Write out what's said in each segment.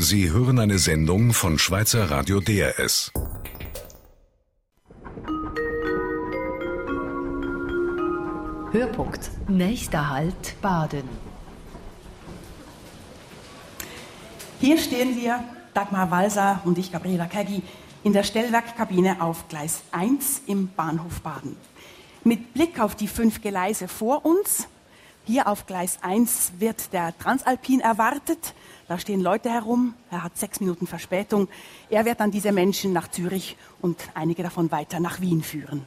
Sie hören eine Sendung von Schweizer Radio DRS. Hörpunkt. Nächster Halt Baden. Hier stehen wir, Dagmar Walser und ich, Gabriela Keggi, in der Stellwerkkabine auf Gleis 1 im Bahnhof Baden. Mit Blick auf die fünf Gleise vor uns, hier auf Gleis 1 wird der Transalpin erwartet. Da stehen Leute herum, er hat sechs Minuten Verspätung. Er wird dann diese Menschen nach Zürich und einige davon weiter nach Wien führen.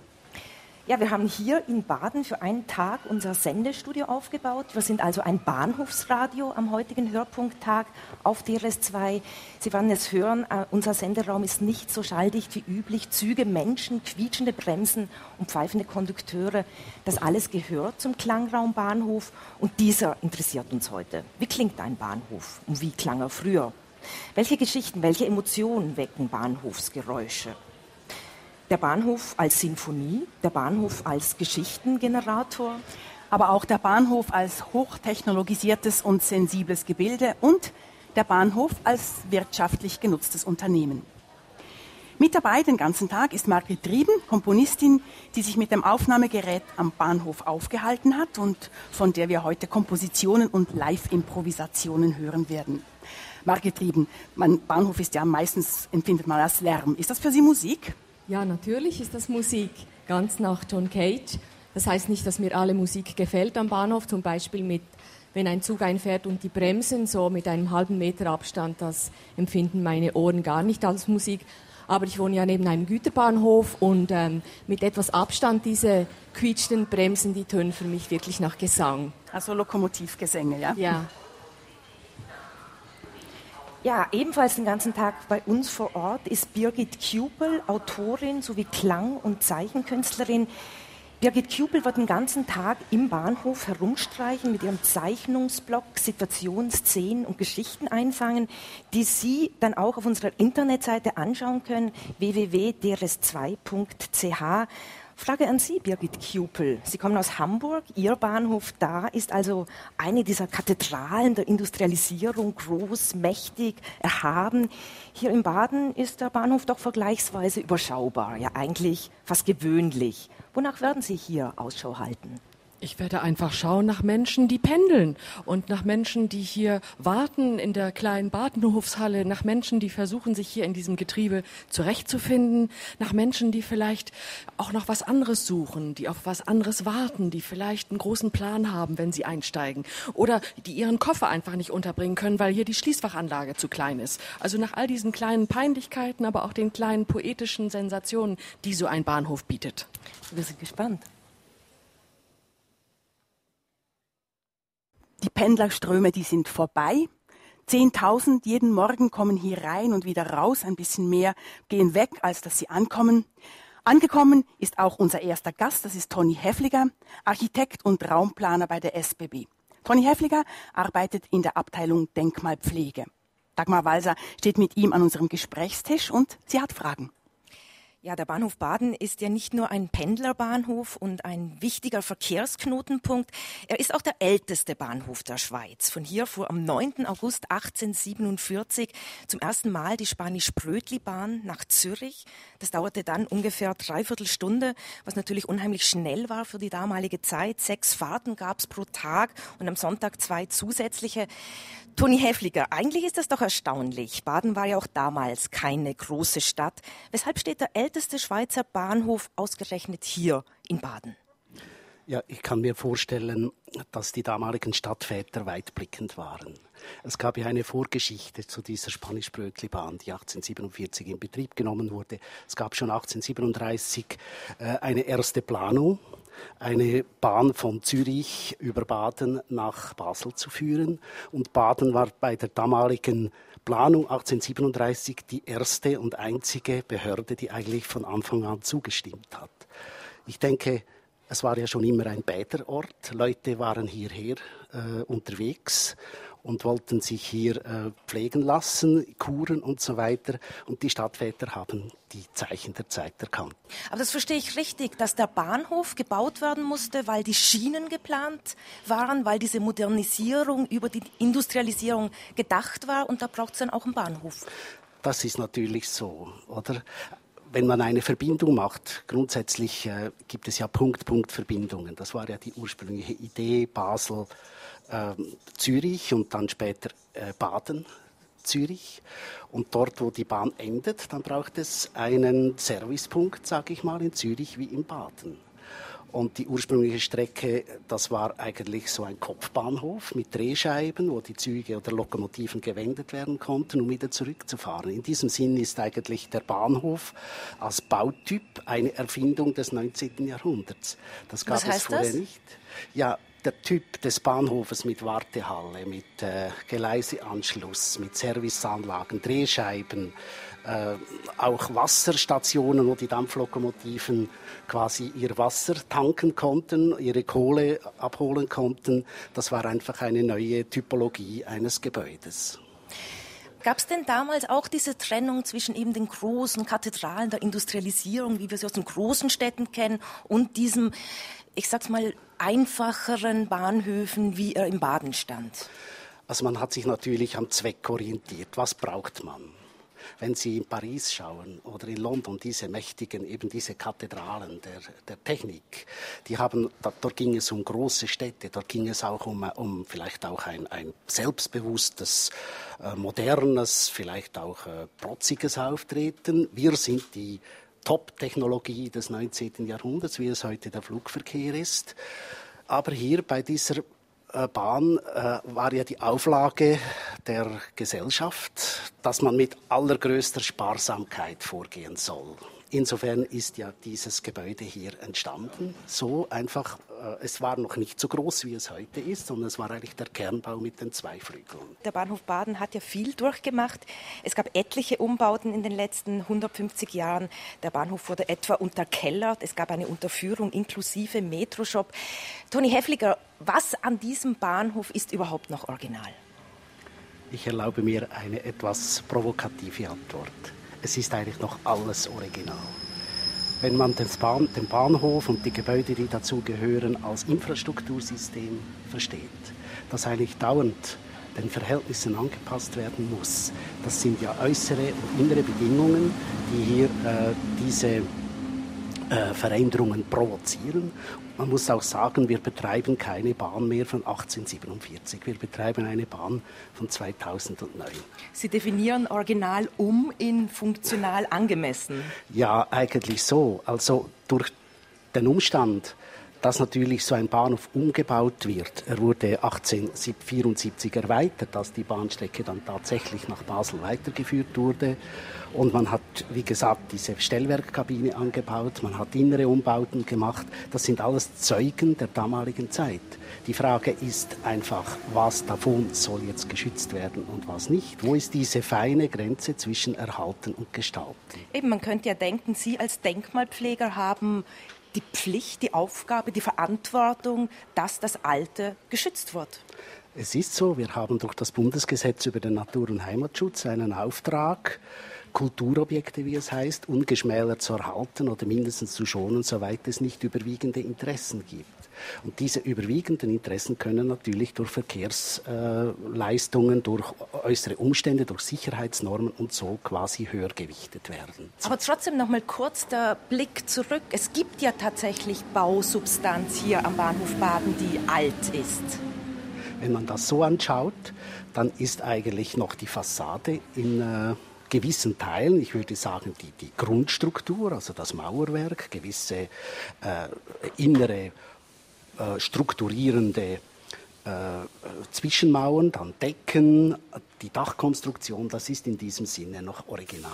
Ja, wir haben hier in Baden für einen Tag unser Sendestudio aufgebaut. Wir sind also ein Bahnhofsradio am heutigen Hörpunkttag auf DRS2. Sie werden es hören, äh, unser Senderaum ist nicht so schalldicht wie üblich. Züge, Menschen, quietschende Bremsen und pfeifende Kondukteure. Das alles gehört zum Klangraum Bahnhof und dieser interessiert uns heute. Wie klingt ein Bahnhof und wie klang er früher? Welche Geschichten, welche Emotionen wecken Bahnhofsgeräusche? Der Bahnhof als Sinfonie, der Bahnhof als Geschichtengenerator. Aber auch der Bahnhof als hochtechnologisiertes und sensibles Gebilde und der Bahnhof als wirtschaftlich genutztes Unternehmen. Mit dabei den ganzen Tag ist Margret Trieben, Komponistin, die sich mit dem Aufnahmegerät am Bahnhof aufgehalten hat und von der wir heute Kompositionen und Live-Improvisationen hören werden. Margret Trieben, mein Bahnhof ist ja meistens, empfindet man als Lärm. Ist das für Sie Musik? Ja, natürlich ist das Musik, ganz nach John Cage. Das heißt nicht, dass mir alle Musik gefällt am Bahnhof, zum Beispiel mit, wenn ein Zug einfährt und die Bremsen so mit einem halben Meter Abstand, das empfinden meine Ohren gar nicht als Musik. Aber ich wohne ja neben einem Güterbahnhof und ähm, mit etwas Abstand diese quietschenden Bremsen, die tönen für mich wirklich nach Gesang. Also Lokomotivgesänge, ja? Ja. Ja, ebenfalls den ganzen Tag bei uns vor Ort ist Birgit Kubel, Autorin sowie Klang- und Zeichenkünstlerin. Birgit Kubel wird den ganzen Tag im Bahnhof herumstreichen mit ihrem Zeichnungsblock, Situationsszenen und Geschichten einfangen, die Sie dann auch auf unserer Internetseite anschauen können, www.drs2.ch. Frage an Sie, Birgit Kupel. Sie kommen aus Hamburg. Ihr Bahnhof da ist also eine dieser Kathedralen der Industrialisierung, groß, mächtig, erhaben. Hier in Baden ist der Bahnhof doch vergleichsweise überschaubar, ja eigentlich fast gewöhnlich. Wonach werden Sie hier Ausschau halten? Ich werde einfach schauen nach Menschen, die pendeln und nach Menschen, die hier warten in der kleinen Badenhofshalle, nach Menschen, die versuchen, sich hier in diesem Getriebe zurechtzufinden, nach Menschen, die vielleicht auch noch was anderes suchen, die auf was anderes warten, die vielleicht einen großen Plan haben, wenn sie einsteigen oder die ihren Koffer einfach nicht unterbringen können, weil hier die Schließfachanlage zu klein ist. Also nach all diesen kleinen Peinlichkeiten, aber auch den kleinen poetischen Sensationen, die so ein Bahnhof bietet. Wir sind gespannt. Die Pendlerströme, die sind vorbei. Zehntausend jeden Morgen kommen hier rein und wieder raus, ein bisschen mehr gehen weg, als dass sie ankommen. Angekommen ist auch unser erster Gast, das ist Toni Heffliger, Architekt und Raumplaner bei der SBB. Toni Heffliger arbeitet in der Abteilung Denkmalpflege. Dagmar Walser steht mit ihm an unserem Gesprächstisch und sie hat Fragen. Ja, der Bahnhof Baden ist ja nicht nur ein Pendlerbahnhof und ein wichtiger Verkehrsknotenpunkt. Er ist auch der älteste Bahnhof der Schweiz. Von hier fuhr am 9. August 1847 zum ersten Mal die Spanisch-Brötli-Bahn nach Zürich. Das dauerte dann ungefähr dreiviertel Stunde, was natürlich unheimlich schnell war für die damalige Zeit. Sechs Fahrten gab es pro Tag und am Sonntag zwei zusätzliche. Toni Häfliger, eigentlich ist das doch erstaunlich. Baden war ja auch damals keine große Stadt. Weshalb steht der älteste Schweizer Bahnhof ausgerechnet hier in Baden? Ja, ich kann mir vorstellen, dass die damaligen Stadtväter weitblickend waren. Es gab ja eine Vorgeschichte zu dieser Spanisch-Brötli-Bahn, die 1847 in Betrieb genommen wurde. Es gab schon 1837 äh, eine erste Planung eine Bahn von Zürich über Baden nach Basel zu führen. Und Baden war bei der damaligen Planung 1837 die erste und einzige Behörde, die eigentlich von Anfang an zugestimmt hat. Ich denke, es war ja schon immer ein Bäderort. Leute waren hierher äh, unterwegs und wollten sich hier äh, pflegen lassen, Kuren und so weiter. Und die Stadtväter haben die Zeichen der Zeit erkannt. Aber das verstehe ich richtig, dass der Bahnhof gebaut werden musste, weil die Schienen geplant waren, weil diese Modernisierung über die Industrialisierung gedacht war und da braucht es dann auch einen Bahnhof. Das ist natürlich so, oder? wenn man eine Verbindung macht, grundsätzlich äh, gibt es ja Punkt-Punkt-Verbindungen. Das war ja die ursprüngliche Idee Basel, äh, Zürich und dann später äh, Baden, Zürich. Und dort, wo die Bahn endet, dann braucht es einen Servicepunkt, sage ich mal, in Zürich wie in Baden. Und die ursprüngliche Strecke, das war eigentlich so ein Kopfbahnhof mit Drehscheiben, wo die Züge oder Lokomotiven gewendet werden konnten, um wieder zurückzufahren. In diesem Sinn ist eigentlich der Bahnhof als Bautyp eine Erfindung des 19. Jahrhunderts. Das gab es vorher das? nicht. Ja, der Typ des Bahnhofes mit Wartehalle, mit äh, Geleiseanschluss, mit Serviceanlagen, Drehscheiben, äh, auch Wasserstationen, wo die Dampflokomotiven quasi ihr Wasser tanken konnten, ihre Kohle abholen konnten. Das war einfach eine neue Typologie eines Gebäudes. Gab es denn damals auch diese Trennung zwischen eben den großen Kathedralen der Industrialisierung, wie wir sie aus den großen Städten kennen, und diesem, ich sag's mal, einfacheren Bahnhöfen, wie er im Baden stand? Also man hat sich natürlich am Zweck orientiert. Was braucht man? wenn Sie in Paris schauen oder in London, diese mächtigen, eben diese Kathedralen der, der Technik, die haben, da, dort ging es um große Städte, dort ging es auch um, um vielleicht auch ein, ein selbstbewusstes, äh, modernes, vielleicht auch äh, protziges Auftreten. Wir sind die Top-Technologie des 19. Jahrhunderts, wie es heute der Flugverkehr ist. Aber hier bei dieser äh, Bahn äh, war ja die Auflage der Gesellschaft, dass man mit allergrößter Sparsamkeit vorgehen soll. Insofern ist ja dieses Gebäude hier entstanden. So einfach, es war noch nicht so groß, wie es heute ist, sondern es war eigentlich der Kernbau mit den zwei Flügeln. Der Bahnhof Baden hat ja viel durchgemacht. Es gab etliche Umbauten in den letzten 150 Jahren. Der Bahnhof wurde etwa unterkellert. Es gab eine Unterführung inklusive Metroshop. Toni Heffliger, was an diesem Bahnhof ist überhaupt noch original? Ich erlaube mir eine etwas provokative Antwort es ist eigentlich noch alles original. Wenn man den, Bahn, den Bahnhof und die Gebäude, die dazu gehören, als Infrastruktursystem versteht, das eigentlich dauernd den Verhältnissen angepasst werden muss. Das sind ja äußere und innere Bedingungen, die hier äh, diese äh, Veränderungen provozieren. Man muss auch sagen, wir betreiben keine Bahn mehr von 1847. Wir betreiben eine Bahn von 2009. Sie definieren original um in funktional angemessen. Ja, eigentlich so. Also durch den Umstand, dass natürlich so ein Bahnhof umgebaut wird. Er wurde 1874 erweitert, als die Bahnstrecke dann tatsächlich nach Basel weitergeführt wurde. Und man hat, wie gesagt, diese Stellwerkkabine angebaut, man hat innere Umbauten gemacht. Das sind alles Zeugen der damaligen Zeit. Die Frage ist einfach, was davon soll jetzt geschützt werden und was nicht? Wo ist diese feine Grenze zwischen Erhalten und Gestalten? Eben, man könnte ja denken, Sie als Denkmalpfleger haben die Pflicht, die Aufgabe, die Verantwortung, dass das Alte geschützt wird. Es ist so, wir haben durch das Bundesgesetz über den Natur- und Heimatschutz einen Auftrag, Kulturobjekte, wie es heißt, ungeschmälert zu erhalten oder mindestens zu schonen, soweit es nicht überwiegende Interessen gibt. Und diese überwiegenden Interessen können natürlich durch Verkehrsleistungen, durch äußere Umstände, durch Sicherheitsnormen und so quasi höher gewichtet werden. Aber trotzdem noch mal kurz der Blick zurück. Es gibt ja tatsächlich Bausubstanz hier am Bahnhof Baden, die alt ist. Wenn man das so anschaut, dann ist eigentlich noch die Fassade in äh, gewissen Teilen, ich würde sagen die, die Grundstruktur, also das Mauerwerk, gewisse äh, innere äh, strukturierende äh, Zwischenmauern, dann Decken, die Dachkonstruktion, das ist in diesem Sinne noch original.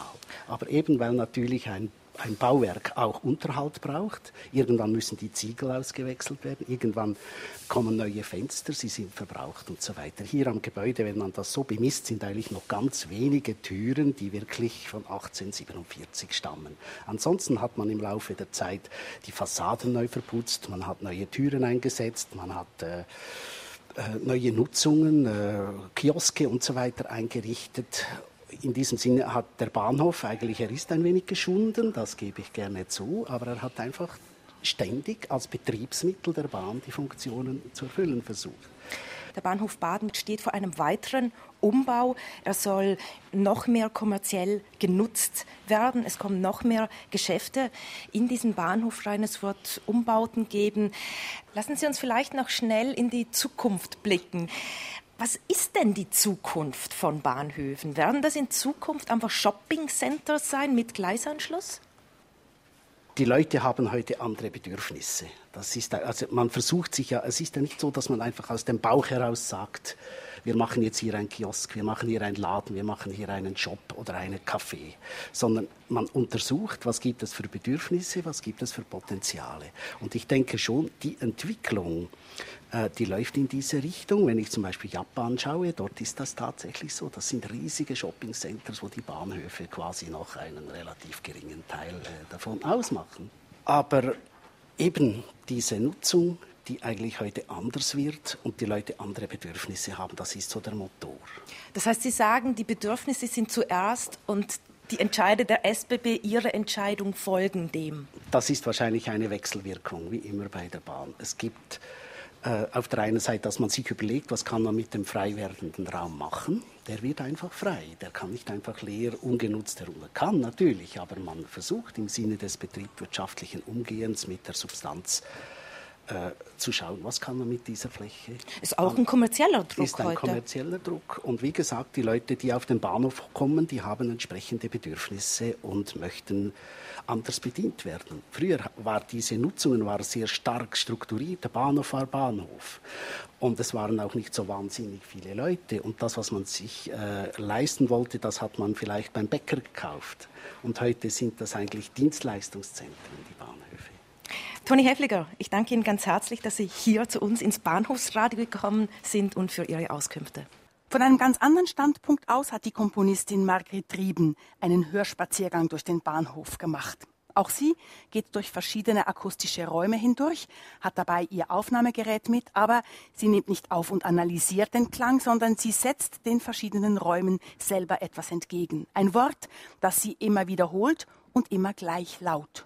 Aber eben weil natürlich ein ein Bauwerk auch Unterhalt braucht. Irgendwann müssen die Ziegel ausgewechselt werden, irgendwann kommen neue Fenster, sie sind verbraucht und so weiter. Hier am Gebäude, wenn man das so bemisst, sind eigentlich noch ganz wenige Türen, die wirklich von 1847 stammen. Ansonsten hat man im Laufe der Zeit die Fassaden neu verputzt, man hat neue Türen eingesetzt, man hat äh, äh, neue Nutzungen, äh, Kioske und so weiter eingerichtet. In diesem Sinne hat der Bahnhof eigentlich, er ist ein wenig geschunden, das gebe ich gerne zu, aber er hat einfach ständig als Betriebsmittel der Bahn die Funktionen zu erfüllen versucht. Der Bahnhof Baden steht vor einem weiteren Umbau. Er soll noch mehr kommerziell genutzt werden. Es kommen noch mehr Geschäfte in diesen Bahnhof rein. Es wird Umbauten geben. Lassen Sie uns vielleicht noch schnell in die Zukunft blicken. Was ist denn die Zukunft von Bahnhöfen? Werden das in Zukunft einfach Shopping-Centers sein mit Gleisanschluss? die Leute haben heute andere Bedürfnisse. Das ist, also man versucht sich ja, es ist ja nicht so, dass man einfach aus dem Bauch heraus sagt, wir machen jetzt hier einen Kiosk, wir machen hier einen Laden, wir machen hier einen Shop oder einen Café, sondern man untersucht, was gibt es für Bedürfnisse, was gibt es für Potenziale. Und ich denke schon, die Entwicklung, die läuft in diese Richtung. Wenn ich zum Beispiel Japan schaue, dort ist das tatsächlich so. Das sind riesige Shopping-Centers, wo die Bahnhöfe quasi noch einen relativ geringen Teil äh, davon ausmachen. Aber eben diese Nutzung die eigentlich heute anders wird und die Leute andere Bedürfnisse haben. Das ist so der Motor. Das heißt, Sie sagen, die Bedürfnisse sind zuerst und die Entscheide der SBB, ihre Entscheidung folgen dem. Das ist wahrscheinlich eine Wechselwirkung, wie immer bei der Bahn. Es gibt äh, auf der einen Seite, dass man sich überlegt, was kann man mit dem frei werdenden Raum machen. Der wird einfach frei. Der kann nicht einfach leer, ungenutzt herum. Er kann natürlich, aber man versucht im Sinne des betriebswirtschaftlichen Umgehens mit der Substanz äh, zu schauen, was kann man mit dieser Fläche. Ist auch ein kommerzieller Druck Ist ein heute. kommerzieller Druck. Und wie gesagt, die Leute, die auf den Bahnhof kommen, die haben entsprechende Bedürfnisse und möchten anders bedient werden. Früher war diese Nutzungen war sehr stark strukturiert. Der Bahnhof war Bahnhof. Und es waren auch nicht so wahnsinnig viele Leute. Und das, was man sich äh, leisten wollte, das hat man vielleicht beim Bäcker gekauft. Und heute sind das eigentlich Dienstleistungszentren, die Bahnhöfe. Toni Hefliger, ich danke Ihnen ganz herzlich, dass Sie hier zu uns ins Bahnhofsradio gekommen sind und für Ihre Auskünfte. Von einem ganz anderen Standpunkt aus hat die Komponistin Margret Trieben einen Hörspaziergang durch den Bahnhof gemacht. Auch sie geht durch verschiedene akustische Räume hindurch, hat dabei ihr Aufnahmegerät mit, aber sie nimmt nicht auf und analysiert den Klang, sondern sie setzt den verschiedenen Räumen selber etwas entgegen. Ein Wort, das sie immer wiederholt und immer gleich laut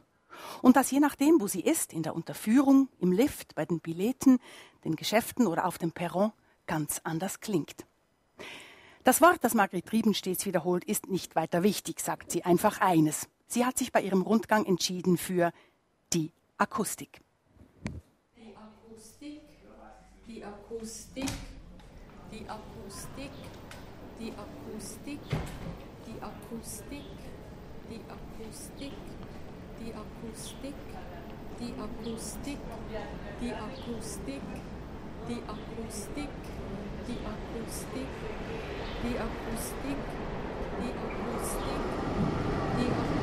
und das je nachdem, wo sie ist, in der Unterführung, im Lift, bei den Billetten, den Geschäften oder auf dem Perron, ganz anders klingt. Das Wort, das Margret Trieben stets wiederholt, ist nicht weiter wichtig, sagt sie einfach eines. Sie hat sich bei ihrem Rundgang entschieden für die Akustik. Die Akustik, die Akustik, die Akustik, die Akustik, die Akustik, die Akustik die Akustik, die Akustik, die Akustik, die Akustik, the acoustic, the acoustic, the acoustic, the acoustic.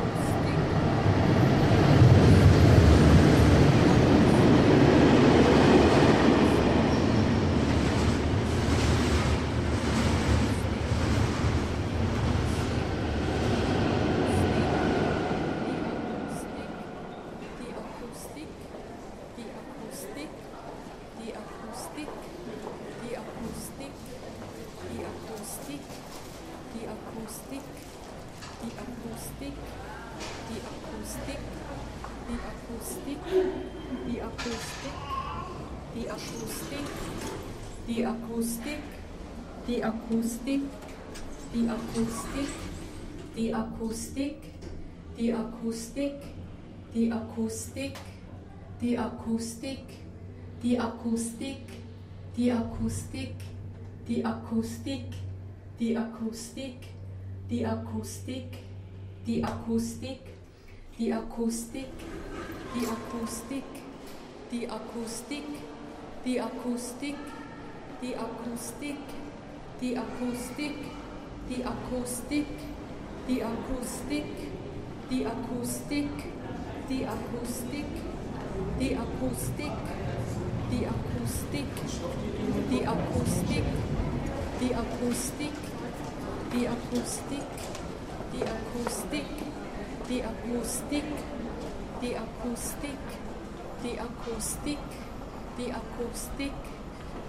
Akustik, die Akustik, die Akustik, die Akustik, die Akustik, die Akustik, die Akustik, die Akustik, die Akustik, die Akustik, die Akustik, die Akustik, die Akustik, die Akustik, die Akustik, die Akustik, die Akustik, die Akustik, die Akustik, die Akustik, die Akustik, die Akustik, die Akustik, die Akustik, die Akustik, die Akustik, die Akustik, die Akustik, die Akustik, die Akustik, die Akustik, die Akustik,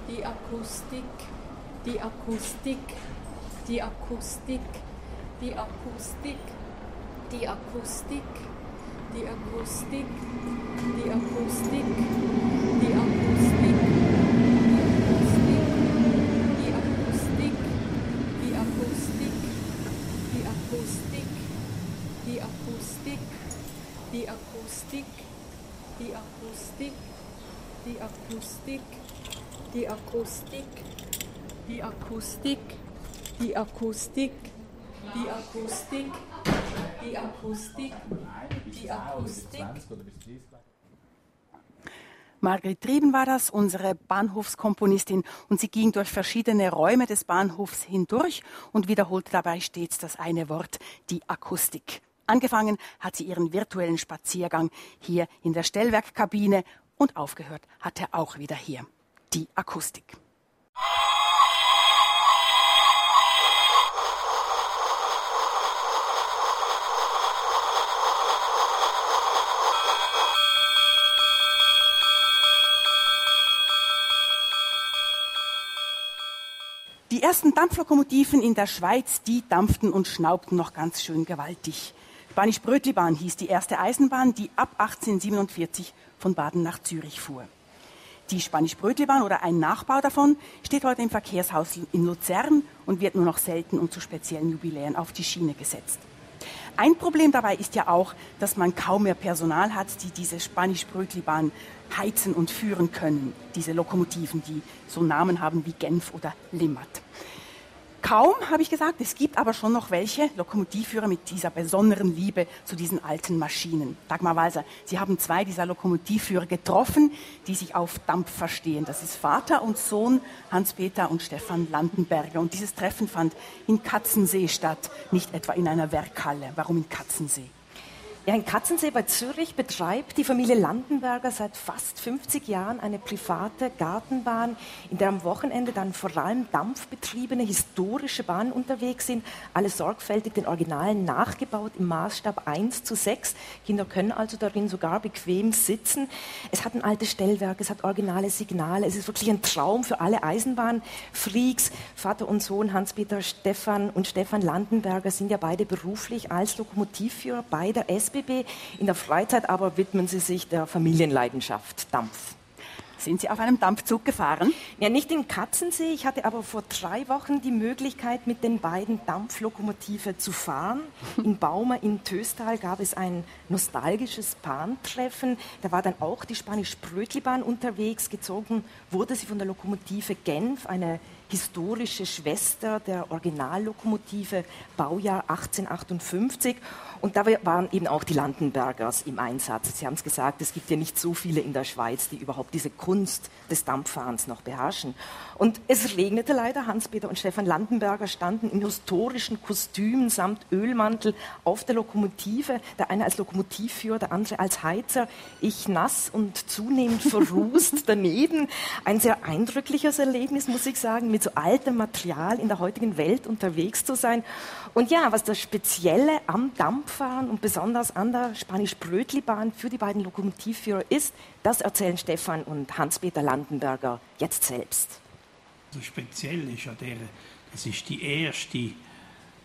die Akustik, die Akustik, die Akustik, die Akustik, die Akustik, die Akustik, die Akustik, die Akustik. Die Akustik, die Akustik, die Akustik, die Akustik, die Akustik, die Akustik, die Akustik, die Akustik, die Akustik, die Akustik. Margret Trieben war das, unsere Bahnhofskomponistin, und sie ging durch verschiedene Räume des Bahnhofs hindurch und wiederholte dabei stets das eine Wort, die Akustik. Angefangen hat sie ihren virtuellen Spaziergang hier in der Stellwerkkabine und aufgehört hat er auch wieder hier. Die Akustik. Die ersten Dampflokomotiven in der Schweiz, die dampften und schnaubten noch ganz schön gewaltig. Spanisch-Brötlibahn hieß die erste Eisenbahn, die ab 1847 von Baden nach Zürich fuhr. Die Spanisch-Brötlibahn oder ein Nachbau davon steht heute im Verkehrshaus in Luzern und wird nur noch selten und zu speziellen Jubiläen auf die Schiene gesetzt. Ein Problem dabei ist ja auch, dass man kaum mehr Personal hat, die diese Spanisch-Brötlibahn heizen und führen können. Diese Lokomotiven, die so Namen haben wie Genf oder Limmat. Kaum, habe ich gesagt, es gibt aber schon noch welche Lokomotivführer mit dieser besonderen Liebe zu diesen alten Maschinen. Dagmar Walser, Sie haben zwei dieser Lokomotivführer getroffen, die sich auf Dampf verstehen. Das ist Vater und Sohn Hans-Peter und Stefan Landenberger. Und dieses Treffen fand in Katzensee statt, nicht etwa in einer Werkhalle. Warum in Katzensee? Ja, in Katzensee bei Zürich betreibt die Familie Landenberger seit fast 50 Jahren eine private Gartenbahn, in der am Wochenende dann vor allem dampfbetriebene historische Bahnen unterwegs sind, alle sorgfältig den Originalen nachgebaut im Maßstab 1 zu 6. Kinder können also darin sogar bequem sitzen. Es hat ein altes Stellwerk, es hat originale Signale, es ist wirklich ein Traum für alle Eisenbahnfreaks. Vater und Sohn Hans-Peter Stefan und Stefan Landenberger sind ja beide beruflich als Lokomotivführer bei der SB SBB. In der Freizeit aber widmen sie sich der Familienleidenschaft Dampf. Sind Sie auf einem Dampfzug gefahren? Ja, nicht in Katzensee. Ich hatte aber vor drei Wochen die Möglichkeit, mit den beiden Dampflokomotive zu fahren. In Baumer in Töstal gab es ein nostalgisches Bahntreffen. Da war dann auch die Spanisch-Brötlibahn unterwegs. Gezogen wurde sie von der Lokomotive Genf, eine historische Schwester der Originallokomotive, Baujahr 1858. Und da waren eben auch die Landenbergers im Einsatz. Sie haben es gesagt, es gibt ja nicht so viele in der Schweiz, die überhaupt diese Kunst des Dampffahrens noch beherrschen. Und es regnete leider. Hans-Peter und Stefan Landenberger standen in historischen Kostümen samt Ölmantel auf der Lokomotive. Der eine als Lokomotivführer, der andere als Heizer. Ich nass und zunehmend verrußt daneben. Ein sehr eindrückliches Erlebnis, muss ich sagen, mit so altem Material in der heutigen Welt unterwegs zu sein. Und ja, was das Spezielle am Dampffahren und besonders an der Spanisch-Brötlibahn für die beiden Lokomotivführer ist, das erzählen Stefan und Hans-Peter Landenberger jetzt selbst. Also speziell ist ja der, das ist die erste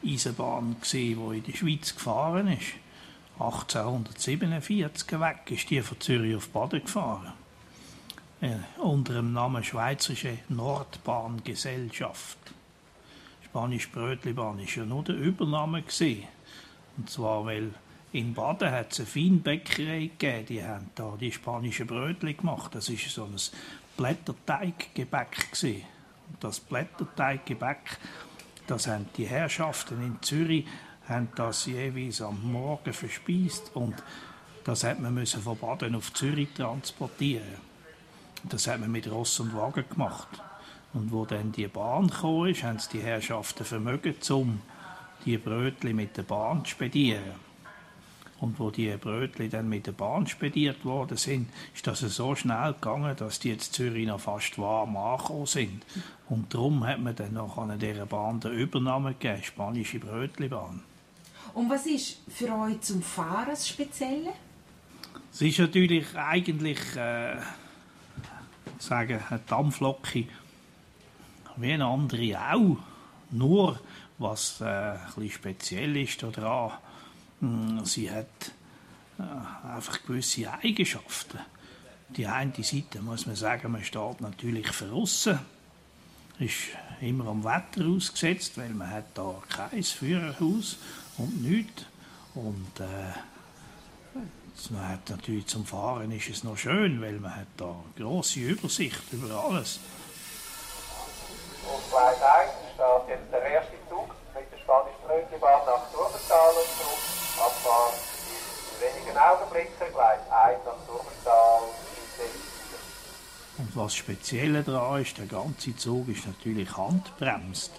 Eisenbahn die in der Schweiz gefahren ist. 1847 weg ist die von Zürich auf Baden gefahren. Äh, unter dem Namen Schweizerische Nordbahngesellschaft. Spanisch Brötlibahn ist ja nur der Übernahme gesehen. Und zwar, weil in Baden hat es eine Feinbäckerei gegeben, die haben da die spanischen Brötli gemacht. Das ist so ein Blätterteiggebäck gesehen. Und das Blätterteiggebäck, das haben die Herrschaften in Zürich haben das jeweils am Morgen verspeist und das hat man müssen von Baden auf Zürich transportieren. Das hat man mit Ross und Wagen gemacht. Und wo dann die Bahn kam, ist, haben die Herrschaften vermögen, um die Brötli mit der Bahn zu spedieren. Und wo die Brötli dann mit der Bahn spediert worden sind, ist das so schnell gegangen, dass die jetzt Zürich noch fast warm angekommen sind. Und darum hat man dann noch an dieser Bahn den Übernahme gegeben, spanische Brötlibahn. Und was ist für euch zum Fahren das Spezielle? Es ist natürlich eigentlich, äh, sagen, eine Dampflocke wie andere auch. Nur, was äh, ein bisschen speziell ist daran, mh, sie hat äh, einfach gewisse Eigenschaften. Die eine Seite muss man sagen, man steht natürlich verrissen, ist immer am Wetter ausgesetzt, weil man hat da kein Führerhaus und nichts. Und äh, man hat natürlich zum Fahren ist es noch schön, weil man hat da große Übersicht über alles. Auf Gleis 1 steht jetzt der erste Zug mit der spanischen Brötchenbahn nach Turbental und zurück. Abfahren in wenigen Augenblicken. Gleis 1 nach Turbental. Und was speziell daran ist, der ganze Zug ist natürlich handbremst.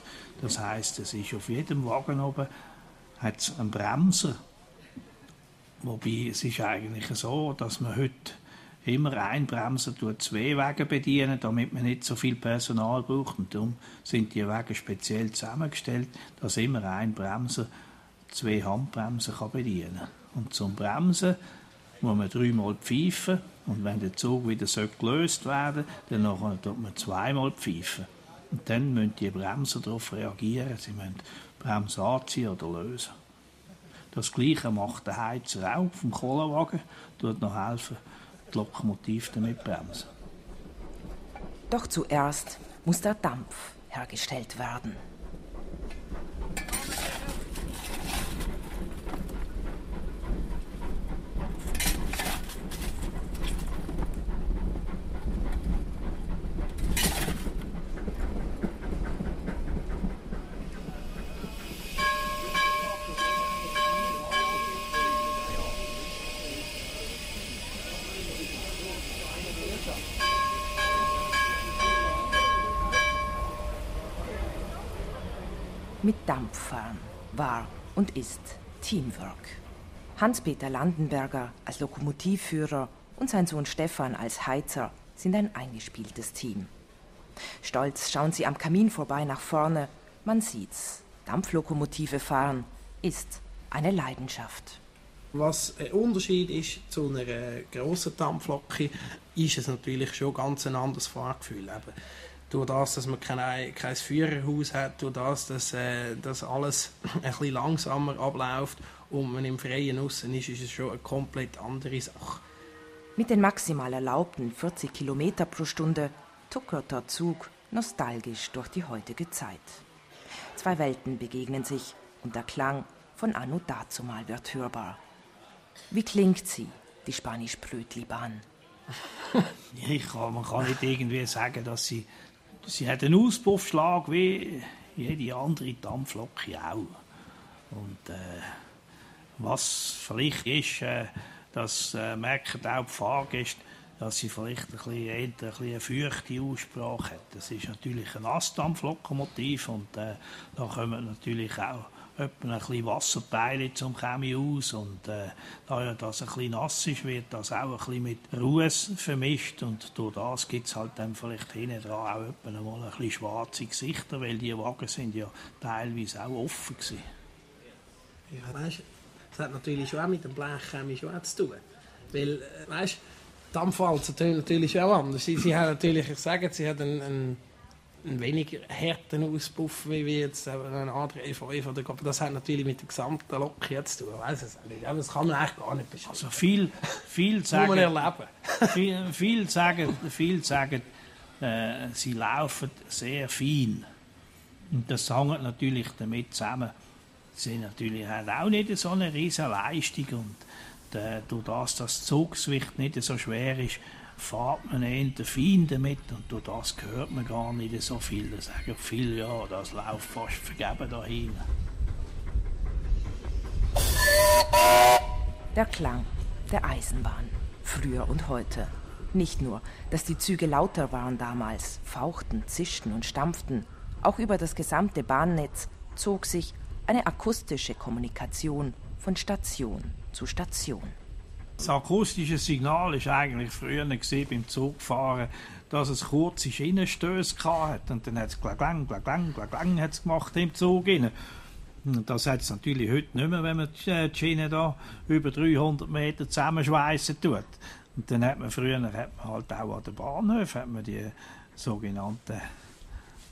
Das heißt, es ist auf jedem Wagen oben hat's einen Bremser. Wobei es ist eigentlich so, dass man heute immer ein Bremser tut zwei Wagen bedienen, damit man nicht so viel Personal braucht. Und darum sind die Wagen speziell zusammengestellt, dass immer ein Bremser zwei Handbremsen kann bedienen. Und zum Bremsen muss man dreimal pfeifen und wenn der Zug wieder so gelöst werden dann nachher man zweimal pfeifen. Und dann müssen die Bremser darauf reagieren. Sie müssen die Bremse anziehen oder lösen. Das Gleiche macht der Heizer auch vom Kohlewagen, tut noch helfen, die Lokomotive damit bremsen. Doch zuerst muss der Dampf hergestellt werden. Mit Dampf fahren war und ist Teamwork. Hans-Peter Landenberger als Lokomotivführer und sein Sohn Stefan als Heizer sind ein eingespieltes Team. Stolz schauen sie am Kamin vorbei nach vorne. Man sieht's. Dampflokomotive fahren ist eine Leidenschaft. Was ein Unterschied ist zu einer grossen Dampflocke, ist es natürlich schon ganz ein anderes Fahrgefühl. Eben durch das, dass man kein, kein Führerhaus hat, durch das, dass, äh, dass alles ein bisschen langsamer abläuft und man im Freien aussen ist, ist es schon eine komplett andere Sache. Mit den maximal erlaubten 40 Kilometer pro Stunde tuckert der Zug nostalgisch durch die heutige Zeit. Zwei Welten begegnen sich und der Klang von Anno dazumal wird hörbar. Wie klingt sie, die Spanisch-Plötli-Bahn? ja, ich kann, man kann nicht irgendwie sagen, dass sie Sie hat einen Auspuffschlag wie jede andere Dampflocke auch. Und äh, was vielleicht ist, äh, das äh, merken auch die Fahrgäste, dass sie vielleicht ein bisschen, ein bisschen eine feuchte Aussprache hat. Das ist natürlich ein Assdampflokomotiv und äh, da kommen natürlich auch etwa ein bisschen Wasserteile zum Chemie aus und äh, da ja das ein bisschen nass ist, wird das auch ein bisschen mit Ruß vermischt und durch das gibt es halt dann vielleicht hinten dran auch etwa mal ein bisschen schwarze Gesichter, weil die Wagen sind ja teilweise auch offen gewesen. Ja, weißt, das hat natürlich schon auch mit dem Blechchemie schon auch zu tun, weil, äh, weißt, Dampfwalzen natürlich auch anders. Sie, sie haben natürlich, ich sage, sie hat einen, einen einen weniger harten Auspuff wie, jetzt ein anderer EVE oder Das hat natürlich mit der gesamten Lok jetzt zu tun. Weiß es nicht. Aber das kann man eigentlich gar nicht beschreiben. Also viel, viel sagen, man erleben. viel, viel sagen, viel sagen äh, sie laufen sehr fein. Und das hängt natürlich damit zusammen. Sie sind natürlich auch nicht so eine riesige Leistung und äh, durch das, dass das Zugsgewicht nicht so schwer ist, fährt man eher fein damit und durch das hört man gar nicht so viel. Da sagen viele, ja, das läuft fast vergeben dahin. Der Klang der Eisenbahn, früher und heute. Nicht nur, dass die Züge lauter waren damals, fauchten, zischten und stampften, auch über das gesamte Bahnnetz zog sich eine akustische Kommunikation von Station zu Station. Das akustische Signal ist eigentlich früher beim Zugfahren, dass es kurze Schienenstöße hatte. Und dann hat es glaglang, glaglang, glaglang hat's gemacht im Zug. Rein. Das hat es natürlich heute nicht mehr, wenn man die Schiene da über 300 Meter zusammenschweißen tut. Und dann hat man früher hat man halt auch an den Bahnhöfen hat man die sogenannten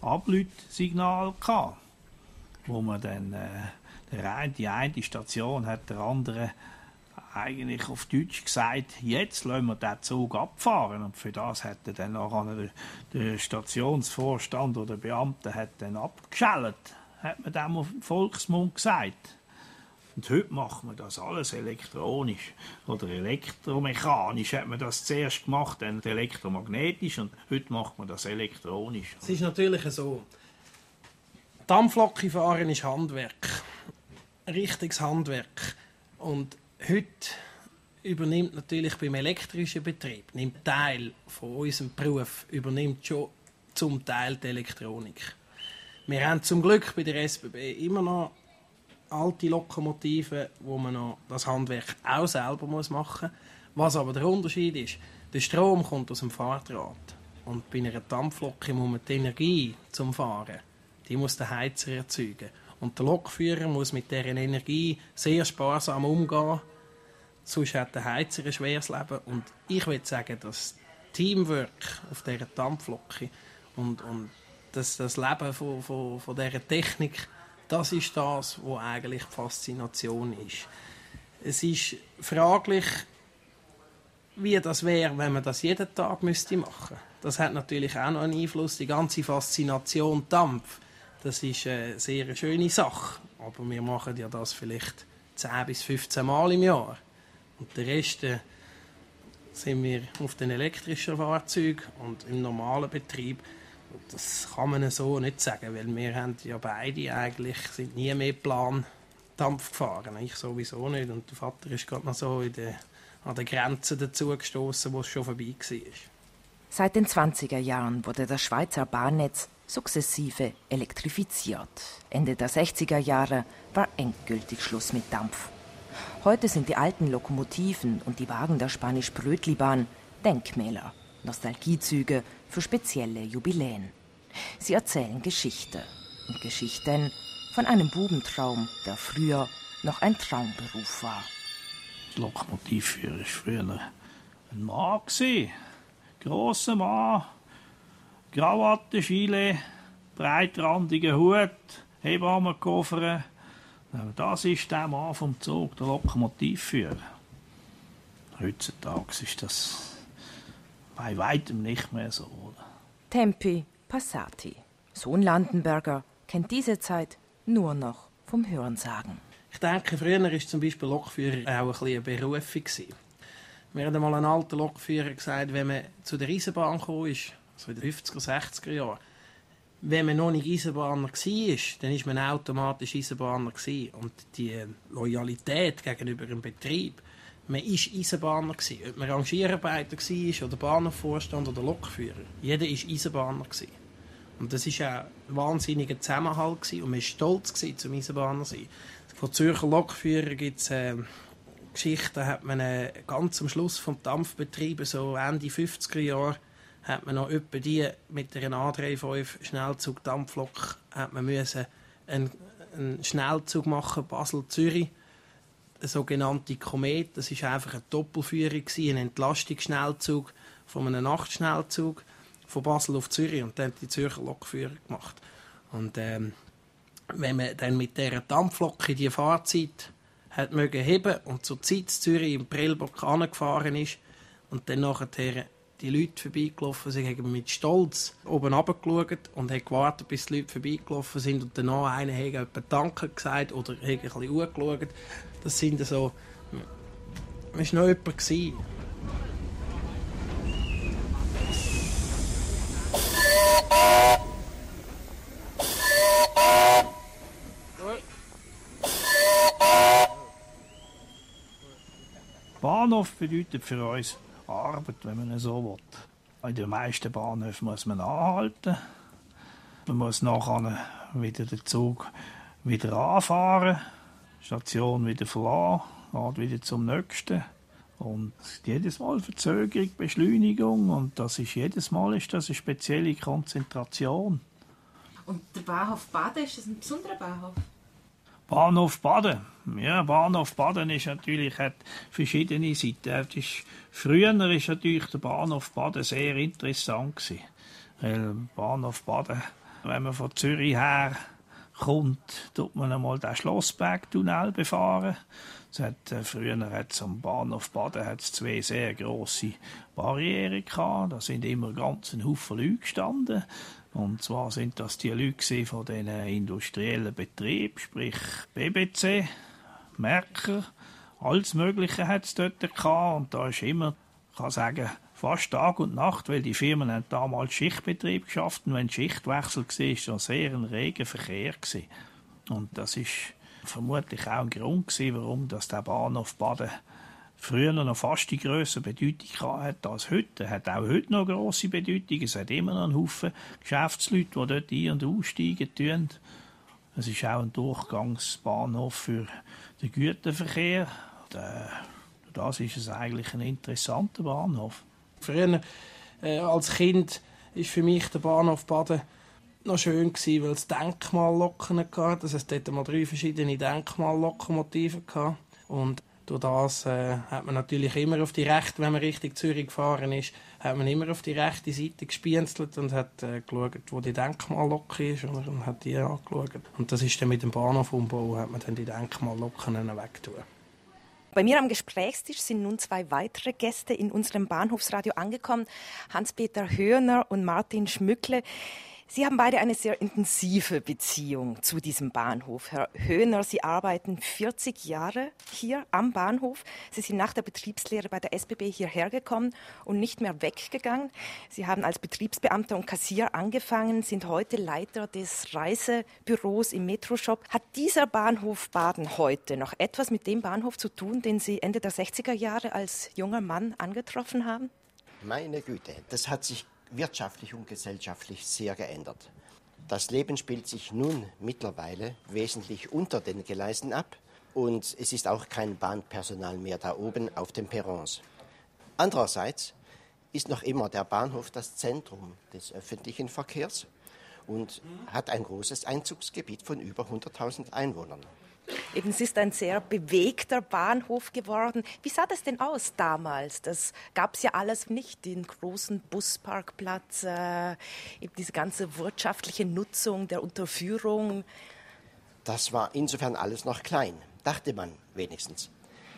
Ablütssignal gehabt, wo man dann äh, die eine Station hat der andere eigentlich auf Deutsch gesagt, jetzt lassen wir den Zug abfahren. Und für das hat dann nachher der, Stationsvorstand oder der Beamte dann abgeschellt, hat man dem auf Volksmund gesagt. Und heute macht man das alles elektronisch oder elektromechanisch. Hat man das zuerst gemacht, dann elektromagnetisch und heute macht man das elektronisch. Es ist natürlich so, Dampflocke fahren ist Handwerk, richtiges Handwerk. Und heute übernimmt natürlich beim elektrischen Betrieb, nimmt Teil von unserem Beruf, übernimmt schon zum Teil die Elektronik. Wir haben zum Glück bei der SBB immer noch alte Lokomotiven, wo man noch das Handwerk auch selber muss machen muss. Was aber der Unterschied ist, der Strom kommt aus dem Fahrrad. Und bei einer Dampflok muss man die Energie zum Fahren, die muss der Heizer erzeugen. Und der Lokführer muss mit dieser Energie sehr sparsam umgehen, sonst hat der Heizer ein schweres Leben. Und ich würde sagen, dass Teamwork auf dieser Dampflok und, und das, das Leben von, von, von dieser Technik das ist das, was eigentlich die Faszination ist. Es ist fraglich, wie das wäre, wenn man das jeden Tag müsste machen. Das hat natürlich auch noch einen Einfluss. Die ganze Faszination Dampf, das ist eine sehr schöne Sache. Aber wir machen ja das vielleicht 10 bis 15 Mal im Jahr. Und der Rest äh, sind wir auf den elektrischen Fahrzeugen und im normalen Betrieb das kann man so nicht sagen, weil wir haben ja beide eigentlich sind nie mehr Plan Dampf gefahren. Ich sowieso nicht. Und der Vater ist gerade noch so der, an der Grenze dazu gestoßen, wo es schon vorbei war. Seit den 20er Jahren wurde das Schweizer Bahnnetz sukzessive elektrifiziert. Ende der 60er Jahre war endgültig Schluss mit Dampf. Heute sind die alten Lokomotiven und die Wagen der Spanisch-Brötli-Bahn Denkmäler, Nostalgiezüge für spezielle Jubiläen. Sie erzählen Geschichte und Geschichten von einem Bubentraum, der früher noch ein Traumberuf war. Das Lokomotivführer war früher ein Mann. Grosser Mann, Krawatte, Chile, breitrandiger Hut, Hebammenkoffer. Das ist der Mann vom Zug, der Lokomotivführer. Heutzutage ist das bei weitem nicht mehr so. Tempi Passati. Sohn Landenberger kennt diese Zeit nur noch vom Hörensagen. Ich denke, früher war zum Beispiel Lokführer auch ein eine Berufung. Mir hat einmal ein alter Lokführer gesagt, wenn man zu der Eisenbahn kam, ist, also in den 50er, 60er Jahren, wenn man noch nicht Eisenbahner war, dann ist man automatisch Eisenbahner Und die Loyalität gegenüber dem Betrieb, man war Eisenbahner. Ob man Rangierarbeiter war oder Bahnhofvorstand oder Lokführer. Jeder war Eisenbahner. Und das war auch ein wahnsinniger Zusammenhalt und man war stolz zum Eisenbahner zu sein. Von Zürcher Lokführern gibt es äh, Geschichten, hat man äh, ganz am Schluss vom Dampfbetrieb, so Ende 50er Jahre, hat man noch etwa die mit einer A35 Schnellzug Dampflok einen, einen Schnellzug machen Basel-Zürich eine sogenannte Komet. Das ist einfach eine Doppelführung, ein Entlastungsschnellzug von einem Nachtschnellzug von Basel auf Zürich und dann die Zürcher Lokführer gemacht. Und ähm, wenn man dann mit dieser Dampflok die Fahrzeit hat mögen heben und zur Zeit in Zürich im Prellburg angefahren ist und dann nachher die Leute vorbeigelaufen sind, haben mit Stolz oben runtergeschaut und haben gewartet, bis die Leute vorbeigelaufen sind und danach einer hat etwa Danke gesagt oder hat ein bisschen angeschaut. Das sind so... Es war noch jemand. Gewesen. Bahnhof bedeutet für uns Arbeit, wenn man so will. In den meisten Bahnhöfen muss man anhalten. Man muss nachher wieder den Zug wieder anfahren, Station wieder verlassen, geht wieder zum nächsten. Und jedes Mal Verzögerung, Beschleunigung und das ist jedes Mal ist das eine spezielle Konzentration. Und der Bahnhof Baden, ist das ein besonderer Bahnhof? Bahnhof Baden. Ja, Bahnhof Baden ist natürlich, hat verschiedene Seiten. Ist, früher war natürlich der Bahnhof Baden sehr interessant. Gewesen, weil Bahnhof Baden Wenn man von Zürich her kommt, tut man einmal den Schlossbergtunnel befahren. Es hat, äh, früher hat's am Bahnhof Baden hat's zwei sehr grosse Barrieren gehabt. Da sind immer ganz ein Haufen Leute gestanden. Und zwar sind das die Leute von den industriellen Betrieben, sprich BBC, Merker, alles Mögliche hat es dort gehabt. Und da ist immer, ich kann sagen, fast Tag und Nacht, weil die Firmen haben damals Schichtbetrieb geschafft und wenn Schichtwechsel war, war es sehr ein reger Verkehr. Und das ist vermutlich auch ein Grund warum das der Bahnhof Baden früher noch fast die größere Bedeutung hat als heute. Hat auch heute noch grosse Bedeutung. Es hat immer noch einen Haufen Geschäftsleute, die dort ein- und aussteigen tun. Es ist auch ein Durchgangsbahnhof für den Güterverkehr. Und, äh, das ist es eigentlich ein interessanter Bahnhof. Früher äh, als Kind ist für mich der Bahnhof Baden noch schön gewesen, weil es Denkmallokomotiven hatte. Das heißt, dort mal drei verschiedene Denkmallokomotiven. Und durch das äh, hat man natürlich immer auf die rechte, wenn man Richtung Zürich gefahren ist, hat man immer auf die rechte Seite gespienzelt und hat äh, geschaut, wo die Denkmallok ist und, hat die angeschaut. Und das ist dann mit dem Bahnhofumbau, hat man dann die Denkmalloken weggetan. Bei mir am Gesprächstisch sind nun zwei weitere Gäste in unserem Bahnhofsradio angekommen, Hans-Peter Höhner und Martin Schmückle. Sie haben beide eine sehr intensive Beziehung zu diesem Bahnhof. Herr Höhner, Sie arbeiten 40 Jahre hier am Bahnhof. Sie sind nach der Betriebslehre bei der SBB hierher gekommen und nicht mehr weggegangen. Sie haben als Betriebsbeamter und Kassier angefangen, sind heute Leiter des Reisebüros im Metroshop. Hat dieser Bahnhof Baden heute noch etwas mit dem Bahnhof zu tun, den Sie Ende der 60er Jahre als junger Mann angetroffen haben? Meine Güte, das hat sich wirtschaftlich und gesellschaftlich sehr geändert. Das Leben spielt sich nun mittlerweile wesentlich unter den Gleisen ab und es ist auch kein Bahnpersonal mehr da oben auf den Perrons. Andererseits ist noch immer der Bahnhof das Zentrum des öffentlichen Verkehrs und hat ein großes Einzugsgebiet von über 100.000 Einwohnern. Eben, es ist ein sehr bewegter Bahnhof geworden. Wie sah das denn aus damals? Das gab es ja alles nicht, den großen Busparkplatz, äh, eben diese ganze wirtschaftliche Nutzung der Unterführung. Das war insofern alles noch klein, dachte man wenigstens.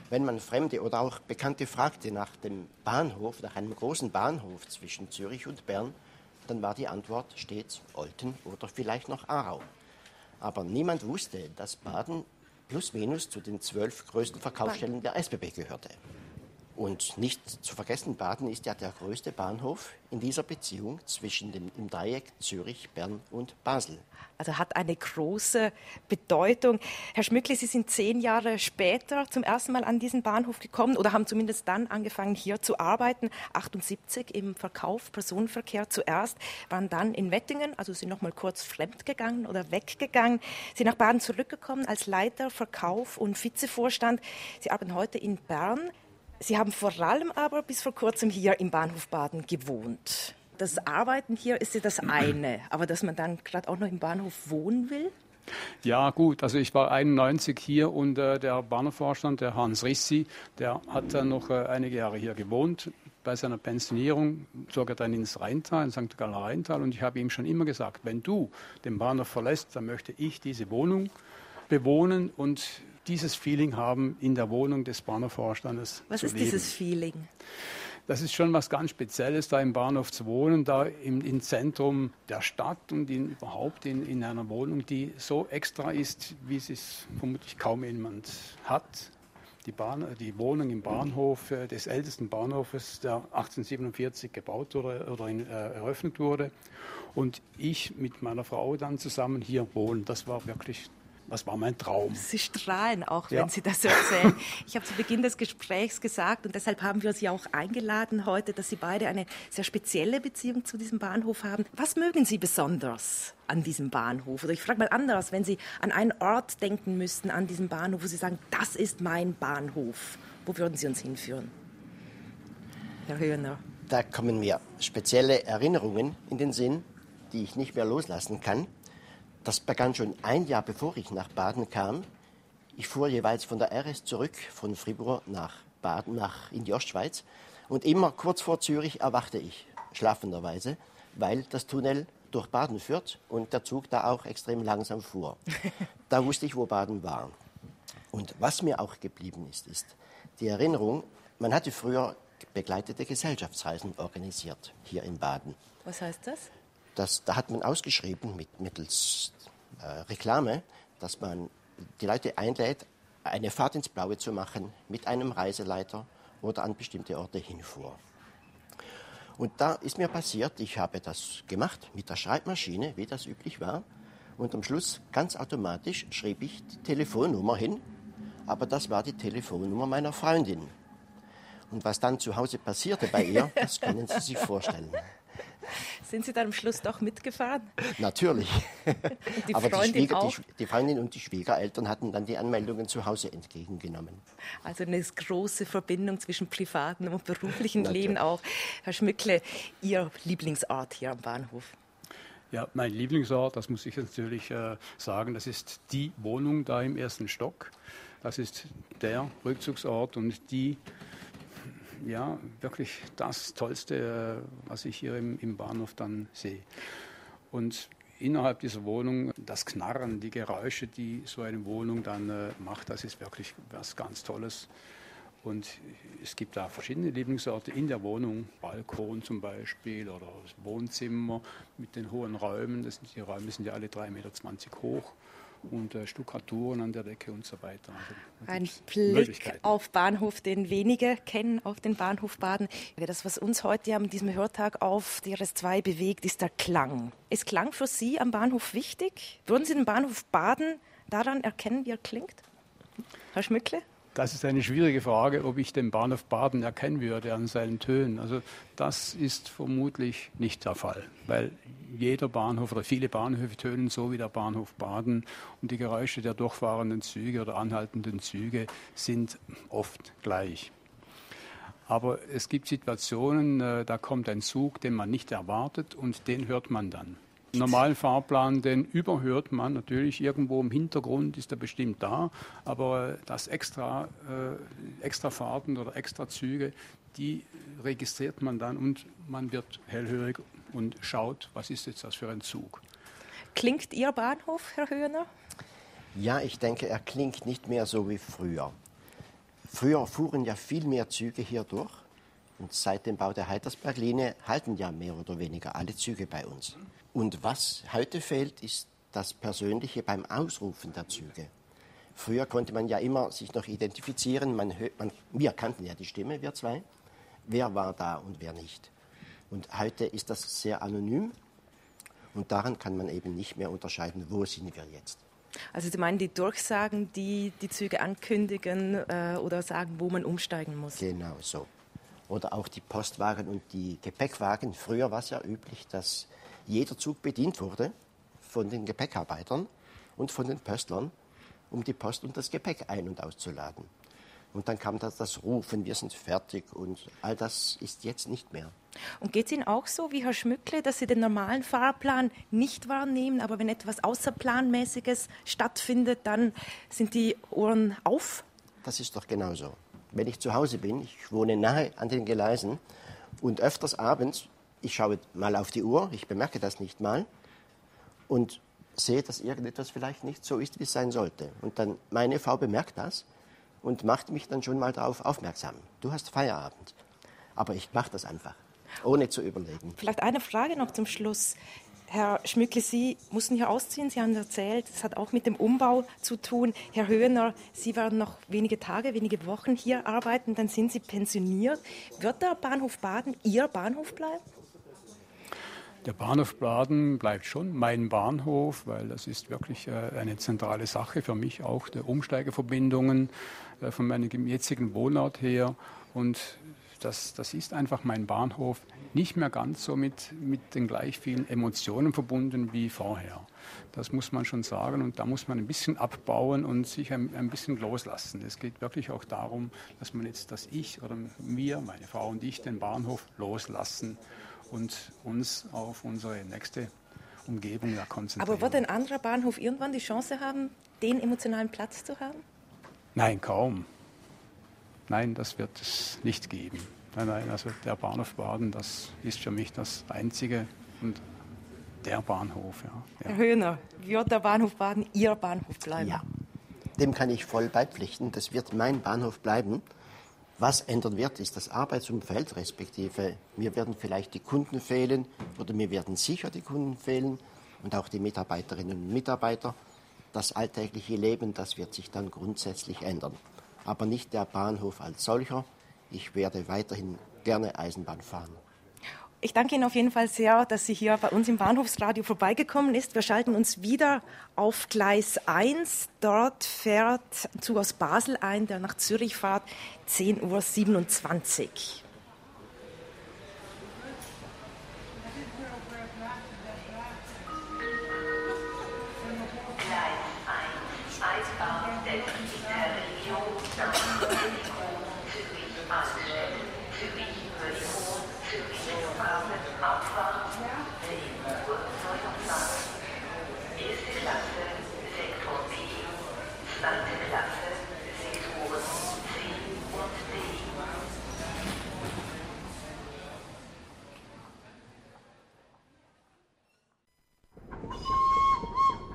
Wenn man Fremde oder auch Bekannte fragte nach dem Bahnhof, nach einem großen Bahnhof zwischen Zürich und Bern, dann war die Antwort stets Olten oder vielleicht noch Aarau. Aber niemand wusste, dass Baden plus minus zu den zwölf größten Verkaufsstellen der SBB gehörte. Und nicht zu vergessen, Baden ist ja der größte Bahnhof in dieser Beziehung zwischen dem im Dreieck Zürich, Bern und Basel. Also hat eine große Bedeutung. Herr Schmückle, Sie sind zehn Jahre später zum ersten Mal an diesen Bahnhof gekommen oder haben zumindest dann angefangen, hier zu arbeiten. 78 im Verkauf, Personenverkehr zuerst, waren dann in Wettingen, also sind noch mal kurz fremdgegangen oder weggegangen, sind nach Baden zurückgekommen als Leiter Verkauf und Vizevorstand. Sie arbeiten heute in Bern. Sie haben vor allem aber bis vor kurzem hier im Bahnhof Baden gewohnt. Das Arbeiten hier ist ja das eine, aber dass man dann gerade auch noch im Bahnhof wohnen will? Ja, gut. Also ich war 91 hier und äh, der Bahnhofvorstand, der Hans Rissi, der hat dann noch äh, einige Jahre hier gewohnt. Bei seiner Pensionierung zog er dann ins Rheintal, in St. Galler Rheintal und ich habe ihm schon immer gesagt, wenn du den Bahnhof verlässt, dann möchte ich diese Wohnung bewohnen und dieses Feeling haben, in der Wohnung des Bahnhofvorstandes Was zu ist leben. dieses Feeling? Das ist schon was ganz Spezielles, da im Bahnhof zu wohnen, da im, im Zentrum der Stadt und in, überhaupt in, in einer Wohnung, die so extra ist, wie es es vermutlich kaum jemand hat. Die, Bahn, die Wohnung im Bahnhof äh, des ältesten Bahnhofes, der 1847 gebaut wurde oder in, äh, eröffnet wurde. Und ich mit meiner Frau dann zusammen hier wohnen. Das war wirklich das war mein Traum. Sie strahlen auch, Ja. wenn Sie das so erzählen. Ich habe zu Beginn des Gesprächs gesagt, und deshalb haben wir Sie auch eingeladen heute, dass Sie beide eine sehr spezielle Beziehung zu diesem Bahnhof haben. Was mögen Sie besonders an diesem Bahnhof? Oder ich frage mal anders, wenn Sie an einen Ort denken müssten an diesem Bahnhof, wo Sie sagen, das ist mein Bahnhof, wo würden Sie uns hinführen? Herr Höhner. Da kommen mir spezielle Erinnerungen in den Sinn, die ich nicht mehr loslassen kann. Das begann schon ein Jahr bevor ich nach Baden kam. Ich fuhr jeweils von der RS zurück, von Fribourg nach Baden, nach in die Ostschweiz. Und immer kurz vor Zürich erwachte ich, schlafenderweise, weil das Tunnel durch Baden führt und der Zug da auch extrem langsam fuhr. da wusste ich, wo Baden war. Und was mir auch geblieben ist, ist die Erinnerung, man hatte früher begleitete Gesellschaftsreisen organisiert hier in Baden. Was heißt das? das da hat man ausgeschrieben mit, mittels äh, Reklame, dass man die Leute einlädt, eine Fahrt ins Blaue zu machen mit einem Reiseleiter oder an bestimmte Orte hinfuhr. Und da ist mir passiert, ich habe das gemacht mit der Schreibmaschine, wie das üblich war. Und am Schluss ganz automatisch schrieb ich die Telefonnummer hin, aber das war die Telefonnummer meiner Freundin. Und was dann zu Hause passierte bei ihr, das können Sie sich vorstellen. Sind Sie dann am Schluss doch mitgefahren? Natürlich. die Aber Freundin die, Schwieger, auch? Die, die Freundin und die Schwiegereltern hatten dann die Anmeldungen zu Hause entgegengenommen. Also eine große Verbindung zwischen privatem und beruflichem. Leben auch. Herr Schmückle, Ihr Lieblingsort hier am Bahnhof? Ja, mein Lieblingsort, das muss ich natürlich äh, sagen, das ist die Wohnung da im ersten Stock. Das ist der Rückzugsort und die, ja, wirklich das Tollste, äh, was ich hier im, im Bahnhof dann sehe. Und innerhalb dieser Wohnung, das Knarren, die Geräusche, die so eine Wohnung dann äh, macht, das ist wirklich was ganz Tolles. Und es gibt da verschiedene Lieblingsorte in der Wohnung, Balkon zum Beispiel oder das Wohnzimmer mit den hohen Räumen. Das sind, die Räume sind ja alle 3,20 Meter hoch und äh, Stuckaturen an der Decke und so weiter. Also, Ein Blick auf Bahnhof, den wenige kennen, auf den Bahnhof Baden. Das, was uns heute an diesem Hörtag auf die RS2 bewegt, ist der Klang. Ist Klang für Sie am Bahnhof wichtig? Würden Sie den Bahnhof Baden daran erkennen, wie er klingt? Herr Schmückle? Das ist eine schwierige Frage, ob ich den Bahnhof Baden erkennen würde an seinen Tönen. Also das ist vermutlich nicht der Fall, weil jeder Bahnhof oder viele Bahnhöfe tönen so wie der Bahnhof Baden und die Geräusche der durchfahrenden Züge oder anhaltenden Züge sind oft gleich. Aber es gibt Situationen, äh, da kommt ein Zug, den man nicht erwartet und den hört man dann. Im normalen Fahrplan, den überhört man natürlich irgendwo im Hintergrund, ist er bestimmt da, aber das extra, äh, extra Fahrten oder extra Züge, die registriert man dann und man wird hellhörig und schaut, was ist jetzt das für ein Zug. Klingt Ihr Bahnhof, Herr Höhner? Ja, ich denke, er klingt nicht mehr so wie früher. Früher fuhren ja viel mehr Züge hier durch. Und seit dem Bau der Heitersberg-Linie halten ja mehr oder weniger alle Züge bei uns. Und was heute fehlt, ist das Persönliche beim Ausrufen der Züge. Früher konnte man ja immer sich noch identifizieren. Man, man, wir kannten ja die Stimme, wir zwei. Wer war da und wer nicht. Und heute ist das sehr anonym. Und daran kann man eben nicht mehr unterscheiden, wo sind wir jetzt. Also Sie meinen die Durchsagen, die die Züge ankündigen äh, oder sagen, wo man umsteigen muss? Genau so. Oder auch die Postwagen und die Gepäckwagen. Früher war es ja üblich, dass jeder Zug bedient wurde von den Gepäckarbeitern und von den Pöstlern, um die Post und das Gepäck ein- und auszuladen. Und dann kam das, das Rufen, wir sind fertig und all das ist jetzt nicht mehr. Und geht es Ihnen auch so wie Herr Schmückle, dass Sie den normalen Fahrplan nicht wahrnehmen, aber wenn etwas Außerplanmäßiges stattfindet, dann sind die Ohren auf? Das ist doch genauso. Wenn ich zu Hause bin, ich wohne nahe an den Gleisen und öfters abends, ich schaue mal auf die Uhr, ich bemerke das nicht mal und sehe, dass irgendetwas vielleicht nicht so ist, wie es sein sollte. Und dann meine Frau bemerkt das und macht mich dann schon mal darauf aufmerksam. Du hast Feierabend. Aber ich mache das einfach, ohne zu überlegen. Vielleicht eine Frage noch zum Schluss. Herr Schmückle, Sie mussten hier ausziehen. Sie haben erzählt, es hat auch mit dem Umbau zu tun. Herr Höhner, Sie werden noch wenige Tage, wenige Wochen hier arbeiten, dann sind Sie pensioniert. Wird der Bahnhof Baden Ihr Bahnhof bleiben? Der Bahnhof Baden bleibt schon mein Bahnhof, weil das ist wirklich äh, eine zentrale Sache für mich, auch der Umsteigeverbindungen äh, von meinem jetzigen Wohnort her. Und das, das ist einfach mein Bahnhof, nicht mehr ganz so mit, mit den gleich vielen Emotionen verbunden wie vorher. Das muss man schon sagen und da muss man ein bisschen abbauen und sich ein, ein bisschen loslassen. Es geht wirklich auch darum, dass man jetzt, dass ich oder wir, meine Frau und ich, den Bahnhof loslassen und uns auf unsere nächste Umgebung da konzentrieren. Aber wird ein anderer Bahnhof irgendwann die Chance haben, den emotionalen Platz zu haben? Nein, kaum. Nein, das wird es nicht geben. Nein, nein, also der Bahnhof Baden, das ist für mich das Einzige und der Bahnhof. Ja. Herr Höhner, wird der Bahnhof Baden Ihr Bahnhof bleiben? Ja, dem kann ich voll beipflichten. Das wird mein Bahnhof bleiben. Was ändern wird, ist das Arbeitsumfeld, respektive mir werden vielleicht die Kunden fehlen oder mir werden sicher die Kunden fehlen und auch die Mitarbeiterinnen und Mitarbeiter. Das alltägliche Leben, das wird sich dann grundsätzlich ändern. Aber nicht der Bahnhof als solcher. Ich werde weiterhin gerne Eisenbahn fahren. Ich danke Ihnen auf jeden Fall sehr, dass Sie hier bei uns im Bahnhofsradio vorbeigekommen ist. Wir schalten uns wieder auf Gleis 1. Dort fährt ein Zug aus Basel ein, der nach Zürich fährt, 10.27 Uhr.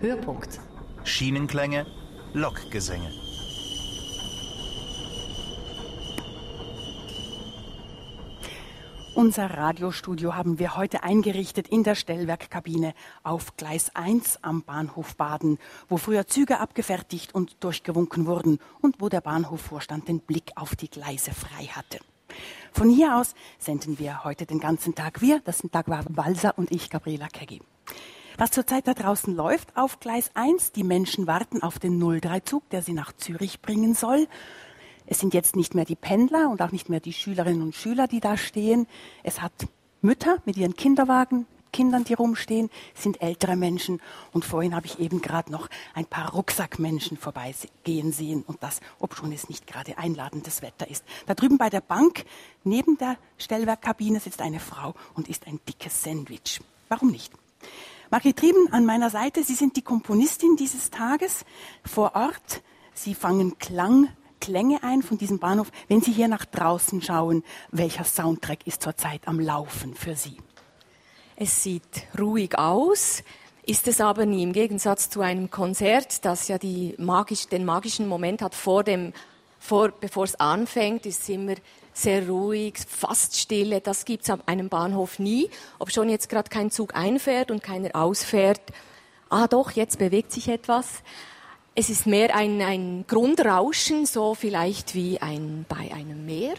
Höhepunkt. Schienenklänge, Lokgesänge. Unser Radiostudio haben wir heute eingerichtet in der Stellwerkkabine auf Gleis 1 am Bahnhof Baden, wo früher Züge abgefertigt und durchgewunken wurden und wo der Bahnhofvorstand den Blick auf die Gleise frei hatte. Von hier aus senden wir heute den ganzen Tag. Wir, das sind Dagmar Walser und ich, Gabriela Keggi. Was zurzeit da draußen läuft auf Gleis 1, die Menschen warten auf den 03-Zug, der sie nach Zürich bringen soll. Es sind jetzt nicht mehr die Pendler und auch nicht mehr die Schülerinnen und Schüler, die da stehen. Es hat Mütter mit ihren Kinderwagen, Kindern, die rumstehen, sind ältere Menschen. Und vorhin habe ich eben gerade noch ein paar Rucksackmenschen vorbeigehen sehen. Und das, obschon es nicht gerade einladendes Wetter ist. Da drüben bei der Bank, neben der Stellwerkkabine, sitzt eine Frau und isst ein dickes Sandwich. Warum nicht? Margit Trieben an meiner Seite, Sie sind die Komponistin dieses Tages vor Ort. Sie fangen Klang, Klänge ein von diesem Bahnhof. Wenn Sie hier nach draußen schauen, welcher Soundtrack ist zurzeit am Laufen für Sie? Es sieht ruhig aus, ist es aber nie. Im Gegensatz zu einem Konzert, das ja magisch, den magischen Moment hat vor dem, vor, bevor es anfängt, ist es immer sehr ruhig, fast stille. Das gibt es an einem Bahnhof nie. Ob schon jetzt gerade kein Zug einfährt und keiner ausfährt. Ah doch, jetzt bewegt sich etwas. Es ist mehr ein, ein Grundrauschen, so vielleicht wie ein, bei einem Meer.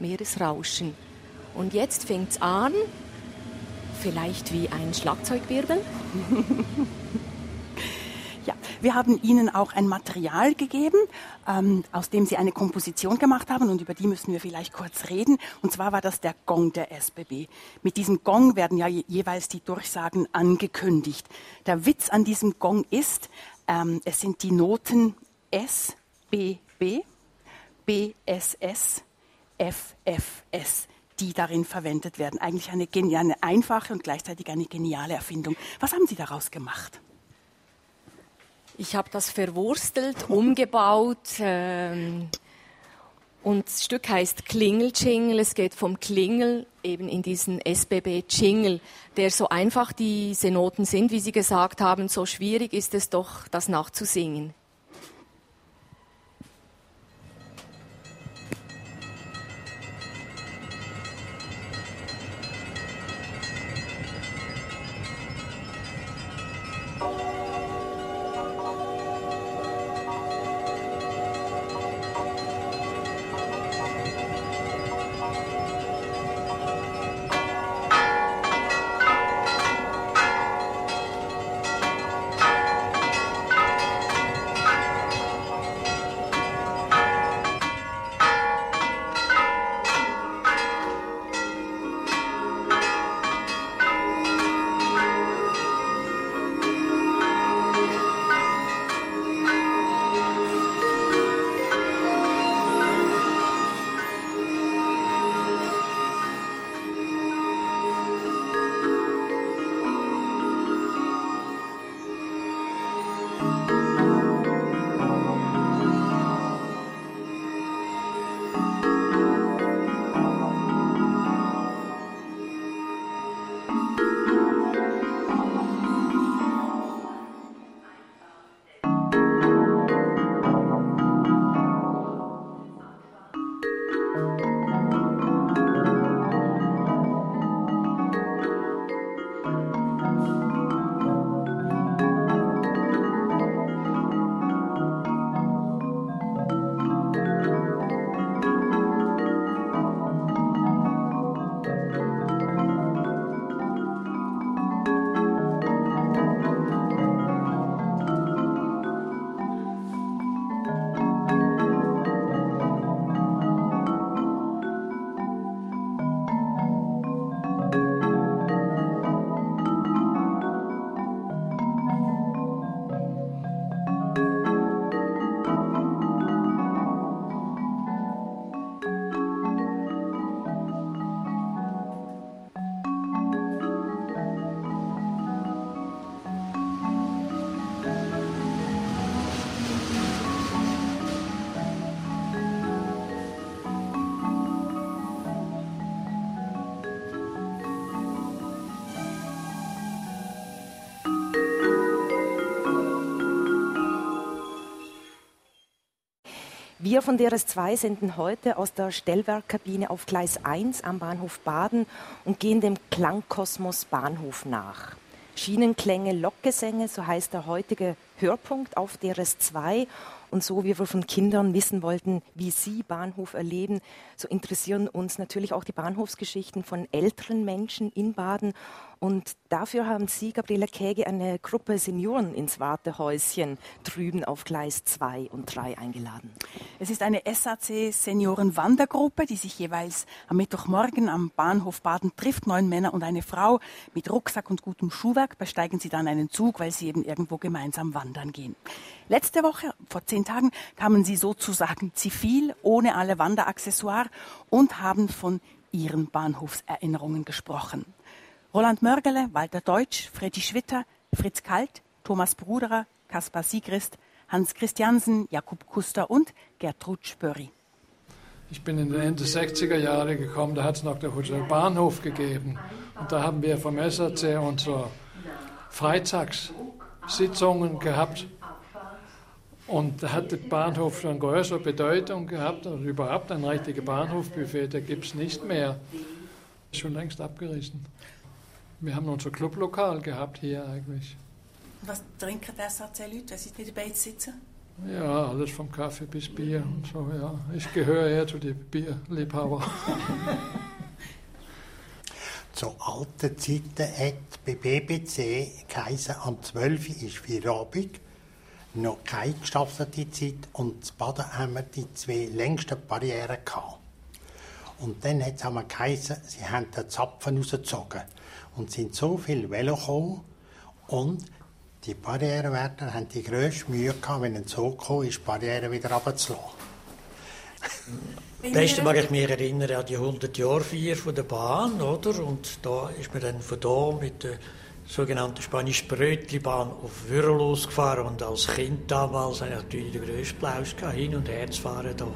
Meeresrauschen. Und jetzt fängt es an, vielleicht wie ein Schlagzeugwirbel. Ja, wir haben Ihnen auch ein Material gegeben, ähm, aus dem Sie eine Komposition gemacht haben und über die müssen wir vielleicht kurz reden. Und zwar war das der Gong der SBB. Mit diesem Gong werden ja je jeweils die Durchsagen angekündigt. Der Witz an diesem Gong ist, ähm, es sind die Noten S, B, B, B, S, S, F, F, S die darin verwendet werden. Eigentlich eine, eine einfache und gleichzeitig eine geniale Erfindung. Was haben Sie daraus gemacht? Ich habe das verwurstelt, umgebaut. Ähm, und das Stück heißt Klingel-Jingle. Es geht vom Klingel eben in diesen SBB-Jingle, der so einfach diese Noten sind, wie Sie gesagt haben, so schwierig ist es doch, das nachzusingen. Wir von DRS2 senden heute aus der Stellwerkkabine auf Gleis 1 am Bahnhof Baden und gehen dem Klangkosmos Bahnhof nach. Schienenklänge, Lokgesänge, so heißt der heutige Hörpunkt auf DRS2. Und so wie wir von Kindern wissen wollten, wie sie Bahnhof erleben, so interessieren uns natürlich auch die Bahnhofsgeschichten von älteren Menschen in Baden. Und dafür haben Sie, Gabriela Käge, eine Gruppe Senioren ins Wartehäuschen drüben auf Gleis 2 und 3 eingeladen. Es ist eine SAC Senioren-Wandergruppe, die sich jeweils am Mittwochmorgen am Bahnhof Baden trifft. Neun Männer und eine Frau mit Rucksack und gutem Schuhwerk besteigen sie dann einen Zug, weil sie eben irgendwo gemeinsam wandern gehen. Letzte Woche, vor zehn Tagen, kamen sie sozusagen zivil, ohne alle Wanderaccessoire und haben von ihren Bahnhofserinnerungen gesprochen. Roland Mörgele, Walter Deutsch, Freddy Schwitter, Fritz Kalt, Thomas Bruderer, Kaspar Siegrist, Hans Christiansen, Jakub Kuster und Gertrud Spörri. Ich bin in den Ende 60er Jahre gekommen, da hat es noch der Hotel Bahnhof gegeben. Und da haben wir vom SAC unsere Freitagssitzungen gehabt. Und da hat der Bahnhof schon größere Bedeutung gehabt. Und überhaupt ein richtiges Bahnhofbuffet, da gibt es nicht mehr. Schon längst abgerissen. Wir haben unser Clublokal gehabt hier eigentlich. Was trinken die SAC-Leute, wenn sie mit dabei sitzen? Ja, alles vom Kaffee bis Bier und so, ja. Ich gehöre eher zu den Bierliebhabern. Zu alten Zeiten hat bei BBC geheißen, am 12. ist Feierabend. Noch keine gestaffelte Zeit und zu Baden haben wir die zwei längsten Barrieren gehabt. Und dann hat es geheißen, sie haben den Zapfen rausgezogen und sind so viel Velo gekommen und die Barrierewärter haben die grösste Mühe gehabt, wenn ein Zug kam, ist die Barriere wieder runterzulassen. Besten mag ich mich erinnern an die 100-Jahr-Feier von der Bahn, oder? Und da ist man dann von da mit der sogenannten spanischen Brötli-Bahn auf Würrel losgefahren und als Kind damals hatte ich natürlich den grössten Applaus hin und her zu fahren da.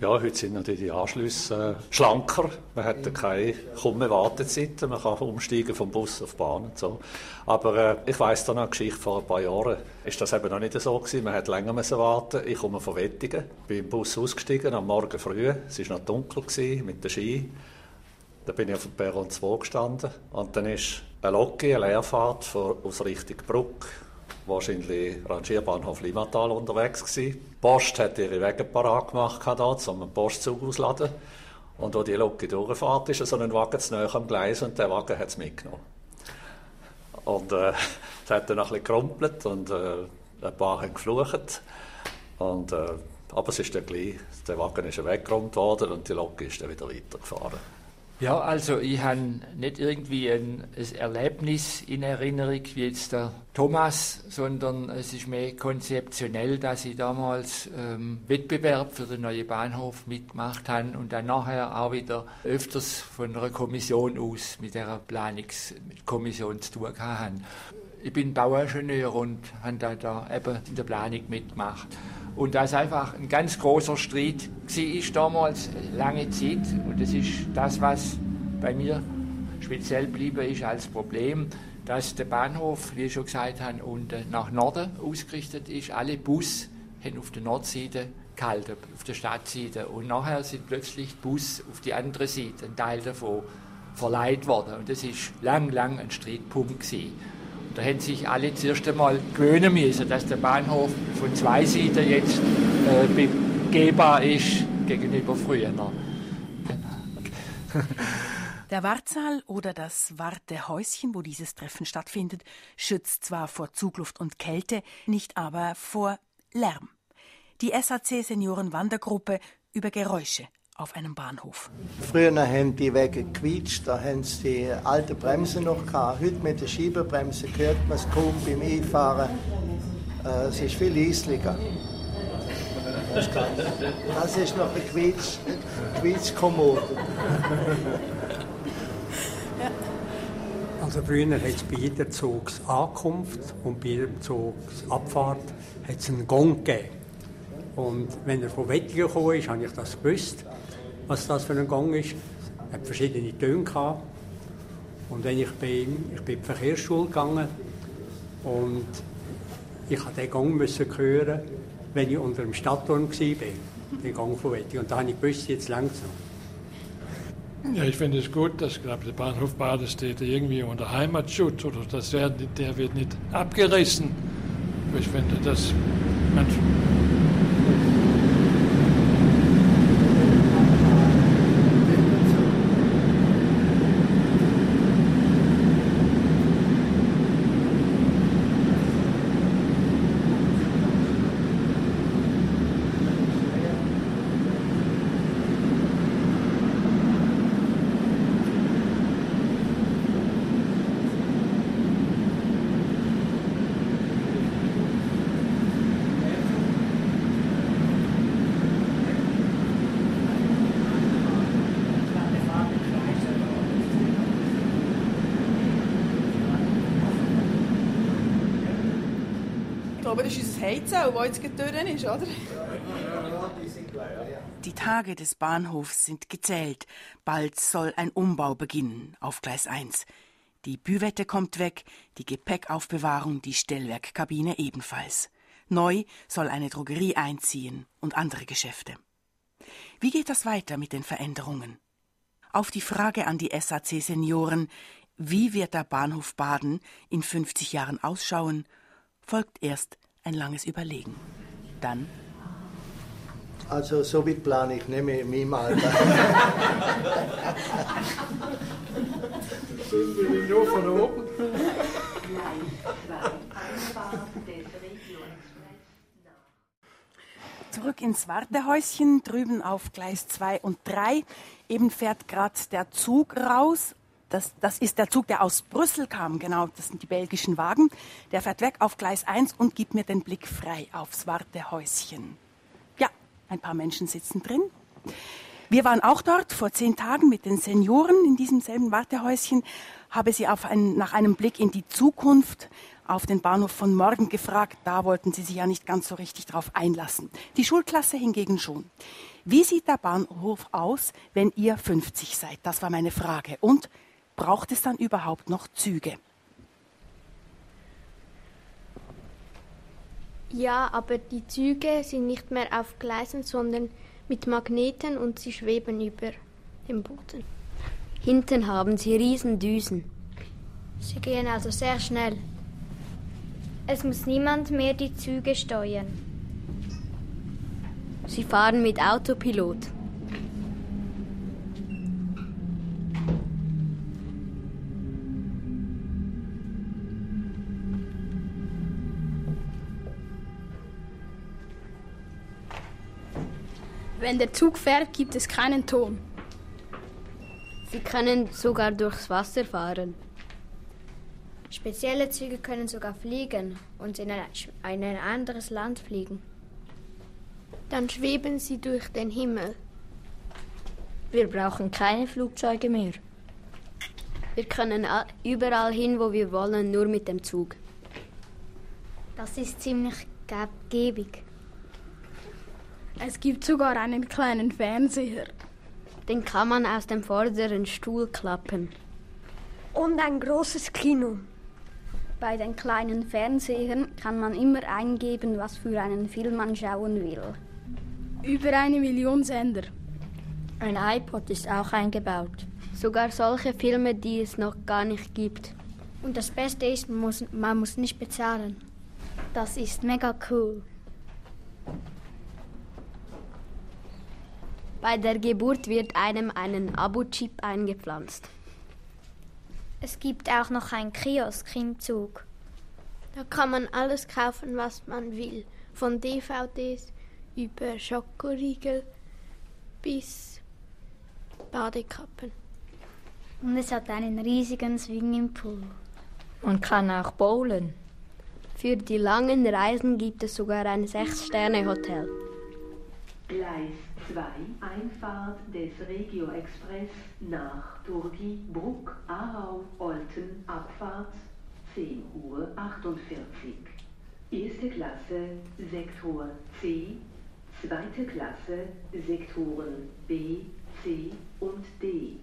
Ja, heute sind natürlich die Anschlüsse äh, schlanker. Man hat keine kaum Wartezeiten. Man kann umsteigen vom Bus auf die Bahn und so. Aber äh, ich weiss da noch eine Geschichte vor ein paar Jahren. Ist das eben noch nicht so gewesen. Man hat länger müssen warten. Ich komme von Wettigen, bin im Bus ausgestiegen am Morgen früh. Es war noch dunkel gewesen, mit der Ski. Da bin ich auf dem Perron 2 gestanden und dann ist eine Loki, eine Leerfahrt aus Richtung Bruck wahrscheinlich Rangierbahnhof Limatal unterwegs gewesen. Post hat ihre Wege parat gemacht, da, um einen Postzug auszuladen. Und wo die Lok durchfahrt, ist so ein Wagen zu am Gleis und der Wagen hat es mitgenommen. Und äh, hat dann ein bisschen gerumpelt und äh, ein paar haben geflucht. Und, äh, aber es ist dann gleich, der Wagen ist weggeräumt worden und die Lok ist dann wieder weitergefahren. Ja, also ich habe nicht irgendwie ein, ein, Erlebnis in Erinnerung wie jetzt der Thomas, sondern es ist mehr konzeptionell, dass ich damals ähm, Wettbewerb für den neuen Bahnhof mitgemacht habe und dann nachher auch wieder öfters von einer Kommission aus mit der Planungskommission zu tun hatte. Ich bin Bauingenieur und habe da, da eben in der Planung mitgemacht. Und das einfach ein ganz großer Streit war damals, lange Zeit. Und das ist das, was bei mir speziell geblieben ist als Problem, dass der Bahnhof, wie ich schon gesagt habe, unten nach Norden ausgerichtet ist. Alle Bus haben auf der Nordseite gehalten, auf der Stadtseite. Und nachher sind plötzlich die Bus auf die andere Seite, ein Teil davon, verleiht worden. Und das ist lang, lang ein Streitpunkt gewesen. Da hätten sich alle zuerst einmal gewöhnen müssen, dass der Bahnhof von zwei Seiten jetzt äh, begehbar ist gegenüber früher. Der Wartsaal oder das Wartehäuschen, wo dieses Treffen stattfindet, schützt zwar vor Zugluft und Kälte, nicht aber vor Lärm. Die SAC Senioren Wandergruppe über Geräusche auf einem Bahnhof. Früher haben die Wege gequietscht, da haben sie die alte Bremse noch gehabt. Heute mit der Schieberbremse hört man es kaum beim Einfahren. Äh, es ist viel leislicher. Das ist noch ein Quietsch, Quietschkommode. Also früher hat es bei jeder Zugsankunft und bei jeder Zugsabfahrt hat's einen Gong gegeben. Und wenn er von Wettingen gekommen ist, habe ich das gewusst was das für ein Gang ist. Es hat verschiedene Töne gehabt. Und wenn ich bin, ich bin in die Verkehrsschule gegangen und ich musste den Gang müssen hören wenn ich unter dem Stadtturm war, den Gang von Wettingen. Und da habe ich gewusst, jetzt langsam. Ja, ich finde es gut, dass glaube der Bahnhof Badestätte irgendwie unter Heimatschutz oder das wird, der wird nicht abgerissen. Ich finde, dass man Ich Heizau, das jetzt durch ist, oder? Die Tage des Bahnhofs sind gezählt. Bald soll ein Umbau beginnen auf Gleis 1. Die Büwette kommt weg, die Gepäckaufbewahrung, die Stellwerkkabine ebenfalls. Neu soll eine Drogerie einziehen und andere Geschäfte. Wie geht das weiter mit den Veränderungen? Auf die Frage an die SAC Senioren, wie wird der Bahnhof Baden in 50 Jahren ausschauen, folgt erst ein langes Überlegen. Dann Also so weit plane ich nicht mehr in meinem Alter. nur von oben. Zurück ins Wartehäuschen, drüben auf Gleis 2 und 3. Eben fährt gerade der Zug raus. Das, das ist der Zug, der aus Brüssel kam, genau, das sind die belgischen Wagen. Der fährt weg auf Gleis 1 und gibt mir den Blick frei aufs Wartehäuschen. Ja, ein paar Menschen sitzen drin. Wir waren auch dort vor zehn Tagen mit den Senioren in diesem selben Wartehäuschen, habe sie einen, nach einem Blick in die Zukunft auf den Bahnhof von morgen gefragt. Da wollten sie sich ja nicht ganz so richtig drauf einlassen. Die Schulklasse hingegen schon. Wie sieht der Bahnhof aus, wenn ihr 50 seid? Das war meine Frage. Und braucht es dann überhaupt noch Züge? Ja, aber die Züge sind nicht mehr auf Gleisen, sondern mit Magneten und sie schweben über dem Boden. Hinten haben sie Riesendüsen. Sie gehen also sehr schnell. Es muss niemand mehr die Züge steuern. Sie fahren mit Autopilot. Wenn der Zug fährt, gibt es keinen Ton. Sie können sogar durchs Wasser fahren. Spezielle Züge können sogar fliegen und in ein, in ein anderes Land fliegen. Dann schweben sie durch den Himmel. Wir brauchen keine Flugzeuge mehr. Wir können überall hin, wo wir wollen, nur mit dem Zug. Das ist ziemlich gebig. Es gibt sogar einen kleinen Fernseher. Den kann man aus dem vorderen Stuhl klappen. Und ein großes Kino. Bei den kleinen Fernsehern kann man immer eingeben, was für einen Film man schauen will. Über eine Million Sender. Ein iPod ist auch eingebaut. Sogar solche Filme, die es noch gar nicht gibt. Und das Beste ist, man muss, man muss nicht bezahlen. Das ist mega cool. Bei der Geburt wird einem einen Abo-Chip eingepflanzt. Es gibt auch noch einen Kiosk im Zug. Da kann man alles kaufen, was man will. Von DVDs über Schokoriegel bis Badekappen. Und es hat einen riesigen Swimmingpool. Man kann auch bowlen. Für die langen Reisen gibt es sogar ein Sechs-Sterne-Hotel. Gleis 2, Einfahrt des Regio Express nach Turgi, Bruck, Aarau, Olten, Abfahrt 10 Uhr 48. Erste Klasse, Sektor C, zweite Klasse, Sektoren B, C und D.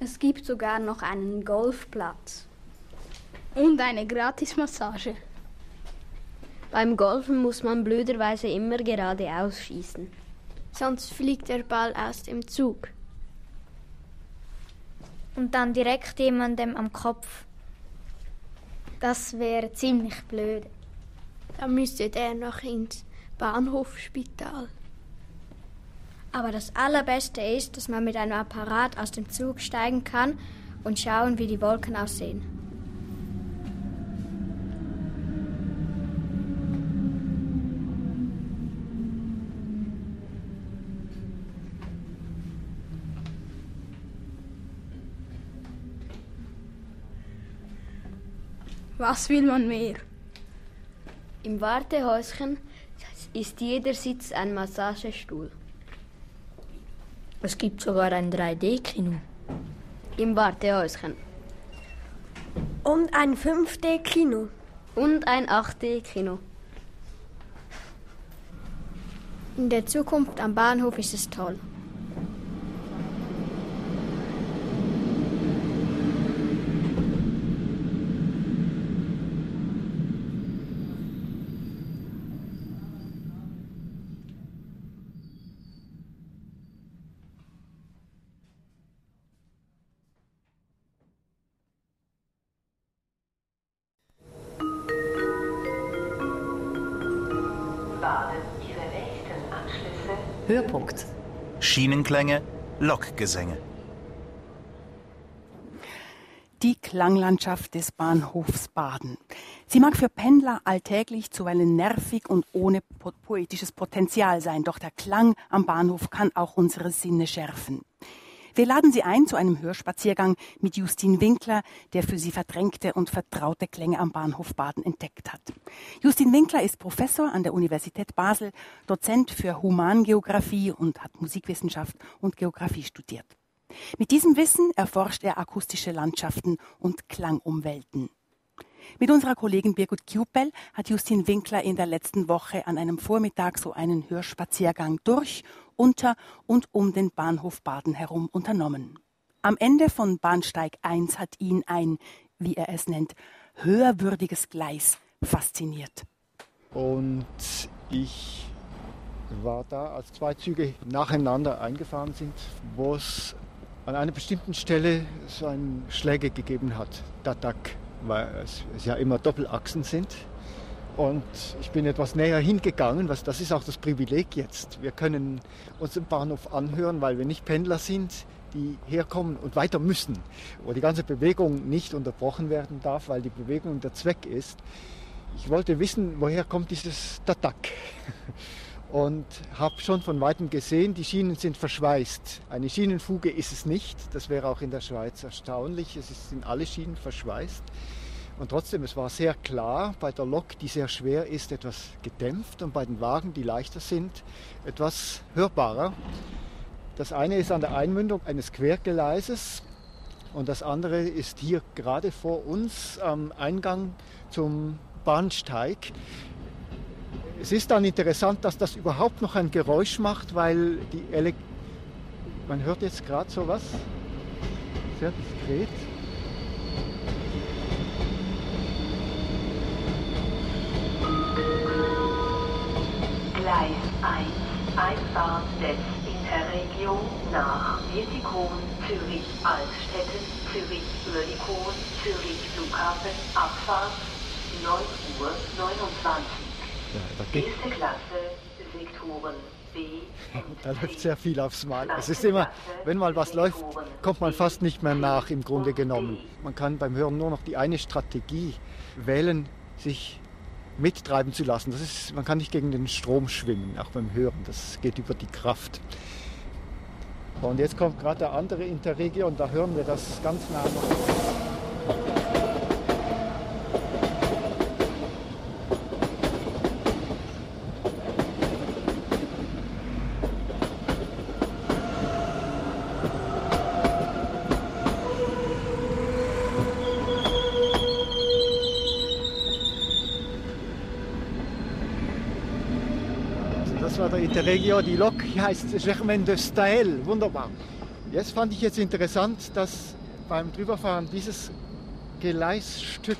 Es gibt sogar noch einen Golfplatz. Und eine Gratismassage. Beim Golfen muss man blöderweise immer geradeaus schießen. Sonst fliegt der Ball aus dem Zug. Und dann direkt jemandem am Kopf. Das wäre ziemlich blöd. Dann müsste der noch ins Bahnhofspital. Aber das Allerbeste ist, dass man mit einem Apparat aus dem Zug steigen kann und schauen, wie die Wolken aussehen. Was will man mehr? Im Wartehäuschen ist jeder Sitz ein Massagestuhl. Es gibt sogar ein 3D-Kino. Im Wartehäuschen. Und ein 5D-Kino. Und ein 8D-Kino. In der Zukunft am Bahnhof ist es toll. Höhepunkt. Schienenklänge, Lokgesänge. Die Klanglandschaft des Bahnhofs Baden. Sie mag für Pendler alltäglich zuweilen nervig und ohne po poetisches Potenzial sein, doch der Klang am Bahnhof kann auch unsere Sinne schärfen. Wir laden Sie ein zu einem Hörspaziergang mit Justin Winkler, der für Sie verdrängte und vertraute Klänge am Bahnhof Baden entdeckt hat. Justin Winkler ist Professor an der Universität Basel, Dozent für Humangeographie und hat Musikwissenschaft und Geographie studiert. Mit diesem Wissen erforscht er akustische Landschaften und Klangumwelten. Mit unserer Kollegin Birgit Kjupel hat Justin Winkler in der letzten Woche an einem Vormittag so einen Hörspaziergang durch, unter und um den Bahnhof Baden herum unternommen. Am Ende von Bahnsteig 1 hat ihn ein, wie er es nennt, höherwürdiges Gleis fasziniert. Und ich war da, als zwei Züge nacheinander eingefahren sind, wo es an einer bestimmten Stelle so einen Schläge gegeben hat, Datak, weil es ja immer Doppelachsen sind. Und ich bin etwas näher hingegangen, was das ist auch das Privileg jetzt. Wir können uns im Bahnhof anhören, weil wir nicht Pendler sind, die herkommen und weiter müssen, wo die ganze Bewegung nicht unterbrochen werden darf, weil die Bewegung der Zweck ist. Ich wollte wissen, woher kommt dieses Datak und habe schon von weitem gesehen, die Schienen sind verschweißt. Eine Schienenfuge ist es nicht, das wäre auch in der Schweiz erstaunlich. Es sind alle Schienen verschweißt. Und trotzdem, es war sehr klar, bei der Lok, die sehr schwer ist, etwas gedämpft und bei den Wagen, die leichter sind, etwas hörbarer. Das eine ist an der Einmündung eines Quergeleises und das andere ist hier gerade vor uns am Eingang zum Bahnsteig. Es ist dann interessant, dass das überhaupt noch ein Geräusch macht, weil die Ele man hört jetzt gerade so was sehr diskret. Gleis 1, Einfahrt des Interregio nach Wietikon, Zürich Altstädte, Zürich Oerlikon, Zürich Flughafen, Abfahrt 9 Uhr 29. Ja, da geht, Erste Klasse, Sektoren da läuft sehr viel aufs Mal. Es ist immer, wenn mal was läuft, kommt man fast nicht mehr nach im Grunde genommen. Man kann beim Hören nur noch die eine Strategie wählen, sich mittreiben zu lassen. Das ist, man kann nicht gegen den Strom schwimmen, auch beim Hören. Das geht über die Kraft. Und jetzt kommt gerade der andere Interregio und da hören wir das ganz nah noch. Also das war der Interregio, die Lok heißt Germain de Stael, wunderbar. Jetzt fand ich jetzt interessant, dass beim Drüberfahren dieses Gleisstück,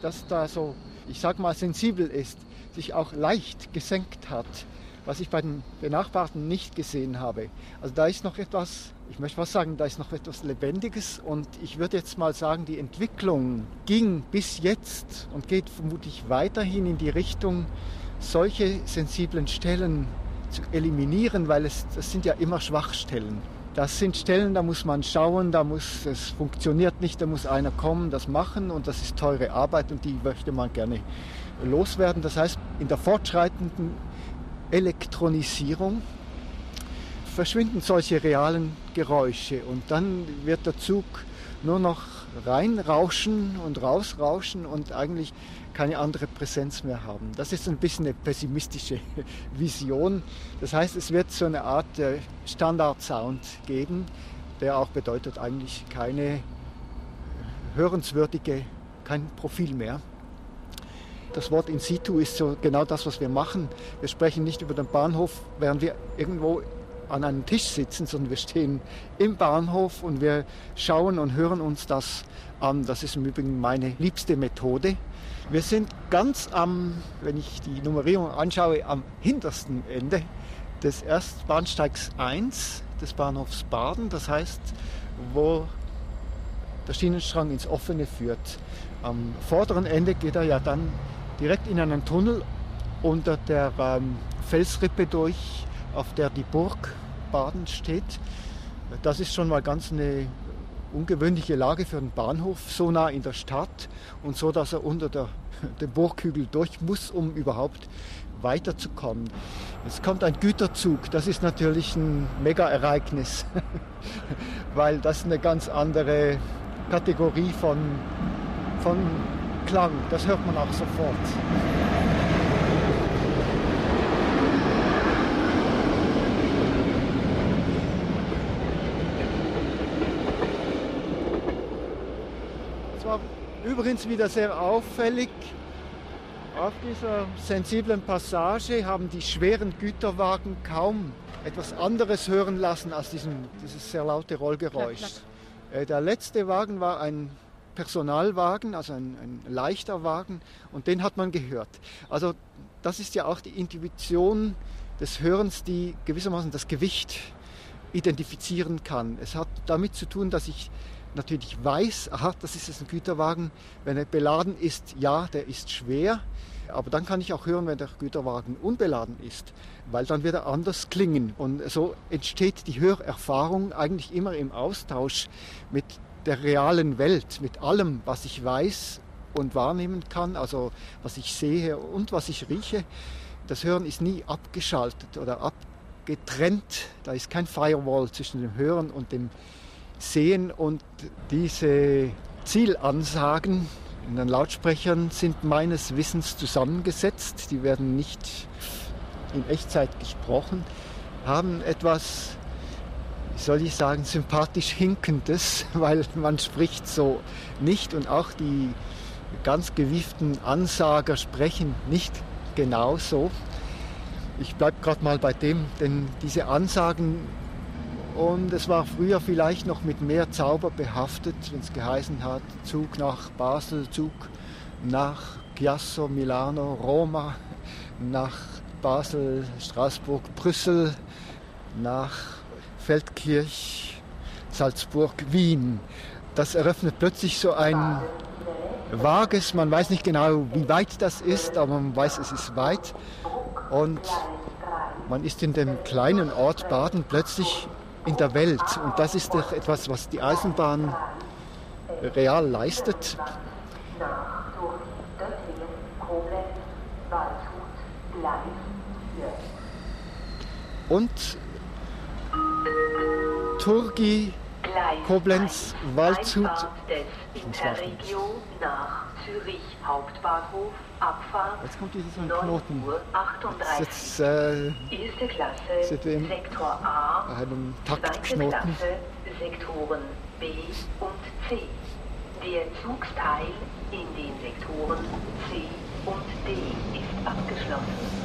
das da so, ich sag mal, sensibel ist, sich auch leicht gesenkt hat, was ich bei den Benachbarten nicht gesehen habe. Also da ist noch etwas, ich möchte was sagen, da ist noch etwas Lebendiges und ich würde jetzt mal sagen, die Entwicklung ging bis jetzt und geht vermutlich weiterhin in die Richtung, solche sensiblen Stellen eliminieren, weil es, das sind ja immer Schwachstellen. Das sind Stellen, da muss man schauen, da muss es funktioniert nicht, da muss einer kommen, das machen und das ist teure Arbeit und die möchte man gerne loswerden. Das heißt, in der fortschreitenden Elektronisierung verschwinden solche realen Geräusche und dann wird der Zug nur noch reinrauschen und rausrauschen und eigentlich keine andere Präsenz mehr haben. Das ist ein bisschen eine pessimistische Vision. Das heißt, es wird so eine Art Standard-Sound geben, der auch bedeutet eigentlich keine hörenswürdige, kein Profil mehr. Das Wort in situ ist so genau das, was wir machen. Wir sprechen nicht über den Bahnhof, während wir irgendwo an einem Tisch sitzen, sondern wir stehen im Bahnhof und wir schauen und hören uns das an. Das ist im Übrigen meine liebste Methode. Wir sind ganz am, wenn ich die Nummerierung anschaue, am hintersten Ende des Erstbahnsteigs 1 des Bahnhofs Baden. Das heißt, wo der Schienenstrang ins Offene führt. Am vorderen Ende geht er ja dann direkt in einen Tunnel unter der ähm, Felsrippe durch, auf der die Burg Baden steht. Das ist schon mal ganz eine ungewöhnliche Lage für einen Bahnhof, so nah in der Stadt und so, dass er unter der, dem Burghügel durch muss, um überhaupt weiterzukommen. Es kommt ein Güterzug, das ist natürlich ein Mega-Ereignis, weil das eine ganz andere Kategorie von, von Klang, das hört man auch sofort. Es war übrigens wieder sehr auffällig, auf dieser sensiblen Passage haben die schweren Güterwagen kaum etwas anderes hören lassen als diesen, dieses sehr laute Rollgeräusch. Klack, klack. Äh, der letzte Wagen war ein Personalwagen, also ein, ein, leichter Wagen, und den hat man gehört. Also das ist ja auch die Intuition des Hörens, die gewissermaßen das Gewicht identifizieren kann. Es hat damit zu tun, dass ich natürlich weiß, aha, das ist jetzt ein Güterwagen. Wenn er beladen ist, ja, der ist schwer. Aber dann kann ich auch hören, wenn der Güterwagen unbeladen ist, weil dann wird er anders klingen. Und so entsteht die Hörerfahrung eigentlich immer im Austausch mit der realen Welt, mit allem, was ich weiß und wahrnehmen kann, also was ich sehe und was ich rieche. Das Hören ist nie abgeschaltet oder abgetrennt. Da ist kein Firewall zwischen dem Hören und dem Sehen. Und diese Zielansagen in den Lautsprechern sind meines Wissens zusammengesetzt. Die werden nicht in Echtzeit gesprochen, haben etwas wie soll ich sagen, sympathisch hinkendes, weil man spricht so nicht und auch die ganz gewieften Ansager sprechen nicht genau so. Ich bleibe gerade mal bei dem, denn diese Ansagen, und es war früher vielleicht noch mit mehr Zauber behaftet, wenn es geheißen hat, Zug nach Basel, Zug nach Chiasso, Milano, Roma, nach Basel, Straßburg, Brüssel, nach Feldkirch, Salzburg, Wien. Das eröffnet plötzlich so ein vages, man weiß nicht genau, wie weit das ist, aber man weiß, es ist weit. Und man ist in dem kleinen Ort Baden plötzlich in der Welt. Und das ist doch etwas, was die Eisenbahn real leistet. Und Turgi, Koblenz, Waldshut. Interregion nach Zürich Hauptbahnhof, Abfahrt Jetzt kommt dieses ein Knoten. Uhr 38. Jetzt, äh, Erste Klasse, Sektor A, einem zweite Taktknoten. Klasse, Sektoren B und C. Der Zugsteil in den Sektoren C und D ist abgeschlossen.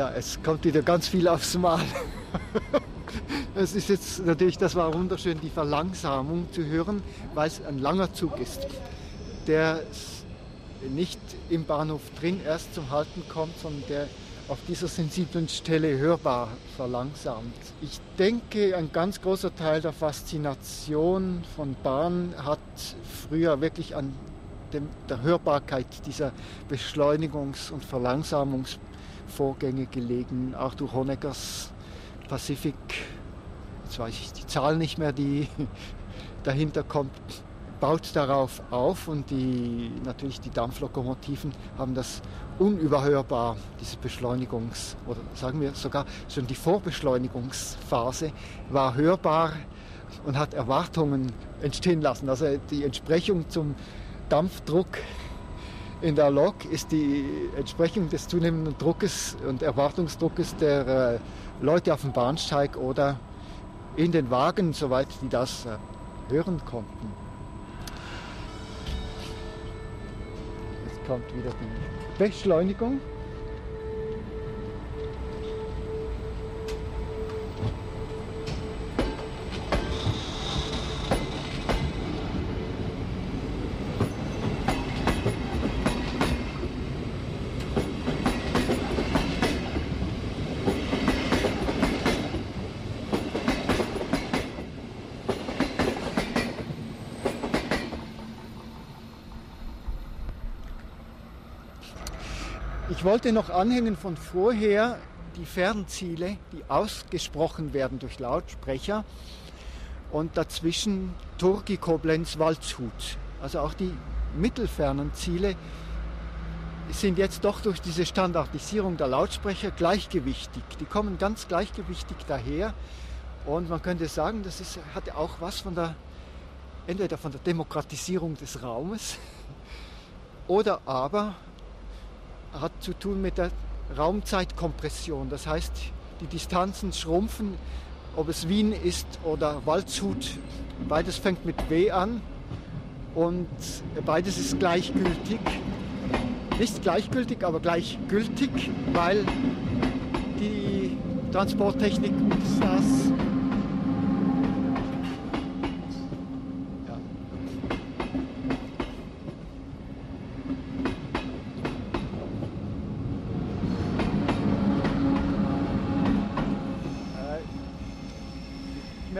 Ja, es kommt wieder ganz viel aufs Mal. Es ist jetzt natürlich, das war wunderschön, die Verlangsamung zu hören, weil es ein langer Zug ist, der nicht im Bahnhof drin erst zum Halten kommt, sondern der auf dieser sensiblen Stelle hörbar verlangsamt. Ich denke, ein ganz großer Teil der Faszination von Bahn hat früher wirklich an dem, der Hörbarkeit dieser Beschleunigungs- und Verlangsamungsvorgänge gelegen. Arthur Honeckers Pacific, jetzt weiß ich die Zahl nicht mehr, die dahinter kommt, baut darauf auf und die, natürlich die Dampflokomotiven haben das unüberhörbar, diese Beschleunigungs- oder sagen wir sogar schon die Vorbeschleunigungsphase war hörbar und hat Erwartungen entstehen lassen. Also die Entsprechung zum Dampfdruck in der Lok ist die Entsprechung des zunehmenden Druckes und Erwartungsdruckes der äh, Leute auf dem Bahnsteig oder in den Wagen, soweit die das äh, hören konnten. Jetzt kommt wieder die Beschleunigung. Ich wollte noch anhängen von vorher die Fernziele, die ausgesprochen werden durch Lautsprecher und dazwischen Turgi, Koblenz, Waldshut. Also auch die mittelfernen Ziele sind jetzt doch durch diese Standardisierung der Lautsprecher gleichgewichtig. Die kommen ganz gleichgewichtig daher und man könnte sagen, das ist, hat auch was von der, entweder von der Demokratisierung des Raumes oder aber hat zu tun mit der Raumzeitkompression. Das heißt, die Distanzen schrumpfen, ob es Wien ist oder Waldshut. Beides fängt mit W an und beides ist gleichgültig. Nicht gleichgültig, aber gleichgültig, weil die Transporttechnik uns das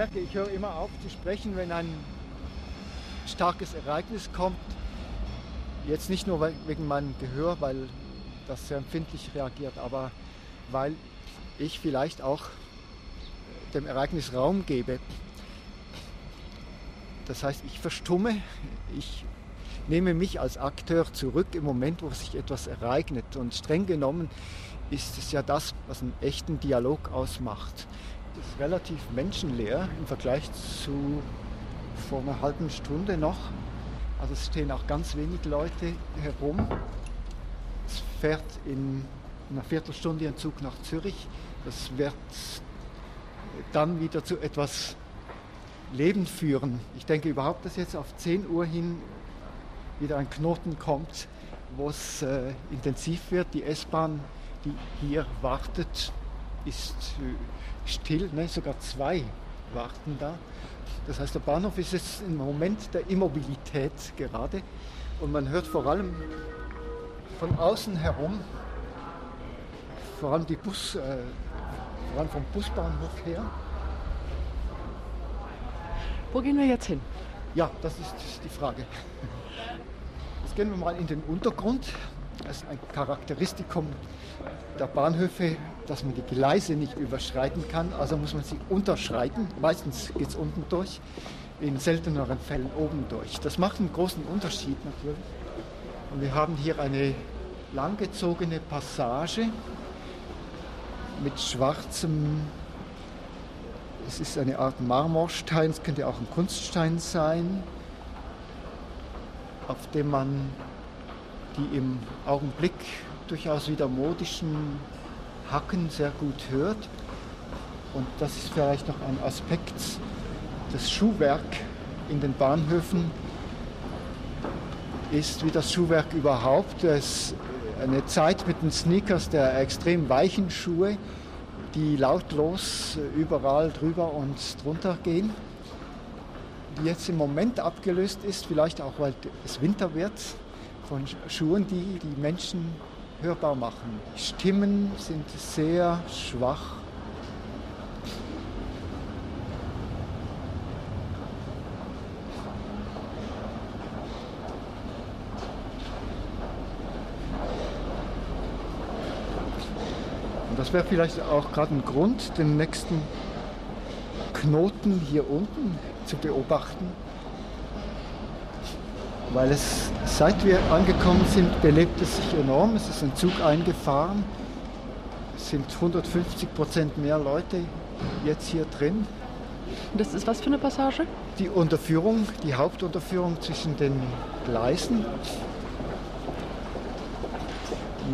merke, ich höre immer auf zu sprechen, wenn ein starkes Ereignis kommt. Jetzt nicht nur wegen meinem Gehör, weil das sehr empfindlich reagiert, aber weil ich vielleicht auch dem Ereignis Raum gebe. Das heißt, ich verstumme, ich nehme mich als Akteur zurück im Moment, wo sich etwas ereignet. Und streng genommen ist es ja das, was einen echten Dialog ausmacht ist relativ menschenleer im Vergleich zu vor einer halben Stunde noch. Also es stehen auch ganz wenig Leute herum. Es fährt in einer Viertelstunde ein Zug nach Zürich. Das wird dann wieder zu etwas Leben führen. Ich denke überhaupt, dass jetzt auf 10 Uhr hin wieder ein Knoten kommt, wo es äh, intensiv wird. Die S-Bahn, die hier wartet, ist äh, still, ne? sogar zwei warten da. Das heißt, der Bahnhof ist jetzt im Moment der Immobilität gerade und man hört vor allem von außen herum, vor allem die Bus, äh, vor allem vom Busbahnhof her. Wo gehen wir jetzt hin? Ja, das ist die Frage. Jetzt gehen wir mal in den Untergrund. Das ist ein Charakteristikum der Bahnhöfe, dass man die Gleise nicht überschreiten kann, also muss man sie unterschreiten. Meistens geht es unten durch, in selteneren Fällen oben durch. Das macht einen großen Unterschied natürlich. Und wir haben hier eine langgezogene Passage mit schwarzem, es ist eine Art Marmorstein, es könnte auch ein Kunststein sein, auf dem man die im Augenblick durchaus wieder modischen Hacken sehr gut hört. Und das ist vielleicht noch ein Aspekt. Das Schuhwerk in den Bahnhöfen ist wie das Schuhwerk überhaupt. Es eine Zeit mit den Sneakers der extrem weichen Schuhe, die lautlos überall drüber und drunter gehen, die jetzt im Moment abgelöst ist, vielleicht auch weil es Winter wird, von Schuhen, die die Menschen hörbar machen. Die Stimmen sind sehr schwach. Und das wäre vielleicht auch gerade ein Grund, den nächsten Knoten hier unten zu beobachten, weil es, seit wir angekommen sind, belebt es sich enorm. Es ist ein Zug eingefahren. Es sind 150 Prozent mehr Leute jetzt hier drin. Und das ist was für eine Passage? Die Unterführung, die Hauptunterführung zwischen den Gleisen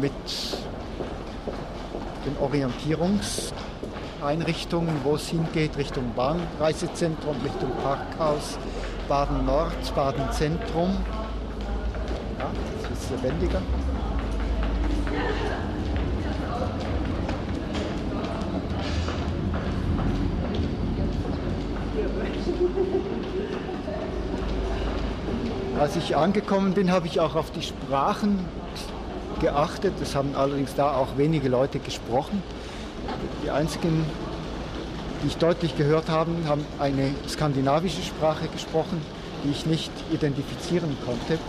mit den Orientierungseinrichtungen, wo es hingeht, Richtung Bahnreisezentrum, Richtung Parkhaus, Baden Nord, Baden Zentrum. Ja, das ist lebendiger. Als ich angekommen bin, habe ich auch auf die Sprachen geachtet. Es haben allerdings da auch wenige Leute gesprochen. Die einzigen, die ich deutlich gehört habe, haben eine skandinavische Sprache gesprochen, die ich nicht identifizieren konnte.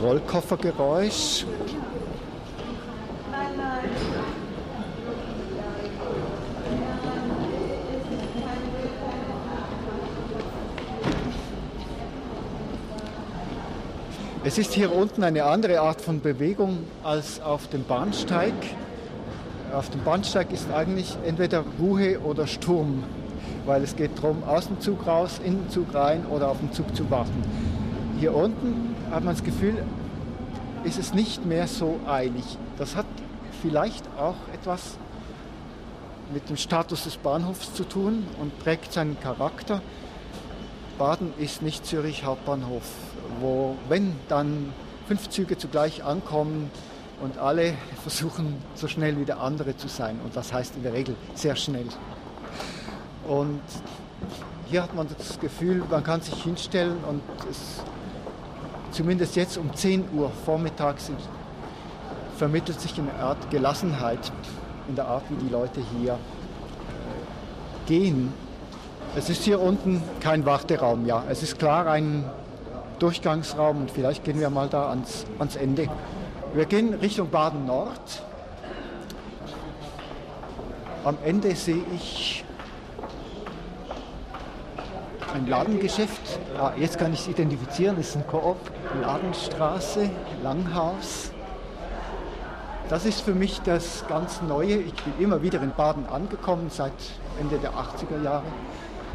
Rollkoffergeräusch. Es ist hier unten eine andere Art von Bewegung als auf dem Bahnsteig. Auf dem Bahnsteig ist eigentlich entweder Ruhe oder Sturm, weil es geht darum, aus dem Zug raus, in den Zug rein oder auf den Zug zu warten. Hier unten hat man das Gefühl, ist es nicht mehr so eilig. Das hat vielleicht auch etwas mit dem Status des Bahnhofs zu tun und prägt seinen Charakter. Baden ist nicht Zürich Hauptbahnhof, wo, wenn dann fünf Züge zugleich ankommen und alle versuchen, so schnell wie der andere zu sein. Und das heißt in der Regel sehr schnell. Und hier hat man das Gefühl, man kann sich hinstellen und es, zumindest jetzt um 10 Uhr vormittags vermittelt sich eine Art Gelassenheit in der Art, wie die Leute hier äh, gehen es ist hier unten kein Warteraum, ja. Es ist klar ein Durchgangsraum und vielleicht gehen wir mal da ans, ans Ende. Wir gehen Richtung Baden-Nord. Am Ende sehe ich ein Ladengeschäft. Ah, jetzt kann ich es identifizieren. Es ist ein Koop, Ladenstraße, Langhaus. Das ist für mich das ganz Neue. Ich bin immer wieder in Baden angekommen, seit Ende der 80er Jahre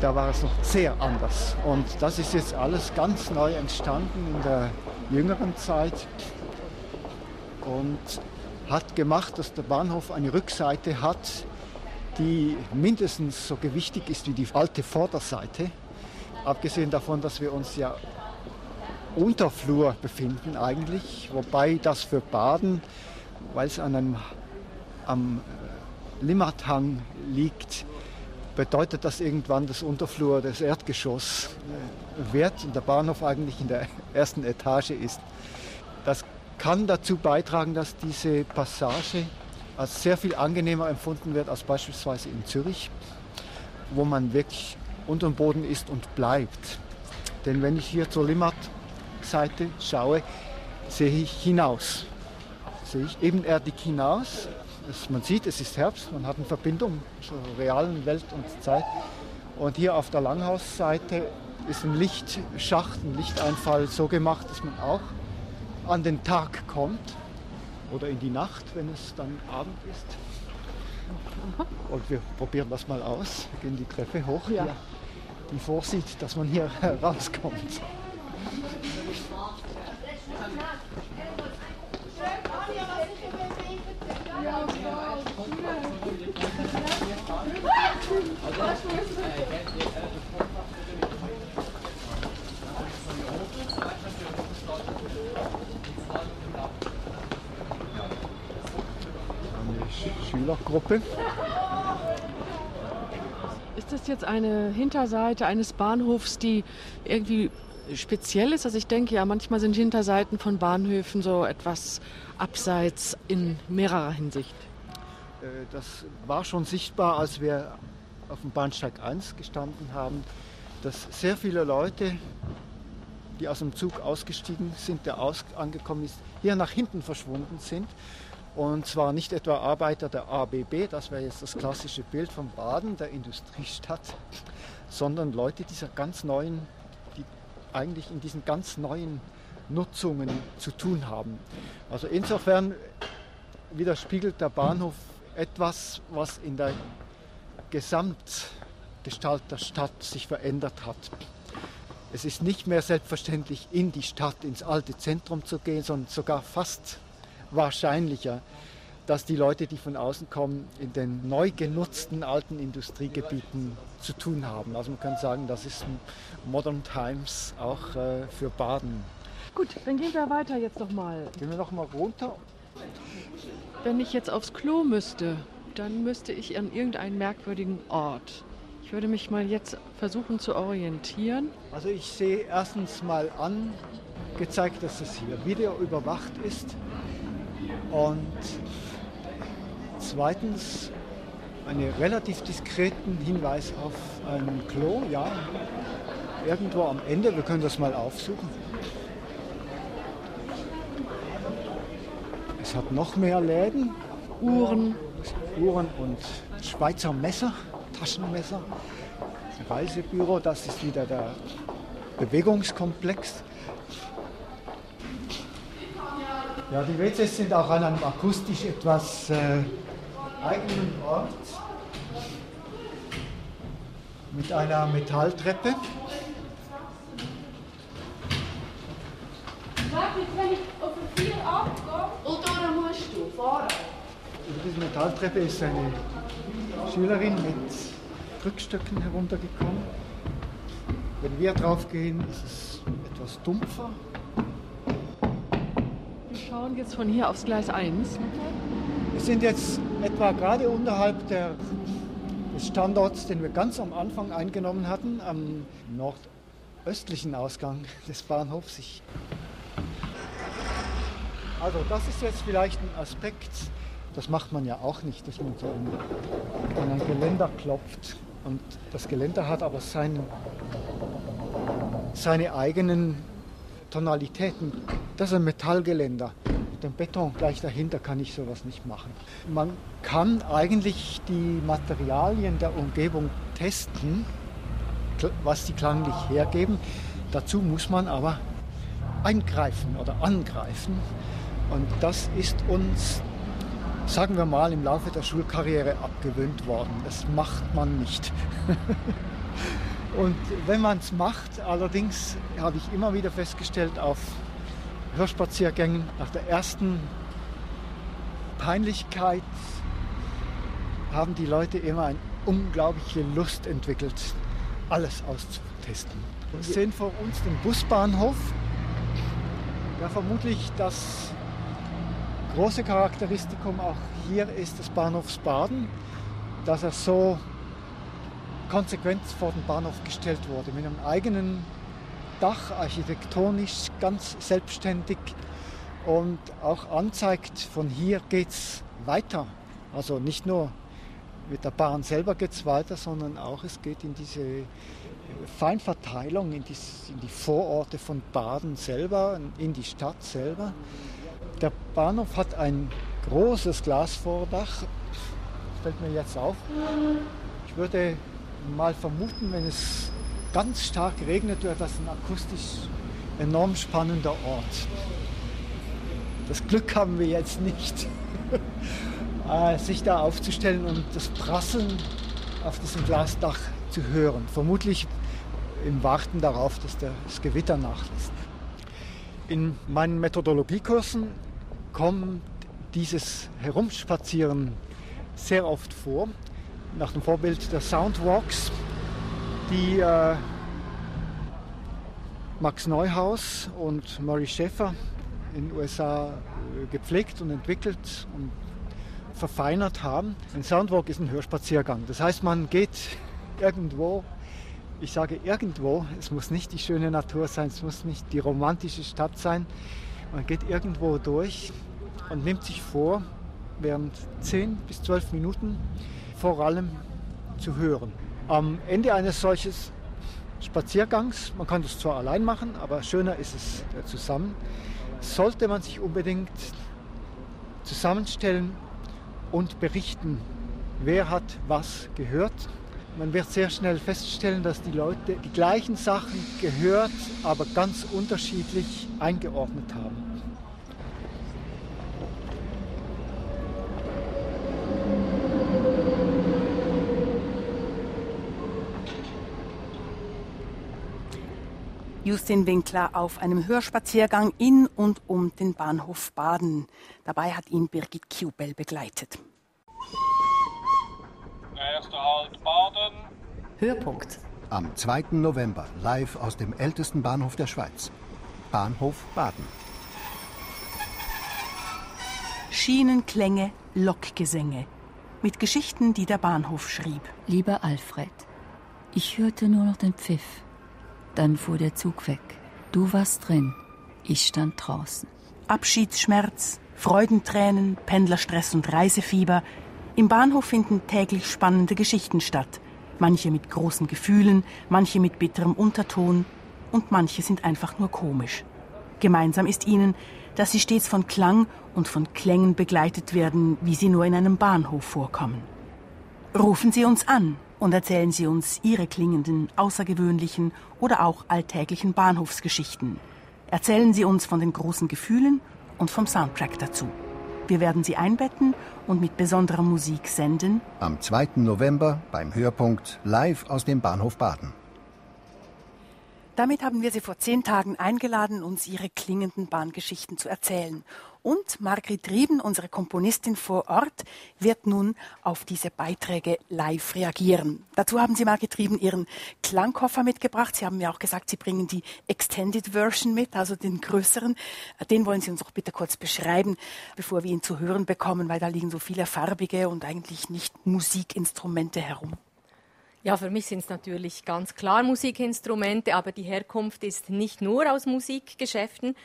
da war es noch sehr anders. Und das ist jetzt alles ganz neu entstanden in der jüngeren Zeit und hat gemacht, dass der Bahnhof eine Rückseite hat, die mindestens so gewichtig ist wie die alte Vorderseite. Abgesehen davon, dass wir uns ja unter Flur befinden eigentlich, wobei das für Baden, weil es an einem, am Limmathang liegt, bedeutet das irgendwann das Unterflur, das Erdgeschoss äh, wird und der Bahnhof eigentlich in der ersten Etage ist. Das kann dazu beitragen, dass diese Passage als sehr viel angenehmer empfunden wird als beispielsweise in Zürich, wo man wirklich unter dem Boden ist und bleibt. Denn wenn ich hier zur Limmat-Seite schaue, sehe ich hinaus. Sehe ich ebenerdig hinaus es, man sieht, es ist Herbst, man hat eine Verbindung zur realen Welt und Zeit. Und hier auf der Langhausseite ist ein Lichtschacht, ein Lichteinfall so gemacht, dass man auch an den Tag kommt oder in die Nacht, wenn es dann Abend ist. Und wir probieren das mal aus. Wir gehen die Treppe hoch, ja. hier, die vorsieht, dass man hier rauskommt. Schülergruppe. Ist das jetzt eine Hinterseite eines Bahnhofs, die irgendwie speziell ist? Also ich denke ja, manchmal sind Hinterseiten von Bahnhöfen so etwas abseits in mehrerer Hinsicht. Äh, das war schon sichtbar, als wir auf dem Bahnsteig 1 gestanden haben, dass sehr viele Leute, die aus dem Zug ausgestiegen sind, der aus angekommen ist, hier nach hinten verschwunden sind. Und zwar nicht etwa Arbeiter der ABB, das wäre jetzt das klassische Bild von Baden, der Industriestadt, sondern Leute dieser ganz neuen, die eigentlich in diesen ganz neuen Nutzungen zu tun haben. Also insofern widerspiegelt der Bahnhof etwas, was in der Gesamtgestalt der Stadt sich verändert hat. Es ist nicht mehr selbstverständlich, in die Stadt, ins alte Zentrum zu gehen, sondern sogar fast wahrscheinlicher, dass die Leute, die von außen kommen, in den neu genutzten alten Industriegebieten zu tun haben. Also man kann sagen, das ist Modern Times auch äh, für Baden. Gut, dann gehen wir weiter jetzt nochmal. Gehen wir nochmal runter. Wenn ich jetzt aufs Klo müsste, dann müsste ich an irgendeinen merkwürdigen Ort. Ich würde mich mal jetzt versuchen zu orientieren. Also ich sehe erstens mal angezeigt, dass es hier Video überwacht ist. Und zweitens einen relativ diskreten Hinweis auf ein Klo, ja, irgendwo am Ende. Wir können das mal aufsuchen. Es hat noch mehr Läden. Uhren. Uhren und Schweizer Messer, Taschenmesser. Reisebüro, das ist wieder der Bewegungskomplex. Ja, die WCs sind auch an einem akustisch etwas äh, eigenen Ort mit einer Metalltreppe. Über diese Metalltreppe ist eine Schülerin mit Rückstöcken heruntergekommen. Wenn wir drauf gehen, ist es etwas dumpfer schauen jetzt von hier aufs Gleis 1. Wir sind jetzt etwa gerade unterhalb der, des Standorts, den wir ganz am Anfang eingenommen hatten, am nordöstlichen Ausgang des Bahnhofs. Ich also das ist jetzt vielleicht ein Aspekt, das macht man ja auch nicht, dass man so an ein Geländer klopft. Und das Geländer hat aber seine, seine eigenen Tonalitäten. Das ist ein Metallgeländer. Mit dem Beton gleich dahinter kann ich sowas nicht machen. Man kann eigentlich die Materialien der Umgebung testen, was sie klanglich hergeben. Dazu muss man aber eingreifen oder angreifen. Und das ist uns, sagen wir mal, im Laufe der Schulkarriere abgewöhnt worden. Das macht man nicht. Und wenn man es macht, allerdings habe ich immer wieder festgestellt auf Hörspaziergängen, nach der ersten Peinlichkeit haben die Leute immer eine unglaubliche Lust entwickelt, alles auszutesten. Wir sehen vor uns den Busbahnhof, der vermutlich das große Charakteristikum auch hier ist des Bahnhofs Baden, dass er so konsequent vor den Bahnhof gestellt wurde, mit einem eigenen Dach, architektonisch ganz selbstständig und auch anzeigt, von hier geht es weiter. Also nicht nur mit der Bahn selber geht es weiter, sondern auch es geht in diese Feinverteilung, in die, in die Vororte von Baden selber, in die Stadt selber. Der Bahnhof hat ein großes Glasvordach, fällt mir jetzt auf. Ich würde mal vermuten, wenn es ganz stark regnet, wäre das ein akustisch enorm spannender Ort. Das Glück haben wir jetzt nicht, äh, sich da aufzustellen und das Prasseln auf diesem Glasdach zu hören. Vermutlich im Warten darauf, dass das Gewitter nachlässt. In meinen Methodologiekursen kommt dieses Herumspazieren sehr oft vor nach dem Vorbild der Soundwalks, die äh, Max Neuhaus und Murray Schäfer in den USA äh, gepflegt und entwickelt und verfeinert haben. Ein Soundwalk ist ein Hörspaziergang. Das heißt, man geht irgendwo, ich sage irgendwo, es muss nicht die schöne Natur sein, es muss nicht die romantische Stadt sein. Man geht irgendwo durch und nimmt sich vor, während 10 bis 12 Minuten vor allem zu hören. Am Ende eines solchen Spaziergangs, man kann das zwar allein machen, aber schöner ist es äh, zusammen, sollte man sich unbedingt zusammenstellen und berichten, wer hat was gehört. Man wird sehr schnell feststellen, dass die Leute die gleichen Sachen gehört, aber ganz unterschiedlich eingeordnet haben. Justin Winkler auf einem Hörspaziergang in und um den Bahnhof Baden. Dabei hat ihn Birgit Kiubel begleitet. Erster Halt Baden. Hörpunkt. Am 2. November live aus dem ältesten Bahnhof der Schweiz. Bahnhof Baden. Schienenklänge, Lokgesänge. Mit Geschichten, die der Bahnhof schrieb. Lieber Alfred, ich hörte nur noch den Pfiff. Dann fuhr der Zug weg. Du warst drin, ich stand draußen. Abschiedsschmerz, Freudentränen, Pendlerstress und Reisefieber. Im Bahnhof finden täglich spannende Geschichten statt. Manche mit großen Gefühlen, manche mit bitterem Unterton und manche sind einfach nur komisch. Gemeinsam ist ihnen, dass sie stets von Klang und von Klängen begleitet werden, wie sie nur in einem Bahnhof vorkommen. Rufen Sie uns an und erzählen Sie uns Ihre klingenden, außergewöhnlichen oder auch alltäglichen Bahnhofsgeschichten. Erzählen Sie uns von den großen Gefühlen und vom Soundtrack dazu. Wir werden sie einbetten und mit besonderer Musik senden. Am 2. November beim Hörpunkt live aus dem Bahnhof Baden. Damit haben wir Sie vor zehn Tagen eingeladen, uns Ihre klingenden Bahngeschichten zu erzählen. Und Margrit Rieben, unsere Komponistin vor Ort, wird nun auf diese Beiträge live reagieren. Dazu haben Sie, Margrit Rieben, Ihren Klangkoffer mitgebracht. Sie haben mir auch gesagt, Sie bringen die Extended Version mit, also den größeren. Den wollen Sie uns auch bitte kurz beschreiben, bevor wir ihn zu hören bekommen, weil da liegen so viele farbige und eigentlich nicht Musikinstrumente herum. Ja, für mich sind es natürlich ganz klar Musikinstrumente, aber die Herkunft ist nicht nur aus Musikgeschäften.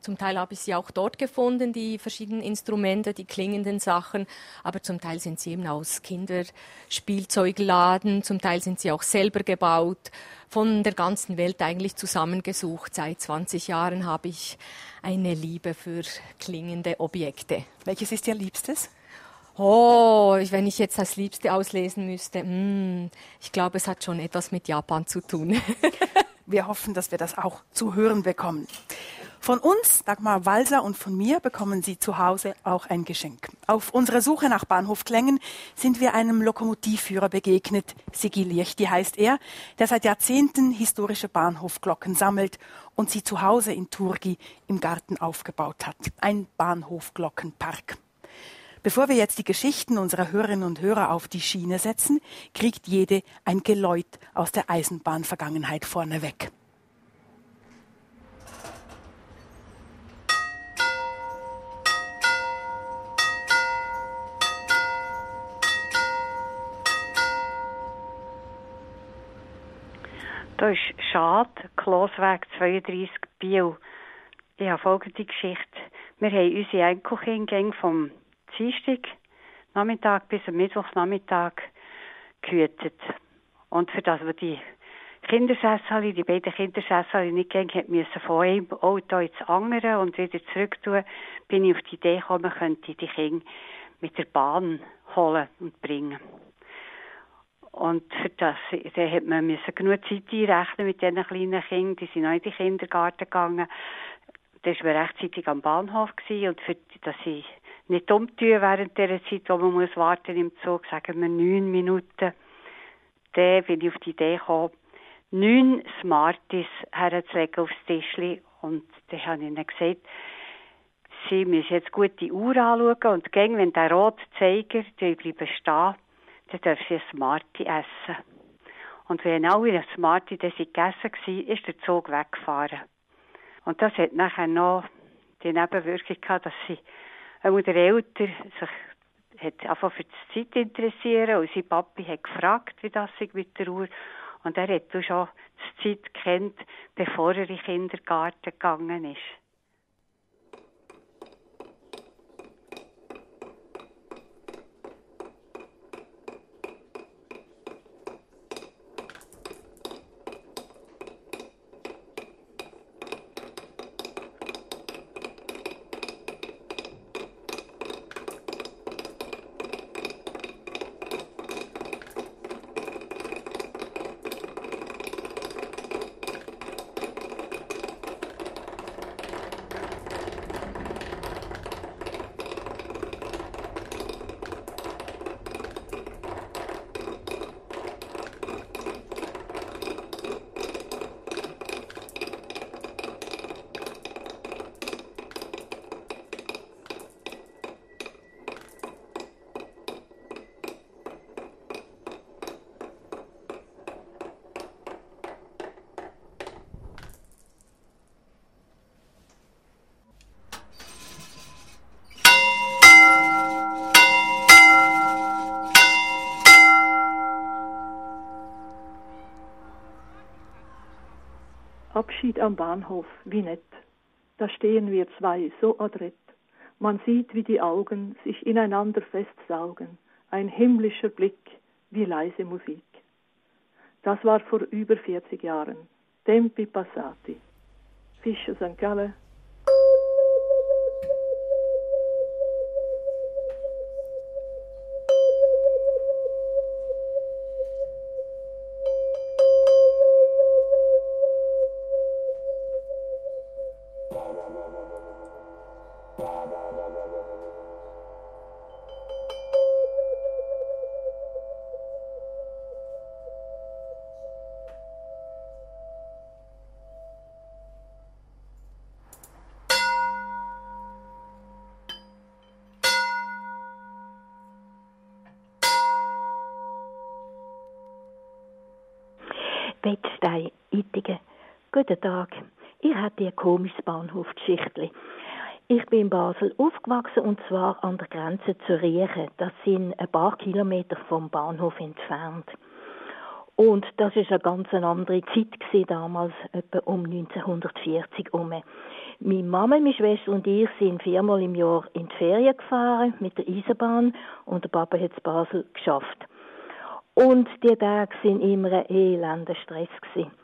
Zum Teil habe ich sie auch dort gefunden, die verschiedenen Instrumente, die klingenden Sachen, aber zum Teil sind sie eben aus Kinderspielzeugladen, zum Teil sind sie auch selber gebaut, von der ganzen Welt eigentlich zusammengesucht. Seit 20 Jahren habe ich eine Liebe für klingende Objekte. Welches ist Ihr Liebstes? Oh, wenn ich jetzt das Liebste auslesen müsste, mm, ich glaube, es hat schon etwas mit Japan zu tun. wir hoffen, dass wir das auch zu hören bekommen. Von uns, Dagmar Walser und von mir bekommen Sie zu Hause auch ein Geschenk. Auf unserer Suche nach Bahnhofklängen sind wir einem Lokomotivführer begegnet. Sigi Liechti heißt er, der seit Jahrzehnten historische Bahnhofglocken sammelt und sie zu Hause in Turgi im Garten aufgebaut hat. Ein Bahnhofglockenpark. Bevor wir jetzt die Geschichten unserer Hörerinnen und Hörer auf die Schiene setzen, kriegt jede ein Geläut aus der Eisenbahnvergangenheit vorneweg. Da ist Schad, Klosweg 32 Biel. Ich habe folgende Geschichte. Wir haben unsere Enkelkinder vom Dienstag Nachmittag bis am Mittwochnachmittag gehütet. Und für das, was die Kindersessel, die beiden Kindersessel nicht gehen, müssen von einem Auto ins andere und wieder zurück tun, bin ich auf die Idee gekommen, könnte die Kinder mit der Bahn holen und bringen. Und für das da hat man müssen genug Zeit einrechnen mit diesen kleinen Kindern. Die sind noch in den Kindergarten gegangen. Da war man rechtzeitig am Bahnhof gewesen und für, dass sie nicht umtun während der Zeit, wo man muss warten im Zug, sagen wir neun Minuten. Dann bin ich auf die Idee gekommen, neun Smarties herzulegen aufs Tischli und dann habe ich ihnen gesagt, sie müssen jetzt gut die Uhr anschauen und gegen, wenn der rote Zeiger bleiben stehen, dann dürfen sie ein Smartie essen. Und wenn alle ein Smartie dann gegessen war, ist der Zug weggefahren. Und das hat nachher noch die Nebenwirkung gehabt, dass sie einmal der Eltern sich hat einfach für die Zeit interessieren und sein Papi hat gefragt, wie das sich mit der Uhr. Und er hat schon die Zeit kennt, bevor er in den Kindergarten gegangen ist. Am Bahnhof, wie nett. Da stehen wir zwei, so adrett. Man sieht, wie die Augen sich ineinander festsaugen. Ein himmlischer Blick, wie leise Musik. Das war vor über 40 Jahren. Tempi passati. Fischer St. Gallen, komisches Bahnhofgeschichtli. Ich bin in Basel aufgewachsen und zwar an der Grenze zu Riechen. Das sind ein paar Kilometer vom Bahnhof entfernt. Und das ist eine ganz andere Zeit gewesen, damals, etwa um 1940 herum. Meine Mama, meine Schwester und ich sind viermal im Jahr in die Ferien gefahren mit der Eisenbahn und der Papa hat es Basel geschafft. Und die Tage sind immer ein elender Stress gewesen.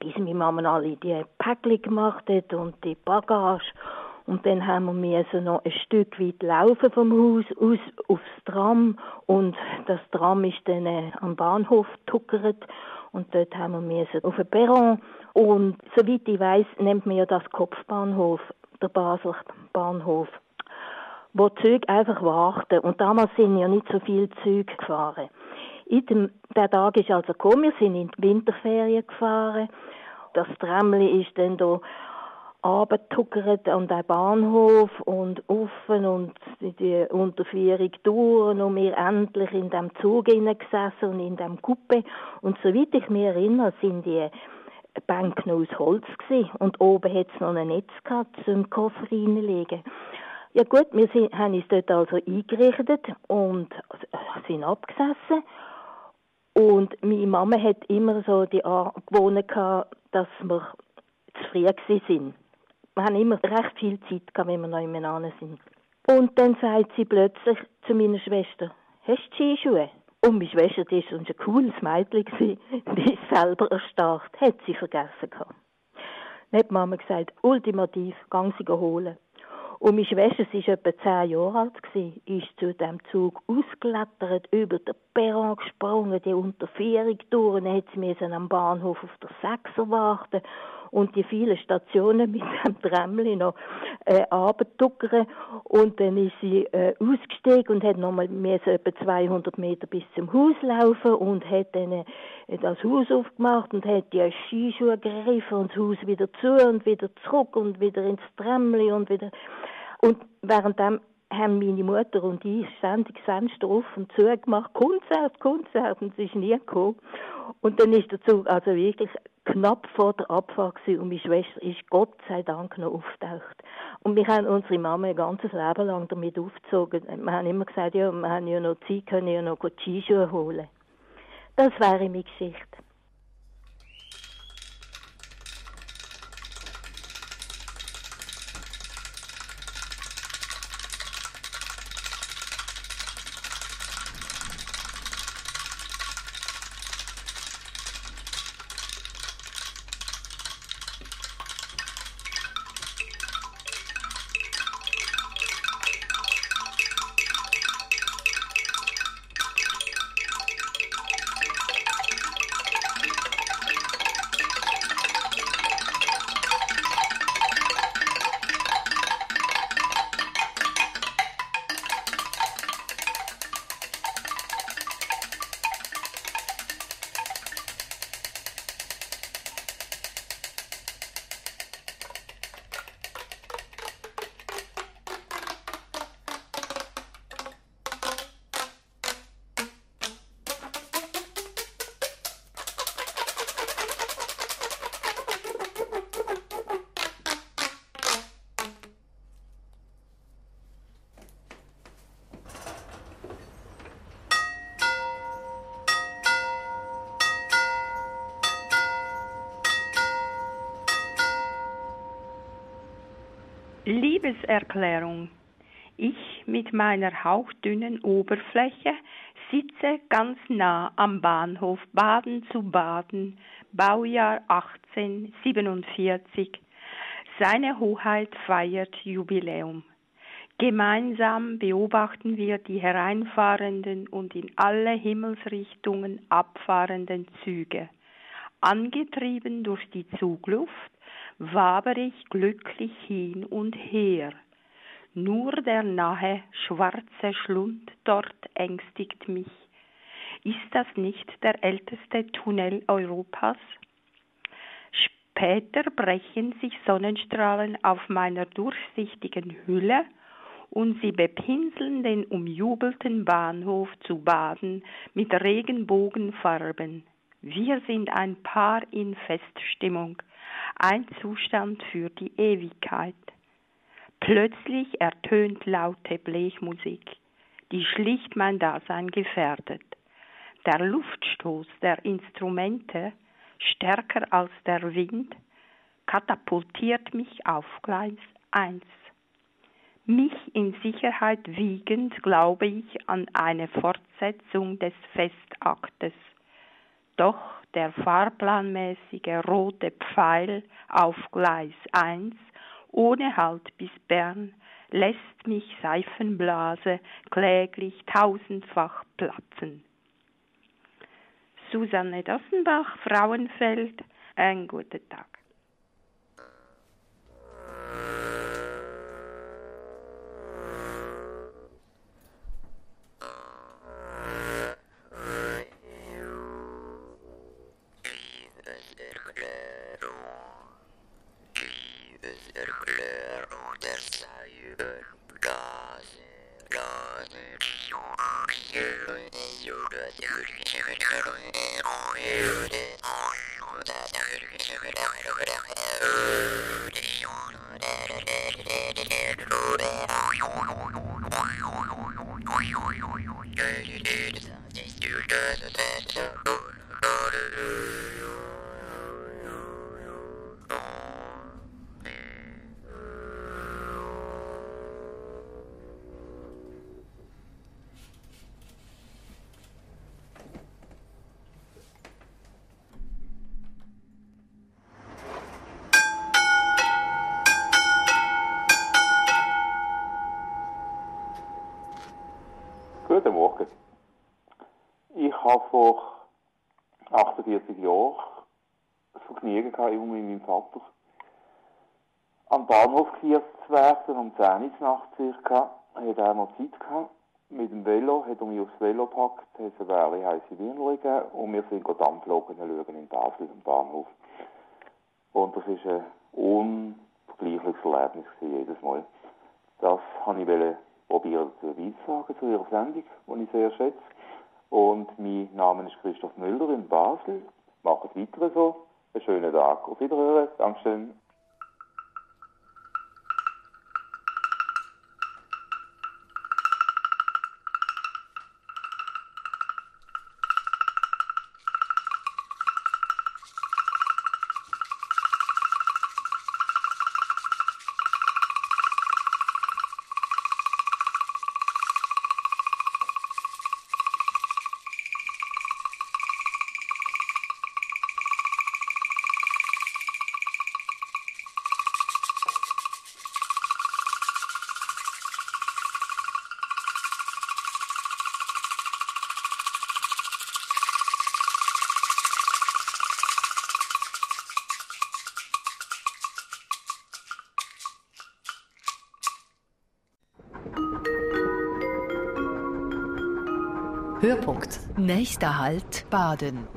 Bis meine Mama alle die Päckchen gemacht hat und die Bagage. Und dann haben wir müssen noch ein Stück weit laufen vom Haus aus aufs Tram. Und das Tram ist dann äh, am Bahnhof tuckert. Und dort haben wir müssen auf den Perron. Und soweit ich weiß, nennt man ja das Kopfbahnhof, der Basler Bahnhof wo die Züge einfach warten. Und damals sind ja nicht so viele Züge gefahren. Dem, der Tag ist also gekommen, wir sind in die Winterferien gefahren. Das Tramli ist dann da abgetuckert an den Bahnhof und offen und die Unterführung durch und wir endlich in dem Zug gesessen und in dem Kuppe. Und soweit ich mich erinnere, sind die Bänke aus Holz gewesen. und oben hat es noch ein Netz gehabt zum Koffer reinlegen. Ja gut, wir sind, haben uns dort also eingerichtet und sind abgesessen und meine Mama hat immer so die Angewohnheit gehabt, dass wir zu früh sind. Wir haben immer recht viel Zeit gehabt, wenn wir noch miteinander sind. Und dann sagt sie plötzlich zu meiner Schwester, hast du Skischuhe? Und meine Schwester, die war ein cooles Mädchen, die ist selber erstarrt, hat sie vergessen gehabt. Dann hat Mama gesagt, ultimativ, gang sie holen. Und meine Schwester, sie war etwa zehn Jahre alt, gewesen, ist zu dem Zug ausgelettert, über den Perron gesprungen, die Unterführung durch, und dann hat sie am Bahnhof auf der Sechser warten und die vielen Stationen mit dem Tramli noch äh, und dann ist sie äh, ausgestiegen und hat nochmal etwa 200 Meter bis zum Haus laufen und hat dann äh, das Haus aufgemacht und hat die Skischuhe gegriffen und das Haus wieder zu und wieder zurück und wieder ins Tramli und wieder. Und währenddem haben meine Mutter und ich ständig Fenster offen zugemacht, Konzert, Konzert, und es ist nie gekommen. Und dann ist der Zug also wirklich knapp vor der Abfahrt und meine Schwester ist Gott sei Dank noch auftaucht. Und wir haben unsere Mama ein ganzes Leben lang damit aufgezogen. Wir haben immer gesagt, ja, wir haben ja noch Zeit, können ja noch Skischuhe holen. Das wäre meine Geschichte. Liebeserklärung. Ich mit meiner hauchdünnen Oberfläche sitze ganz nah am Bahnhof Baden zu Baden, Baujahr 1847. Seine Hoheit feiert Jubiläum. Gemeinsam beobachten wir die hereinfahrenden und in alle Himmelsrichtungen abfahrenden Züge. Angetrieben durch die Zugluft waber ich glücklich hin und her. Nur der nahe schwarze Schlund dort ängstigt mich. Ist das nicht der älteste Tunnel Europas? Später brechen sich Sonnenstrahlen auf meiner durchsichtigen Hülle und sie bepinseln den umjubelten Bahnhof zu Baden mit Regenbogenfarben. Wir sind ein Paar in Feststimmung ein Zustand für die Ewigkeit. Plötzlich ertönt laute Blechmusik, die schlicht mein Dasein gefährdet. Der Luftstoß der Instrumente, stärker als der Wind, katapultiert mich auf Gleis 1. Mich in Sicherheit wiegend glaube ich an eine Fortsetzung des Festaktes. Doch der fahrplanmäßige rote Pfeil auf Gleis 1 ohne Halt bis Bern lässt mich Seifenblase kläglich tausendfach platzen. Susanne Dassenbach, Frauenfeld, ein guter Tag. Nachts circa. Er hat auch noch Zeit gehabt. Mit dem Velo hat er mich aufs Velo gepackt, hat eine Weile heisse Wiener gegeben und wir sind Dampflogen schauen in Basel am Bahnhof. Und das war ein unvergleichliches Erlebnis jedes Mal. Das wollte ich probieren zu sagen zu Ihrer Sendung, die ich sehr schätze. Und mein Name ist Christoph Müller in Basel. Macht weiter so. einen schönen Tag. Auf Wiederhören. Dankeschön. Nächster Halt Baden.